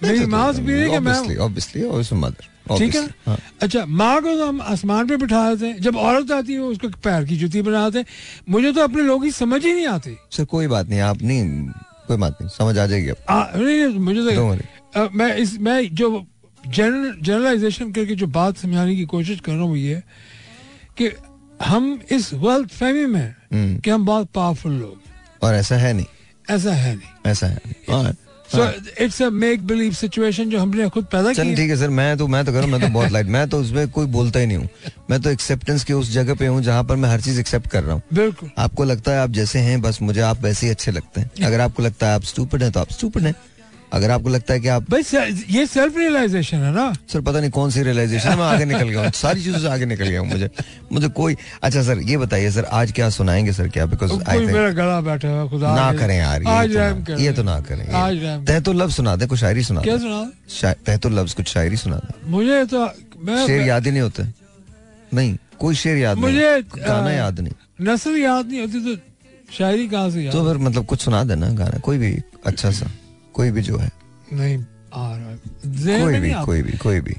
S3: मेरी माँ सुपीरियर मैं
S1: ऑब्वियसली ऑब्वियसली ऑब्वियसली मदर
S3: ठीक है?
S1: हाँ।
S3: अच्छा माँ को तो हम आसमान पे बिठा देते हैं। जब औरत आती है उसको पैर की जूती बना देते हैं। मुझे तो अपने लोग ही समझ ही नहीं आती।
S1: सर कोई बात नहीं आप नहीं कोई बात नहीं समझ आ जाएगी
S3: आ, नहीं नहीं, मुझे तो. अ, मैं इस मैं जो जनरल जनरलाइजेशन करके जो बात समझाने की कोशिश कर रहा हूँ वो ये कि हम इस वर्ल्ड फहमी में
S1: हम्म,
S3: कि हम बहुत पावरफुल लोग।
S1: और ऐसा है नहीं।
S3: ऐसा है नहीं।
S1: ऐसा है नहीं। हाँ, so.
S3: It's a make believe situation जो हमने खुद पैदा की
S1: ठीक है सर मैं तो मैं तो करूँ मैं तो बहुत लाइट मैं तो उसमें कोई बोलता ही नहीं हूँ। मैं तो एक्सेप्टेंस की उस जगह पे हूँ जहाँ पर मैं हर चीज़ एक्सेप्ट कर रहा हूँ।
S3: बिल्कुल।
S1: आपको लगता है आप जैसे हैं बस मुझे आप वैसे ही अच्छे लगते हैं। अगर आपको लगता है आप स्टूपिड हैं तो आप स्टूपिड हैं। अगर आपको लगता है कि आप
S3: भाई ये सेल्फ रियलाइजेशन है ना।
S1: सर पता नहीं कौन सी रियलाइजेशन मैं आगे निकल गया हूँ। सारी चीज़ों से आगे निकल गया हूँ मुझे। मुझे कोई अच्छा सर ये बताइए सर आज क्या सुनाएँगे सर क्या? बिकॉज़ आई थिंक
S3: मेरा गला बैठा हुआ खुदा
S1: ना करें यार
S3: आज
S1: तो ना- ये तो ना करें
S3: आज
S1: तह तो लफ्ज सुना दे कुछ शायरी सुना
S3: क्या सुना?
S1: तह तो लफ्ज कुछ शायरी सुना दे।
S3: मुझे तो
S1: शेर याद ही नहीं होते। नहीं कोई शेर याद नहीं
S3: मुझे,
S1: गाना याद नहीं।
S3: नस्ल याद नहीं होती तो शायरी कहाँ से
S1: तो फिर मतलब कुछ सुना देना गाना कोई भी अच्छा सा। कोई भी जो है।
S3: नहीं आ रहा है।
S1: कोई भी कोई भी कोई भी।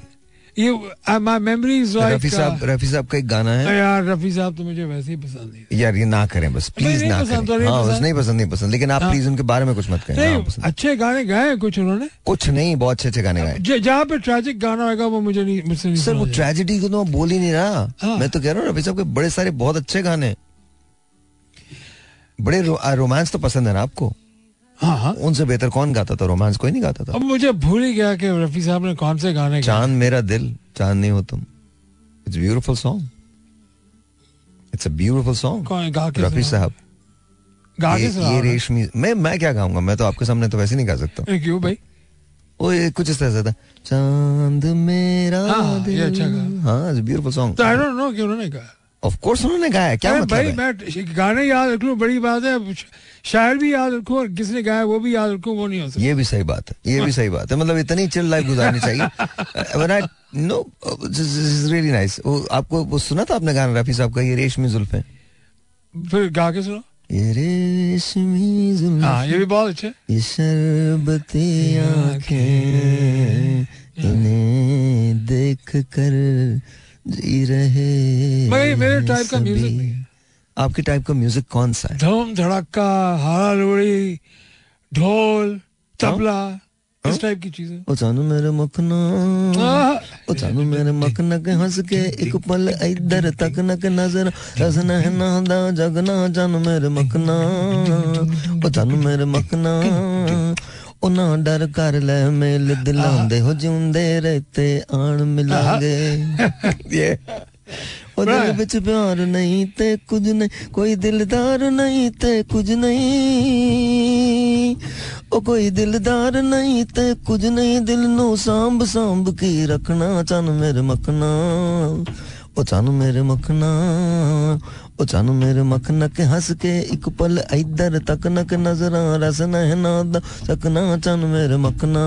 S3: ये माय मेमोरी इज़
S1: रफी साहब रफी साहब का एक गाना है।
S3: यार रफी साहब तो मुझे वैसे ही पसंद नहीं
S1: यार ये ना करें बस प्लीज़ ना करें।
S3: नहीं
S1: हाँ बस नहीं पसंद नहीं पसंद। लेकिन आप
S3: हाँ।
S1: प्लीज़ उनके बारे में कुछ मत कहें हाँ,
S3: अच्छे गाने गाए कुछ उन्होंने।
S1: कुछ नहीं बहुत अच्छे अच्छे गाने गाए।
S3: जहाँ पे ट्रेजिक गाना होगा वो मुझे नहीं मुझसे नहीं
S1: सर वो। ट्रेजेडी को तो बोल ही नहीं रहा।
S3: हाँ।
S1: मैं तो कह रहा हूँ रफी साहब के बड़े सारे बहुत अच्छे गाने। बड़े रोमांस तो पसंद है ना आपको?
S3: हाँ। हाँ
S1: उनसे बेहतर कौन गाता था? रोमांस कोई नहीं गाता था।
S3: अब मुझे भूल ही गया कि रफी साहब ने कौन से गाने
S1: चाँद मेरा दिल चाँद नहीं हो तुम। It's beautiful song it's a beautiful
S3: song गा
S1: रफी साहब।
S3: गा
S1: ये, ये रेशमी मैं मैं क्या गाऊँगा? मैं तो आपके सामने तो वैसे नहीं गा सकता।
S3: क्यों भाई?
S1: वो ये कुछ इस तरह से था। चाँद मेरा
S3: हाँ,
S1: दिल
S3: ये अच्छा गाना।
S1: हाँ it's beautiful
S3: song I don't know कि उन्होंने कहा
S1: ऑफ़ कोर्स उन्होंने गाया क्या मतलब
S3: भाई
S1: है?
S3: मैं गाने याद रख लूँ बड़ी बात है शायर भी याद रखूँ और किसने गाया वो भी याद रखूँ वो नहीं हो सकता।
S1: ये भी सही बात है ये भी सही बात है मतलब इतनी चिल लाइफ गुजारनी चाहिए। नो रियली नाइस वो आपको वो सुना था आपने गाना रफी साहब का ये रेशमी जुल्फे?
S3: फिर गा के सुनो
S1: ये रेशमी जुल्फे।
S3: हाँ ये भी बहुत अच्छे।
S1: ये शरबती आँखें इन्हें देख कर जी रहे
S3: मगर मेरे टाइप का म्यूज़िक नहीं है।
S1: आपके टाइप का म्यूज़िक कौन सा है?
S3: धूम धड़का हारा लोड़ी ढोल तबला इस टाइप की चीज़ें।
S1: ओ जानू मेरे मखना। ओ जानू मेरे मखना के हंस के एक पल इधर तक न के नज़र। रसना है ना दा जगना जानू मेरे मखना। ओ जानू मेरे मखना। ਉਹ ਨਾ ਡਰ ਕਰ ਲੈ ਮੇਲ ਦਿਲਾਉਂਦੇ ਹੋ ਜਿਉਂਦੇ ਰਹਤੇ ਆਣ ਮਿਲਾਂਗੇ ਇਹ ਉਹ ਦਿਲ ਵਿੱਚ ਪਿਆਰ ਨਹੀਂ ਤੇ ਕੁਝ ਨਹੀਂ ਕੋਈ ਦਿਲਦਾਰ ਨਹੀਂ ਤੇ ਕੁਝ ਨਹੀਂ ਉਹ ਕੋਈ ਦਿਲਦਾਰ ਨਹੀਂ ਤੇ ਕੁਝ ਨਹੀਂ ਦਿਲ ਨੂੰ ਸਾਂਭ ਸਾਂਭ ਕੇ ਰੱਖਣਾ ਚੰਨ ਮੇਰੇ ਮਖਣਾ ਉਹ ਚੰਨ ਮੇਰੇ ਮਖਣਾ ਉਹ ਚੰਨ ਮੇਰੇ ਮੱਖਣਾ ਕੇ ਹੱਸ ਕੇ ਇੱਕ ਪਲ ਇਧਰ ਤੱਕ ਨਕ ਨਜ਼ਰਾਂ ਰਸ ਨਹਿਨਾ ਦਾ ਸਕਣਾ ਚੰਨ ਮੇਰੇ ਮੱਖਣਾ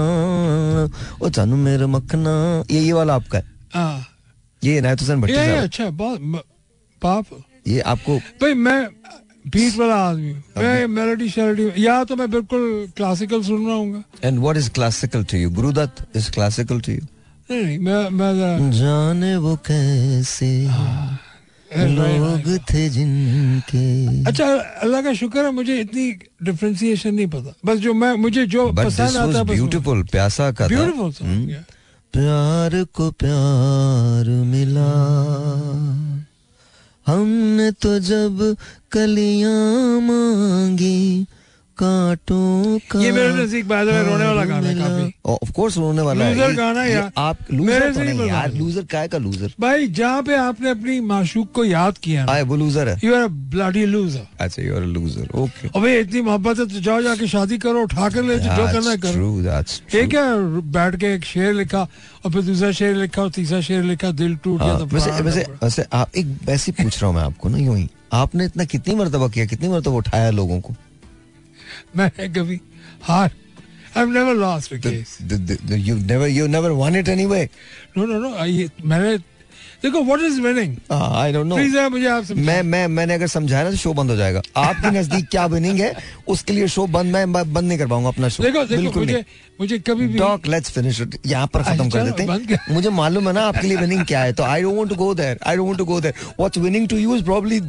S1: ਉਹ ਚੰਨ ਮੇਰੇ ਮੱਖਣਾ ये ये वाला आपका है
S3: हाँ
S1: ये इनायत हुसैन भट्टी
S3: ये ये
S1: साहब
S3: अच्छा है, बहुत म- पावरफुल
S1: ये आपको
S3: भाई मैं बीट वाला आदमी हूँ मैं मेलोडी शेलोडी या तो मैं बिल्कुल क्लासिकल सुन रहा हूँ
S1: and what is classical to you Guru Dutt is classical to you
S3: नहीं नहीं मैं मैं जरा-
S1: जाने वो कैसे लोग थे जिनके।
S3: अच्छा अल्लाह का शुक्र है मुझे इतनी डिफरेंशिएशन नहीं पता। बस जो मैं मुझे जो पसंद आता है
S1: ब्यूटीफुल प्यासा का
S3: ब्यूटीफुल
S1: हम्म। प्यार को प्यार मिला। हमने तो जब कलियाँ मांगी कांटों का
S3: ये मेरे नज़दीक रोने वाला गाना है काफ़ी।
S1: ऑफ़ कोर्स रोने वाला है।
S3: Loser गाना यार।
S1: आप लूजर तो
S3: नहीं
S1: यार लूजर काय का लूजर
S3: भाई जहाँ पे आपने अपनी माशूक को याद किया
S1: आए वो लूजर है।
S3: यू आर ब्लडी लूजर
S1: अच्छा you are a loser
S3: okay भाई इतनी मोहब्बत है तो जाओ जाके शादी करो उठा कर ले जो करना है करो। ये क्या बैठ के एक शेर लिखा और फिर दूसरा शेर लिखा और तीसरा शेर लिखा दिल टूट गया तो
S1: वैसे वैसे वैसे आप एक वैसे पूछ रहा हूँ मैं आपको ना यूँ ही। आपने इतना कितनी मरतबा किया कितनी मरतबा उठाया लोगों को?
S3: मैंने कभी हार। I have never lost a case
S1: you never you never won it anyway
S3: no no no मैंने देखो what is winning
S1: I don't know
S3: please मुझे आप
S1: मैं मैं मैंने अगर समझाया ना तो शो बंद हो जाएगा। आपके नज़दीक क्या विनिंग है उसके लिए शो बंद मैं बंद नहीं कर पाऊँगा अपना शो
S3: देखो देखो
S1: बिल्कुल
S3: मुझे मुझे कभी भी
S1: टॉक लेट्स फिनिश इट यहाँ पर खत्म
S3: अच्छा,
S1: कर देते हैं। मुझे मालूम है ना आपके लिए विनिंग क्या है तो I don't want to go there I don't want to go there what's winning to you is probably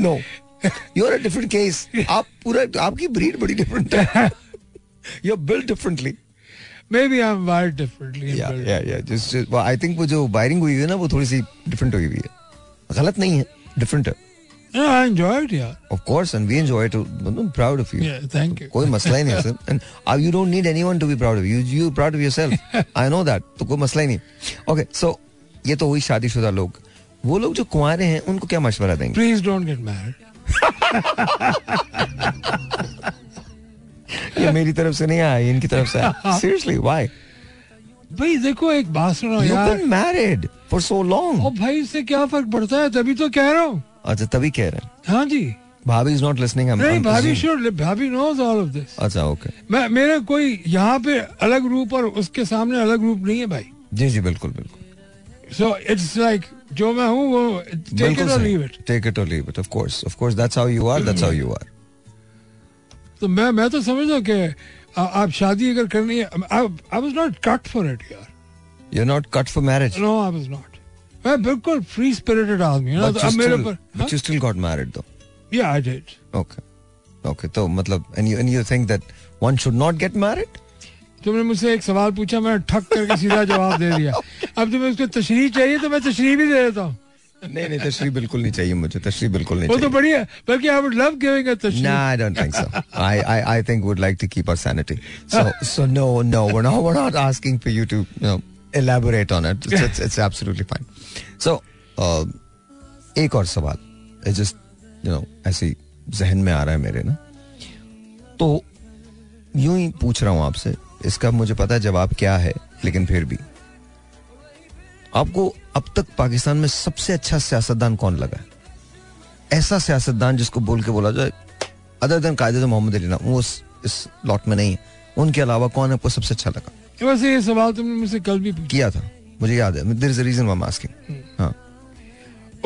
S1: no you are a different case आप पूरा आपकी ब्रीड बड़ी डिफरेंट है। You are built
S3: differently maybe I am wired differently
S1: या या या just I think वो जो वायरिंग हुई है ना वो थोड़ी सी डिफरेंट हुई हुई है। गलत नहीं है डिफरेंट है। कोई मसला ही नहीं है सर तो कोई मसला ही नहीं ये तो हुई शादीशुदा लोग। वो लोग जो कुंवारे हैं उनको क्या मशवरा देंगे? ये मेरी तरफ़ से नहीं आया इनकी तरफ़ से सीरियसली व्हाई
S3: भाई देखो एक बात सुनो यार।
S1: मैरिड फॉर सो लॉन्ग
S3: ओ भाई इससे क्या फ़र्क पड़ता है? तभी तो कह रहा हूँ।
S1: अच्छा तभी कह रहे हैं।
S3: हाँ जी।
S1: भाभी इज़ नॉट लिसनिंग
S3: नहीं bhabhi should bhabhi knows all of this
S1: अच्छा ओके
S3: मैं मेरा कोई यहाँ पे अलग रूप और उसके सामने अलग रूप नहीं है भाई।
S1: जी जी बिल्कुल बिल्कुल।
S3: सो इट्स लाइक जो मैं हूँ वो टेक इट और लीव इट
S1: टेक इट और leave it of course of course that's how you are that's how you are
S3: तो मैं मैं तो समझता हूँ कि आप शादी अगर करनी है I was not cut for it यार
S1: you are not cut for marriage
S3: no I was not मैं बिल्कुल फ्री स्पिरिटेड आदमी हूँ ना तो अब मेरे ऊपर
S1: but you still got married though.
S3: या आई डिड
S1: Okay. Okay. तो मतलब and you and you think that one should not get married?
S3: तुमने मुझसे एक सवाल पूछा मैं ठक करके सीधा जवाब दे दिया। अब तुम्हें उसको तशरी चाहिए तो मैं तशरी भी दे देता हूँ।
S1: नहीं नहीं तशरी बिल्कुल नहीं चाहिए मुझे तशरी बिल्कुल नहीं
S3: तो बढ़िया बल्कि I would love giving a
S1: तशरी
S3: no
S1: I don't think so I I I think would like to keep our sanity so so no no we are not not asking for you to you know elaborate on it it's it's absolutely fine so एक और सवाल। Just you no ऐसे जहन में आ रहा है मेरे ना। तो यूँ ही पूछ रहा हूँ आपसे इसका मुझे पता है जवाब क्या है लेकिन फिर भी। आपको अब तक पाकिस्तान में सबसे अच्छा सियासतदान कौन लगा? है ऐसा सियासतदान जिसको बोल के बोला जाए अदर देन कायदे मोहम्मद अली ना वो इस, लॉट में नहीं है। उनके अलावा कौन आपको सबसे अच्छा लगा?
S3: वैसे ये सवाल तुमने मुझसे कल भी
S1: किया था। मुझे याद है there is a reason am asking हाँ।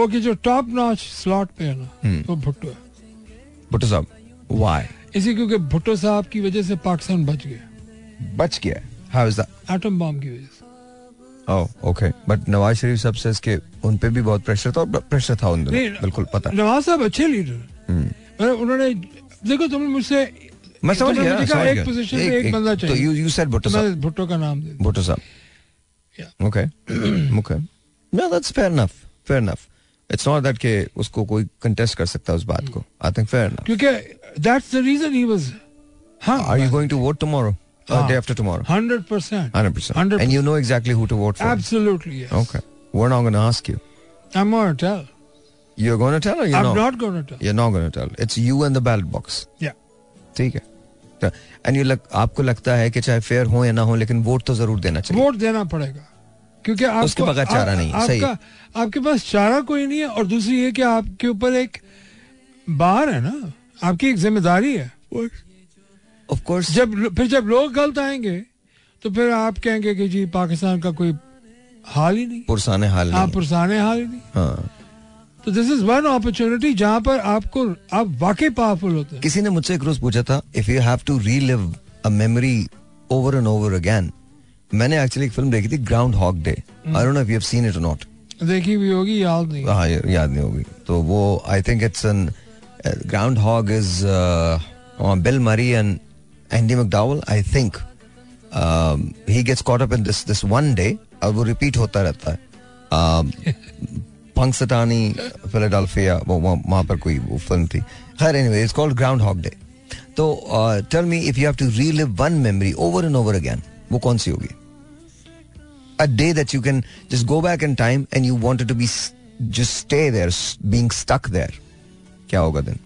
S3: ओके जो टॉप नॉच स्लॉट पे है ना
S1: हम्म।
S3: वो भुट्टो है।
S1: भुट्टो साहब व्हाई
S3: इसी क्योंकि भुट्टो साहब की वजह से पाकिस्तान बच गया।
S1: बच गया how is that
S3: atom bomb की वजह से।
S1: Oh okay but Nawaz Sharif sahab से इसके उन पे भी बहुत प्रेशर था और प्रेशर था उन दिनों बिल्कुल पता है।
S3: नवाज़ साहब अच्छे लीडर
S1: हम्म।
S3: उन्होंने देखो तुमने मुझसे
S1: मैं समझ गया
S3: एक पोजीशन पे एक बंदा
S1: तो
S3: चाहिए।
S1: यू यू सेड भुट्टो साहब
S3: भुट्टो का नाम दे
S1: Bhutto sahab
S3: Yeah.
S1: Okay okay no that's fair enough fair enough it's not that के उसको कोई कंटेस्ट कर सकता उस बात को आई थिंक फेयर इनफ
S3: क्योंकि that's the reason he was हाँ
S1: Are you going to vote tomorrow?
S3: Ah.
S1: day after tomorrow?
S3: Hundred percent
S1: 100%.
S3: 100%.
S1: And you know exactly who to vote for?
S3: Absolutely yes
S1: Okay. We're not going to ask you.
S3: I'm going to tell.
S1: You're going to tell or you're
S3: I'm
S1: not?
S3: not going to tell.
S1: You're not going to tell. It's you and the ballot box.
S3: Yeah.
S1: ठीक है तो- And you लग, आपको लगता है कि चाहे fair हो या ना हो लेकिन वोट तो ज़रूर देना चाहिए
S3: वोट देना पड़ेगा क्योंकि आपको
S1: उसके बगैर चारा नहीं है, सही
S3: आपके पास चारा कोई नहीं है और दूसरी ये कि आपके ऊपर एक बार है ना आपकी एक ज़िम्मेदारी है
S1: ऑफ़ कोर्स
S3: जब फिर जब लोग गलत आएँगे तो फिर आप कहेंगे कि जी पाकिस्तान का कोई हाल ही नहीं।
S1: पुरसाने हाल
S3: आप
S1: नहीं
S3: पुरसाने हाल ही नहीं।
S1: हाँ।
S3: तो दिस इज़ वन अपॉर्चुनिटी जहाँ पर आपको आप वाकई पावरफुल होते हैं।
S1: किसी ने मुझसे एक रोज पूछा था if you have to relive a memory over and over again मैंने एक्चुअली एक फ़िल्म देखी थी Groundhog Day I don't know if you have seen it और नॉट
S3: देखी भी होगी याद नहीं
S1: हाँ। याद नहीं होगी। तो वो I think it's an Groundhog is Bill Murray and Andie MacDowell I think he gets caught up in this this one day और वो रिपीट होता रहता है। पंक्सटानी फिलाडेल्फिया वो वो- वहाँ पर कोई वो फ़िल्म थी। खैर anyway it's called Groundhog Day तो tell me if you have to relive one memory over and over again वो कौन सी होगी? A day that you can just go back in time and you wanted to be s- just stay there s- being stuck there क्या होगा दिन?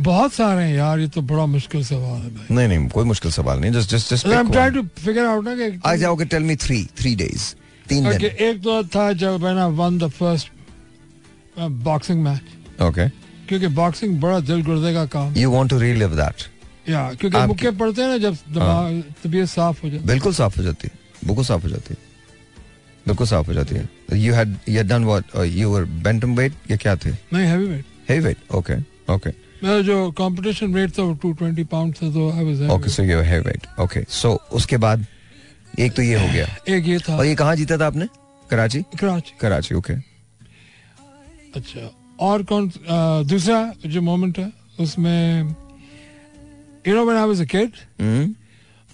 S3: बहुत सारे हैं यार ये तो बड़ा मुश्किल सवाल है भाई।
S1: नहीं नहीं कोई मुश्किल सवाल नहीं just just just
S3: I am trying to figure out ना कि
S1: आ जाओगे tell me three three days तीन दिन।
S3: एक तो था जब मैंने won the first boxing match
S1: okay
S3: क्योंकि बॉक्सिंग बड़ा दिल गुर्दे का काम
S1: you want to relive that
S3: या क्योंकि मुक्के पड़ते हैं ना जब दिमाग तबीयत साफ़ हो जाती
S1: बिल्कुल साफ़ हो जाती है बिल्कुल साफ़ हो जाती है। बिल्कुल साफ़ हो जाती है। You had you had done what you were bantamweight या क्या थे?
S3: नहीं heavyweight
S1: heavyweight okay okay
S3: मेरा जो कंपटीशन वेट था वो 220 पाउंड था तो I
S1: was okay so you heavyweight okay so उसके बाद एक तो ये हो गया।
S3: एक ये था।
S1: और ये कहाँ जीता था आपने? कराची?
S3: कराची।
S1: कराची ओके
S3: अच्छा और कौन दूसरा जो मोमेंट है उसमें you know when I was a
S1: kid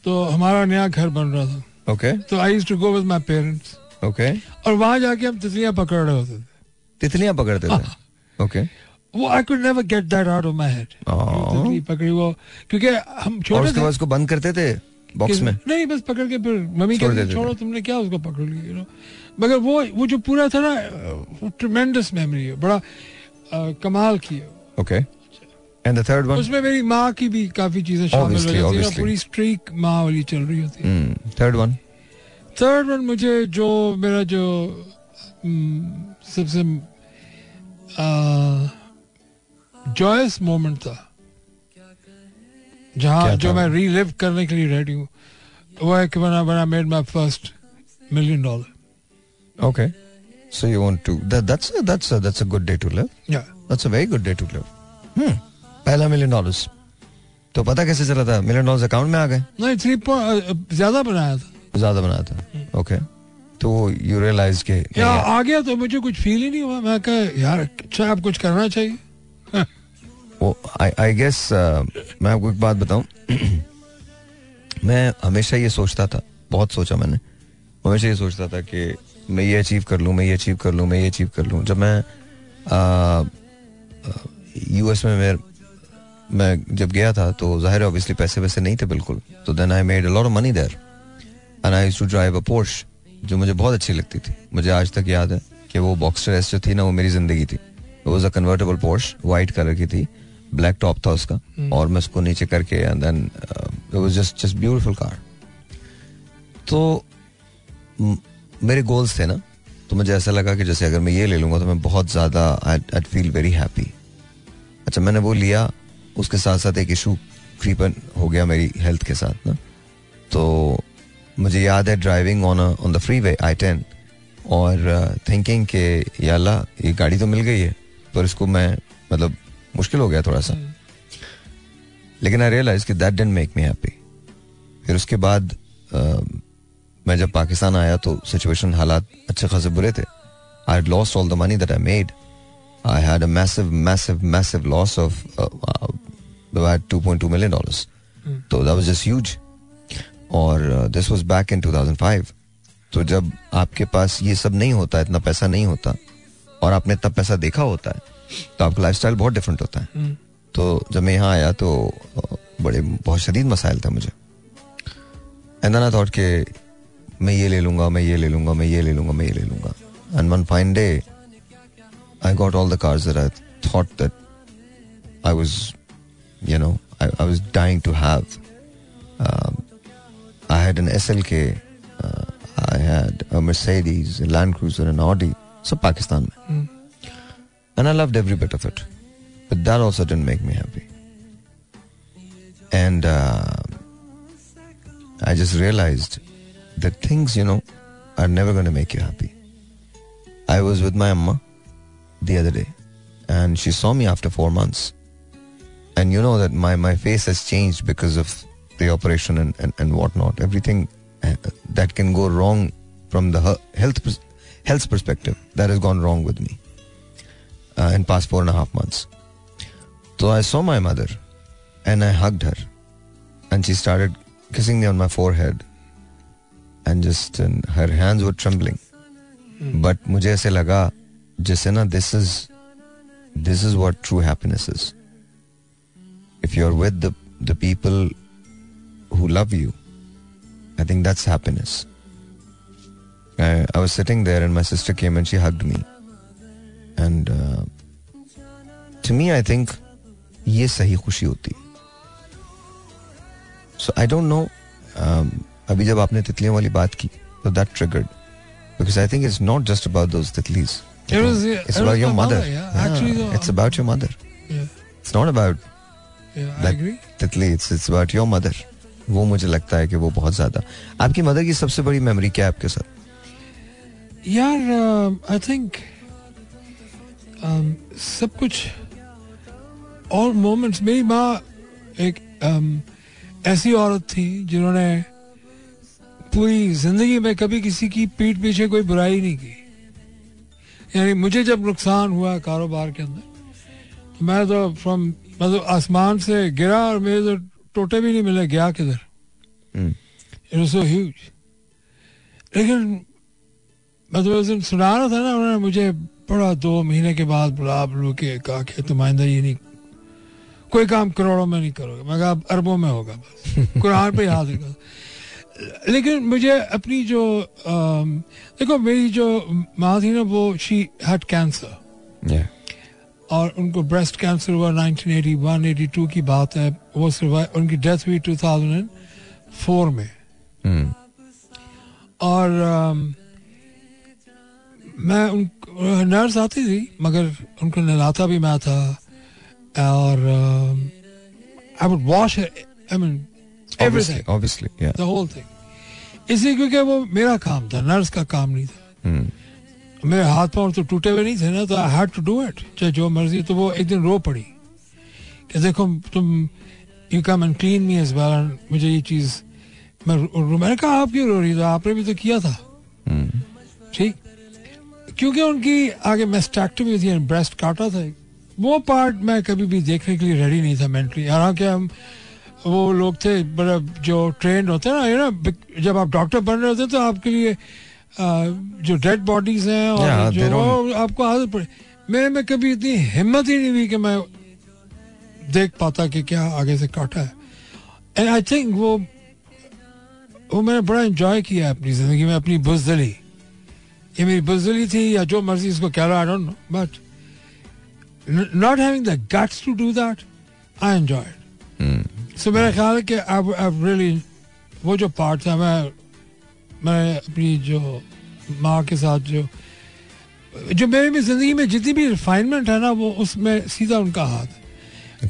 S3: तो हमारा नया घर बन रहा था।
S1: ओके
S3: तो I used to go with my parents
S1: okay
S3: और वहाँ जाके हम तितलियाँ पकड़ रहे होते थे।
S1: तितलियाँ पकड़ते थे। ओके
S3: वो I could never get that out of
S1: my
S3: head. पकड़ी वो। क्योंकि हम छोटे
S1: उसके
S3: थे।
S1: बाद उसको बंद करते थे बॉक्स में?
S3: नहीं बस पकड़ के फिर मम्मी कहती छोड़ो तुमने क्या उसको पकड़ लिया यू नो मगर वो वो जो पूरा था ना ट्रिमेंडस मेमोरी है। बड़ा कमाल की है
S1: okay and the third one
S3: उसमें मेरी माँ की भी काफ़ी चीज़ें शामिल हो जाती है पूरी स्ट्रीक माँ वाली चल रही होती है।
S1: थर्ड वन
S3: थर्ड वन मुझे जो मेरा जो हम्म, सबसे जॉयस मोमेंट था जहाँ जो मैं रीलिव करने के लिए रेडी हूँ वो है कि when I made my first million dollar
S1: okay so you want to that's that's that's a good day to live
S3: yeah.
S1: That's a very good day to live hmm पहला million dollars तो पता कैसे चला था? Million dollars account में आ गए?
S3: नहीं three ज़्यादा बनाया था।
S1: ज़्यादा बना था। ओके तो यू रियलाइज़ के
S3: या आ गया तो मुझे कुछ फील ही नहीं हुआ। मैं कहा यार अच्छा अब कुछ करना चाहिए।
S1: आई गेस मैं आपको एक बात बताऊँ। मैं हमेशा ये सोचता था, बहुत सोचा मैंने। हमेशा ये सोचता था कि मैं ये अचीव कर लूँ, मैं ये अचीव कर लूँ, मैं ये अचीव कर लूँ। जब मैं यूएस में मैं मैं जब गया था तो ज़ाहिर ऑब्वियसली पैसे वैसे नहीं थे बिल्कुल। तो then I made lot of money there and I to drive a Porsche जो मुझे बहुत अच्छी लगती थी। मुझे आज तक याद है कि वो बॉक्सर एस जो थी ना, वो मेरी ज़िंदगी थी। वो a convertible Porsche white colour की थी ब्लैक टॉप था उसका hmm. और मैं उसको नीचे करके and then it was just just beautiful car तो मेरे गोल्स थे ना तो मुझे ऐसा लगा कि जैसे अगर मैं ये ले लूँगा तो मैं बहुत ज़्यादा आई फील वेरी हैप्पी अच्छा मैंने वो लिया उसके साथ साथ एक इशू क्रीपन हो गया मेरी हेल्थ के साथ ना। तो मुझे याद है driving on on the freeway I ten और थिंकिंग के या ये गाड़ी तो मिल गई है। पर इसको मैं मतलब मुश्किल हो गया थोड़ा सा लेकिन आई रियलाइज़ कि that didn't make me happy फिर उसके बाद अ, मैं जब पाकिस्तान आया तो सिचुएशन हालात अच्छे खासे बुरे थे I all the money that I made. I had a massive, massive, massive loss of uh, uh, about 2.2 million dollars. So that was just huge. और दिस वाज बैक इन 2005. तो जब आपके पास ये सब नहीं होता इतना पैसा नहीं होता और आपने तब पैसा देखा होता है तो आपका लाइफस्टाइल बहुत डिफरेंट होता है। तो जब मैं यहाँ आया तो बड़े बहुत शदीद मसाइल था मुझे। एंड आई थॉट के मैं ये ले लूँगा मैं ये ले लूँगा मैं ये ले लूँगा मैं ये ले लूँगा। And one fine day I got all the cars that I thought that I was, you know, I, I was dying to have. Um, I had an SLK, uh, I had a Mercedes, a सब पाकिस्तान में and I bit every bit of it but that also didn't make me happy and I just realised that things you know are never gonna make you happy I was with my amma the other day and she saw me after four months. And you know that my, my face has changed because of the operation and, and, and whatnot. Everything uh, that can go wrong from the health health perspective that has gone wrong with me uh, in past four and a half months. So I saw my mother and I hugged her and she started kissing me on my forehead and just and her hands were trembling. But मुझे ऐसे लगा जैसे ना this is this is what true happiness is. If you're with the the people who love you, I think that's happiness. I, I was sitting there and my sister came and she hugged me. And uh, to me, I think ये सही खुशी होती सो आई don't no अभी जब आपने तितलियों वाली बात की तो that triggered because I think it's not just about those तितलीज
S3: It was, yeah,
S1: it's
S3: it
S1: about
S3: was
S1: your
S3: my
S1: mother.
S3: mother, yeah. Actually, though,
S1: it's about your mother.
S3: Yeah,
S1: It's not about
S3: yeah, I agree.
S1: तितली it's it's about your mother वो मुझे लगता है कि वो बहुत ज़्यादा आपकी मदर की सबसे बड़ी मेमोरी क्या है आपके साथ
S3: यार आई थिंक सब कुछ ऑल मोमेंट्स मेरी माँ एक um, ऐसी औरत थी जिन्होंने पूरी ज़िंदगी में कभी किसी की पीठ पीछे कोई बुराई नहीं की। यानी मुझे जब नुकसान हुआ कारोबार के अंदर तो मैं तो फ्रॉम मतलब आसमान से गिरा और मेरे तो टोटे भी नहीं मिले गया किधर? इट वाज सो ह्यूज लेकिन मतलब उस दिन सुना रहा था ना उन्होंने मुझे बड़ा दो महीने के बाद बुला बुला के कहा कि तुम आइंदा ये नहीं कोई काम करोड़ों में नहीं करोगे। मैं कहा अरबों में होगा बस। कुरान पे याद रखा। लेकिन मुझे अपनी जो अम, देखो मेरी जो माँ थी ना वो शी हैड कैंसर
S1: yeah.
S3: और उनको ब्रेस्ट कैंसर हुआ 1981 82 की बात है वो survive- उनकी डेथ हुई 2004 में।
S1: हम्म,
S3: और मैं उन नर्स आती थी मगर उनको नहलाता भी मैं था और I would wash I
S1: mean
S3: everything
S1: obviously, yeah.
S3: The whole thing इसलिए क्योंकि वो मेरा काम था नर्स का काम नहीं था।
S1: हम्म,
S3: मेरे हाथ पाँव तो टूटे हुए नहीं थे ना तो I had to do it चाहे जो मर्ज़ी तो वो एक दिन रो पड़ी। कि देखो तुम you come and clean me इस बार मुझे ये चीज़ मैं मैंने कहा आप क्यों रो रही हो? आपने भी तो किया था।
S1: हम्म,
S3: ठीक? क्योंकि उनकी आगे मेस्टेक्टमी थी ब्रेस्ट काटा था वो पार्ट मैं कभी भी देखने के लिए रेडी नहीं था मेंटली हालाँकि हम वो लोग थे बड़ा जो ट्रेंड होते हैं ना ये ना जब आप डॉक्टर बन रहे होते हैं तो आपके लिए आ, जो डेड बॉडीज हैं और
S1: Yeah,
S3: जो वो आपको आदत पड़े। मेरे में कभी इतनी हिम्मत ही नहीं हुई कि मैं देख पाता कि क्या आगे से काटा है। एंड आई थिंक वो वो मैंने बड़ा एंजॉय किया अपनी ज़िंदगी में अपनी बुजदली। ये मेरी बुजदली थी या जो मर्ज़ी इसको कह I don't know but not having the guts to do that I
S1: enjoy
S3: so मेरा ख्याल है कि अब अब रियली वो जो पार्ट था मैं मैं अपनी जो माँ के साथ जो जो मेरी भी ज़िंदगी में जितनी भी रिफाइनमेंट है ना वो उसमें सीधा उनका हाथ है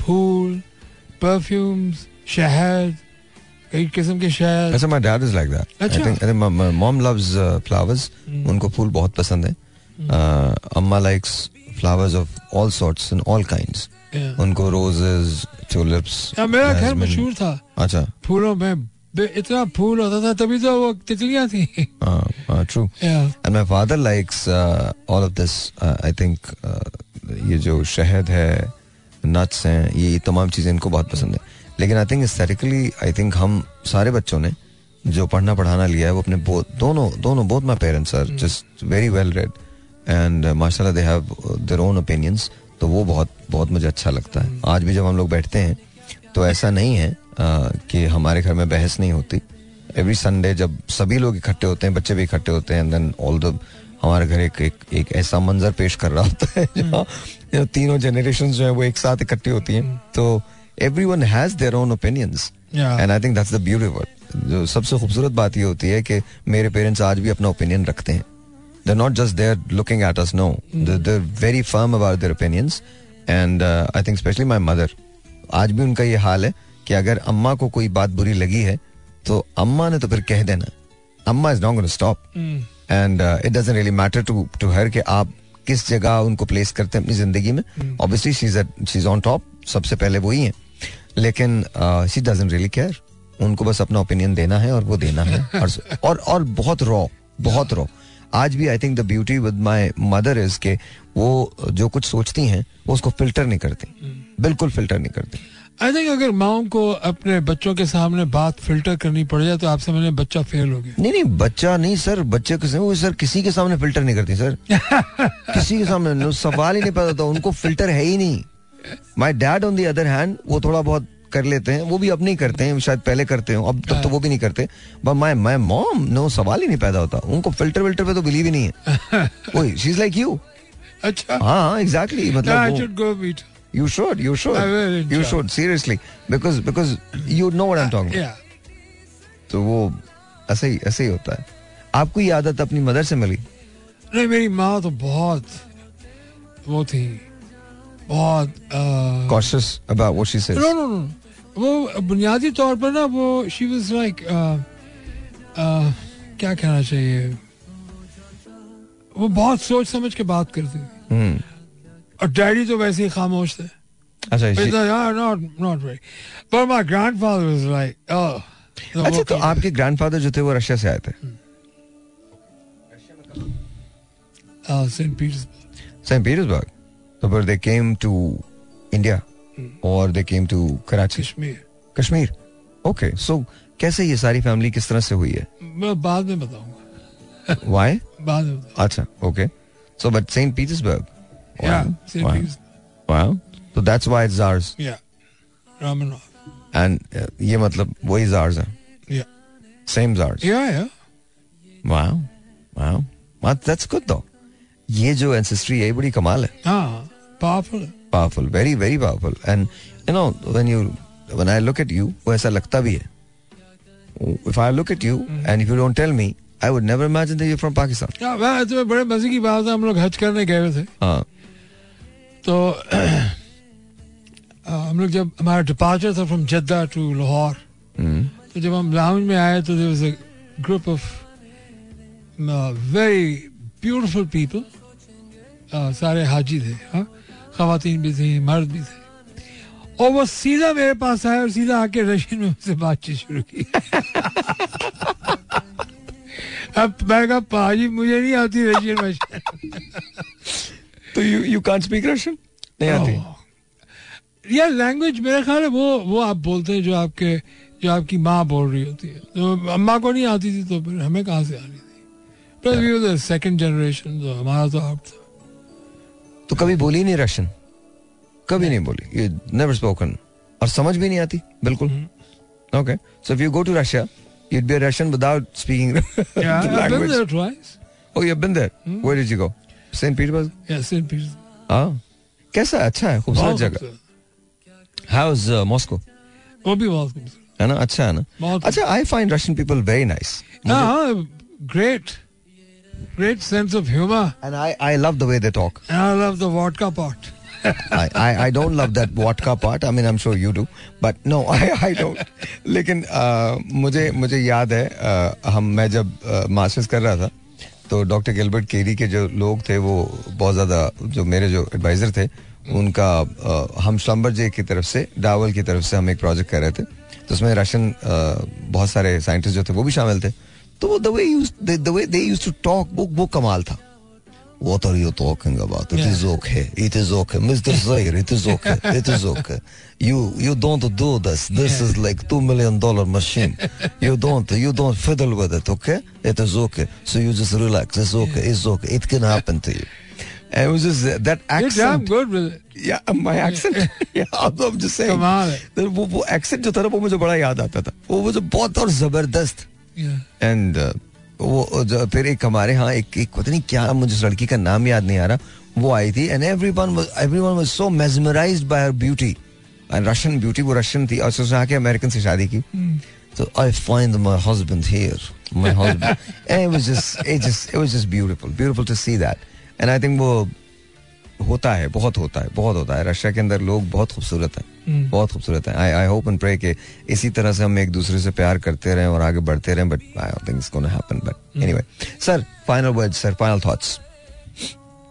S3: फूल परफ्यूम्स शहद
S1: उनको फूल बहुत पसंद है। hmm. uh, amma likes flowers of all sorts and all kinds उनको रोजेस ट्यूलिप्स
S3: हाँ, मेरा घर मशहूर था।
S1: अच्छा।
S3: फूलों में इतना फूल होता था तभी तो वो तितलियाँ थी।
S1: हाँ true and my father likes all of this I think ये जो शहद है नट्स हैं ये तमाम चीज़ें इनको बहुत पसंद है. लेकिन I think aesthetically I think हम सारे बच्चों ने जो पढ़ना पढ़ाना लिया है वो अपने दोनों दोनों both my parents are just very well read and माशाल्लाह they have their own opinions तो वो बहुत बहुत मुझे अच्छा लगता है। आज भी जब हम लोग बैठते हैं तो ऐसा नहीं है uh, कि हमारे घर में बहस नहीं होती। एवरी संडे जब सभी लोग इकट्ठे होते हैं बच्चे भी इकट्ठे होते हैं देन ऑल द हमारे घर एक, एक एक ऐसा मंजर पेश कर रहा होता है जहाँ तीनों जनरेशन जो है वो एक साथ इकट्ठी होती हैं। तो everyone has their own
S3: opinions
S1: and I think that's the beautiful जो सबसे खूबसूरत बात ये होती है कि मेरे पेरेंट्स आज भी अपना ओपिनियन रखते हैं। They not just there looking at us no they very firm about their opinions and I think specially my mother आज भी उनका ये हाल है कि अगर अम्मा को कोई बात बुरी लगी है तो अम्मा ने तो फिर कह देना। Amma is not gonna stop and it doesn't really matter to to her कि आप किस जगह उनको प्लेस करते हैं अपनी ज़िंदगी में। Obviously she is on top सबसे पहले वही है। लेकिन शी डजंट रियली केयर उनको बस अपना ओपिनियन देना है और वो देना है। और और और बहुत रॉ बहुत रॉ आज भी I think the beauty with my mother is के वो जो कुछ सोचती हैं वो उसको फ़िल्टर नहीं करती। बिल्कुल फ़िल्टर नहीं करती।
S3: आई थिंक अगर माओ को अपने बच्चों के सामने बात फ़िल्टर करनी पड़ जाए तो आपसे मैंने बच्चा फेल हो गया।
S1: नहीं नहीं बच्चा नहीं सर बच्चे के वो सर किसी के सामने फ़िल्टर नहीं करती सर। किसी के सामने सवाल ही नहीं पैदा होता उनको फ़िल्टर है ही नहीं। My dad on the other hand वो थोड़ा बहुत कर लेते हैं वो भी अब नहीं करते हैं शायद पहले करते हो अब तब तो वो भी नहीं करते। But my my mom no सवाल ही नहीं पैदा होता। उनको फ़िल्टर विल्टर पे तो बिलीव ही नहीं है। ओए शी इज़ लाइक यू
S3: अच्छा।
S1: हाँ एग्जैक्टली
S3: I
S1: मतलब
S3: should.
S1: You should you should
S3: I will
S1: you
S3: enjoy.
S1: Should seriously because because you know what I am
S3: talking
S1: तो वो ऐसे ही ऐसे ही होता है। आपको ये आदत अपनी मदर से मिली?
S3: नहीं मेरी माँ तो बहुत वो थी। बहुत
S1: cautious about what she says.
S3: No no no वो बुनियादी तौर पर ना वो शी वाज लाइक क्या कहना चाहिए? वो बहुत सोच समझ के बात करती थी।
S1: हम्म
S3: और डैडी तो वैसे ही खामोश थे।
S1: अच्छा she-
S3: नॉट नॉट वेरी पर my grandfather was like oh
S1: अच्छा तो आपके ग्रैंडफादर जो थे वो रशिया से आए थे?
S3: सेंट पीटर्सबर्ग
S1: St. Petersburg. तो फिर दे केम टू इंडिया और they came to Karachi
S3: Kashmir
S1: Kashmir okay so कैसे ये सारी फैमिली किस तरह से हुई है?
S3: मैं बाद में बताऊँगा। बाद में
S1: अच्छा okay so but Saint Petersburg तो
S3: दैट्स व्हाई
S1: इट्स एंड ये मतलब वही जार्स है. सेम जार्स या या दैट्स गुड ये जो एंसेस्ट्री है बड़ी कमाल है.
S3: हाँ, हाँ. पावरफुल है
S1: powerful very very powerful and you know when you when i look at you वो ऐसा लगता भी है if i look at you and if you don't tell me i would never imagine that you're from pakistan
S3: हाँ, वह तो बड़े मज़े की बात है हम लोग हज करने गए थे
S1: हाँ
S3: तो हम लोग जब हमारा डिपार्चर था from Jeddah to Lahore
S1: hmm,
S3: तो जब हम लाउंज में आए तो there was a group of very beautiful people सारे हाजी थे हाँ खातन भी थी मर्द भी थे। और वो सीधा मेरे पास आया और सीधा आके रशियन में मुझसे बातचीत शुरू की। अब मैं कहा पाजी मुझे नहीं आती रशियन भाषा
S1: तो you you can't speak russian? नहीं आती।
S3: यार लैंग्वेज मेरा ख्याल है वो वो आप बोलते हैं जो आपके जो आपकी माँ बोल रही होती है। तो अम्मा को नहीं आती थी तो फिर हमें कहाँ से आनी थी? प्लस वी सेकंड जनरेशन तो हमारा तो आप था।
S1: तो कभी बोली नहीं रशियन कभी नहीं बोली ये नेवर स्पोकन और समझ भी नहीं आती बिल्कुल okay so if you go to Russia you'd be a Russian without speaking the
S3: Yeah, I've been
S1: language.
S3: there twice.
S1: Oh, you've been there. Where did you go? St. Petersburg.
S3: Yeah, St. Petersburg.
S1: हाँ कैसा अच्छा है खूबसूरत जगह
S3: खूबसूरत।
S1: House Moscow
S3: वो भी बहुत खूबसूरत
S1: है ना अच्छा है ना अच्छा I find Russian people very nice
S3: हाँ great great sense of humour
S1: and I I love the way they talk
S3: And I love the vodka pot.
S1: I, I I don't love that vodka part. I mean, I'm sure you do, but no, I I don't. लेकिन uh, मुझे मुझे याद है uh, हम मैं जब masters कर रहा था तो डॉक्टर गिलबर्ट केरी के जो लोग थे वो बहुत ज़्यादा जो मेरे जो एडवाइजर थे उनका uh, हम श्लम्बर जे की तरफ़ से डावल की तरफ़ से हम एक प्रोजेक्ट कर रहे थे तो उसमें रशियन बहुत सारे साइंटिस्ट जो थे वो भी शामिल थे तो वो the way the way they used to talk वो वो कमाल था What are you talking about? It
S3: Yeah.
S1: is okay. It is okay. Mr. Zaire, it is okay. It is okay. You you don't do this. This is like two million dollar machine. You don't you don't fiddle with it, okay? It is okay. So you just relax. It's okay. It's okay. It can happen to you. And it was just that
S3: You're damn
S1: accent.
S3: good with it.
S1: Yeah, my accent. yeah, I'm just saying.
S3: कमाल है
S1: तो वो वो accent जो था ना वो मुझे बड़ा याद आता था वो मुझे बहुत और जबरदस्त
S3: Yeah.
S1: एंड वो फिर एक हमारे यहाँ एक एक पता नहीं क्या मुझे उस लड़की का नाम याद नहीं आ रहा। वो आई थी and everyone everyone was so mesmerised by her beauty and Russian beauty वो रशियन थी और उसने आके अमेरिकन से शादी की। तो I find my husband here my husband and it was just it just it was just beautiful beautiful to see that and I think वो होता है बहुत होता है बहुत होता है रशिया के अंदर लोग बहुत खूबसूरत हैं बहुत खूबसूरत है I I hope and pray के इसी तरह से हम एक दूसरे से प्यार करते रहें और आगे बढ़ते रहें but I don't think it's gonna happen but anyway sir final word sir final thoughts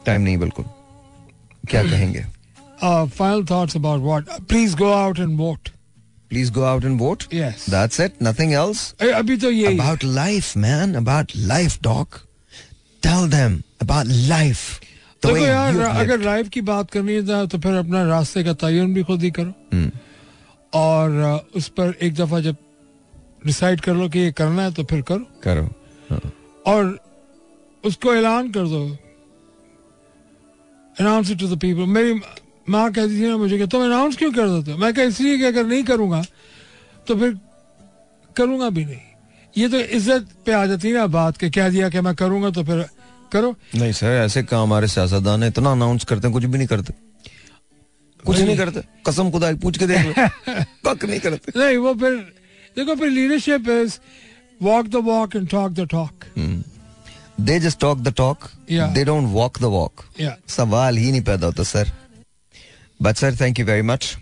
S1: time नहीं बिल्कुल क्या कहेंगे
S3: Uh, final thoughts about what? Please go out and vote.
S1: Please go out and vote.
S3: Yes.
S1: That's it. Nothing else.
S3: ए, अभी तो यही
S1: About life, man. About life, doc. Tell them about life. The
S3: देखो
S1: way
S3: यार अगर. Life की बात करनी है तो फिर अपना रास्ते का तयन भी खुद ही करो।
S1: हम्म,
S3: और उस पर एक दफ़ा जब डिसाइड कर लो कि ये करना है तो फिर करो।
S1: करो। हाँ.
S3: और उसको ऐलान कर दो। Announce it to the people मेरी माँ कहती थी ना मुझे कि तुम अनाउंस क्यों कर देते हो? मैं कहा इसलिए कि अगर नहीं करूँगा तो फिर करूँगा भी नहीं। ये तो इज़्ज़त पे आ जाती है ना बात के कह दिया कि मैं करूँगा तो फिर करो।
S1: नहीं सर ऐसे काम हमारे सियासतदान है इतना अनाउंस करते हैं कुछ भी नहीं करते। कुछ नहीं करते कसम खुदा पूछ के देख लो। नहीं करते।
S3: नहीं वो फिर देखो फिर leadership is walk the walk and talk
S1: the talk they just talk
S3: the
S1: talk they don't walk the
S3: walk
S1: सवाल ही नहीं पैदा होता sir. But sir thank you
S3: very
S1: much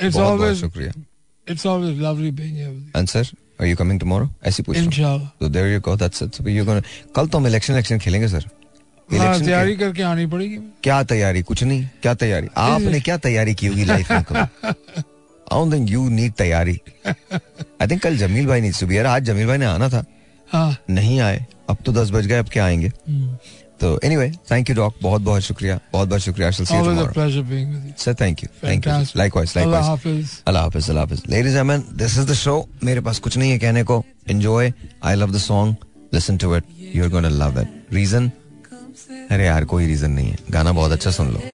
S1: it's
S3: always
S1: शुक्रिया।
S3: It's always lovely being here
S1: and sir are you coming tomorrow ऐसी पूछ।
S3: इंशाल्लाह
S1: तो there you go that's it you gonna कल तो हम इलेक्शन इलेक्शन खेलेंगे सर
S3: हाँ तैयारी करके आनी पड़ेगी।
S1: क्या तैयारी? कुछ नहीं। क्या तैयारी? आपने क्या तैयारी की होगी लाइफ में आई थिंक यू नीड तैयारी. आई थिंक कल जमील भाई नीड्स टू बी आज जमील भाई ने आना था।
S3: हाँ।
S1: नहीं आए। अब तो दस बज गए अब क्या आएँगे?
S3: हम्म।
S1: तो एनीवे थैंक यू डॉक बहुत बहुत शुक्रिया। बहुत बहुत शुक्रिया.
S3: I see you
S1: sir
S3: thank
S1: you
S3: thank
S1: you.
S3: Likewise
S1: अल्लाह हाफिज अल्लाह हाफिज ladies and this is the show मेरे पास कुछ नहीं है कहने को. Enjoy I love the song listen to it you are gonna love it reason अरे यार कोई रीजन नहीं है. गाना बहुत अच्छा सुन लो.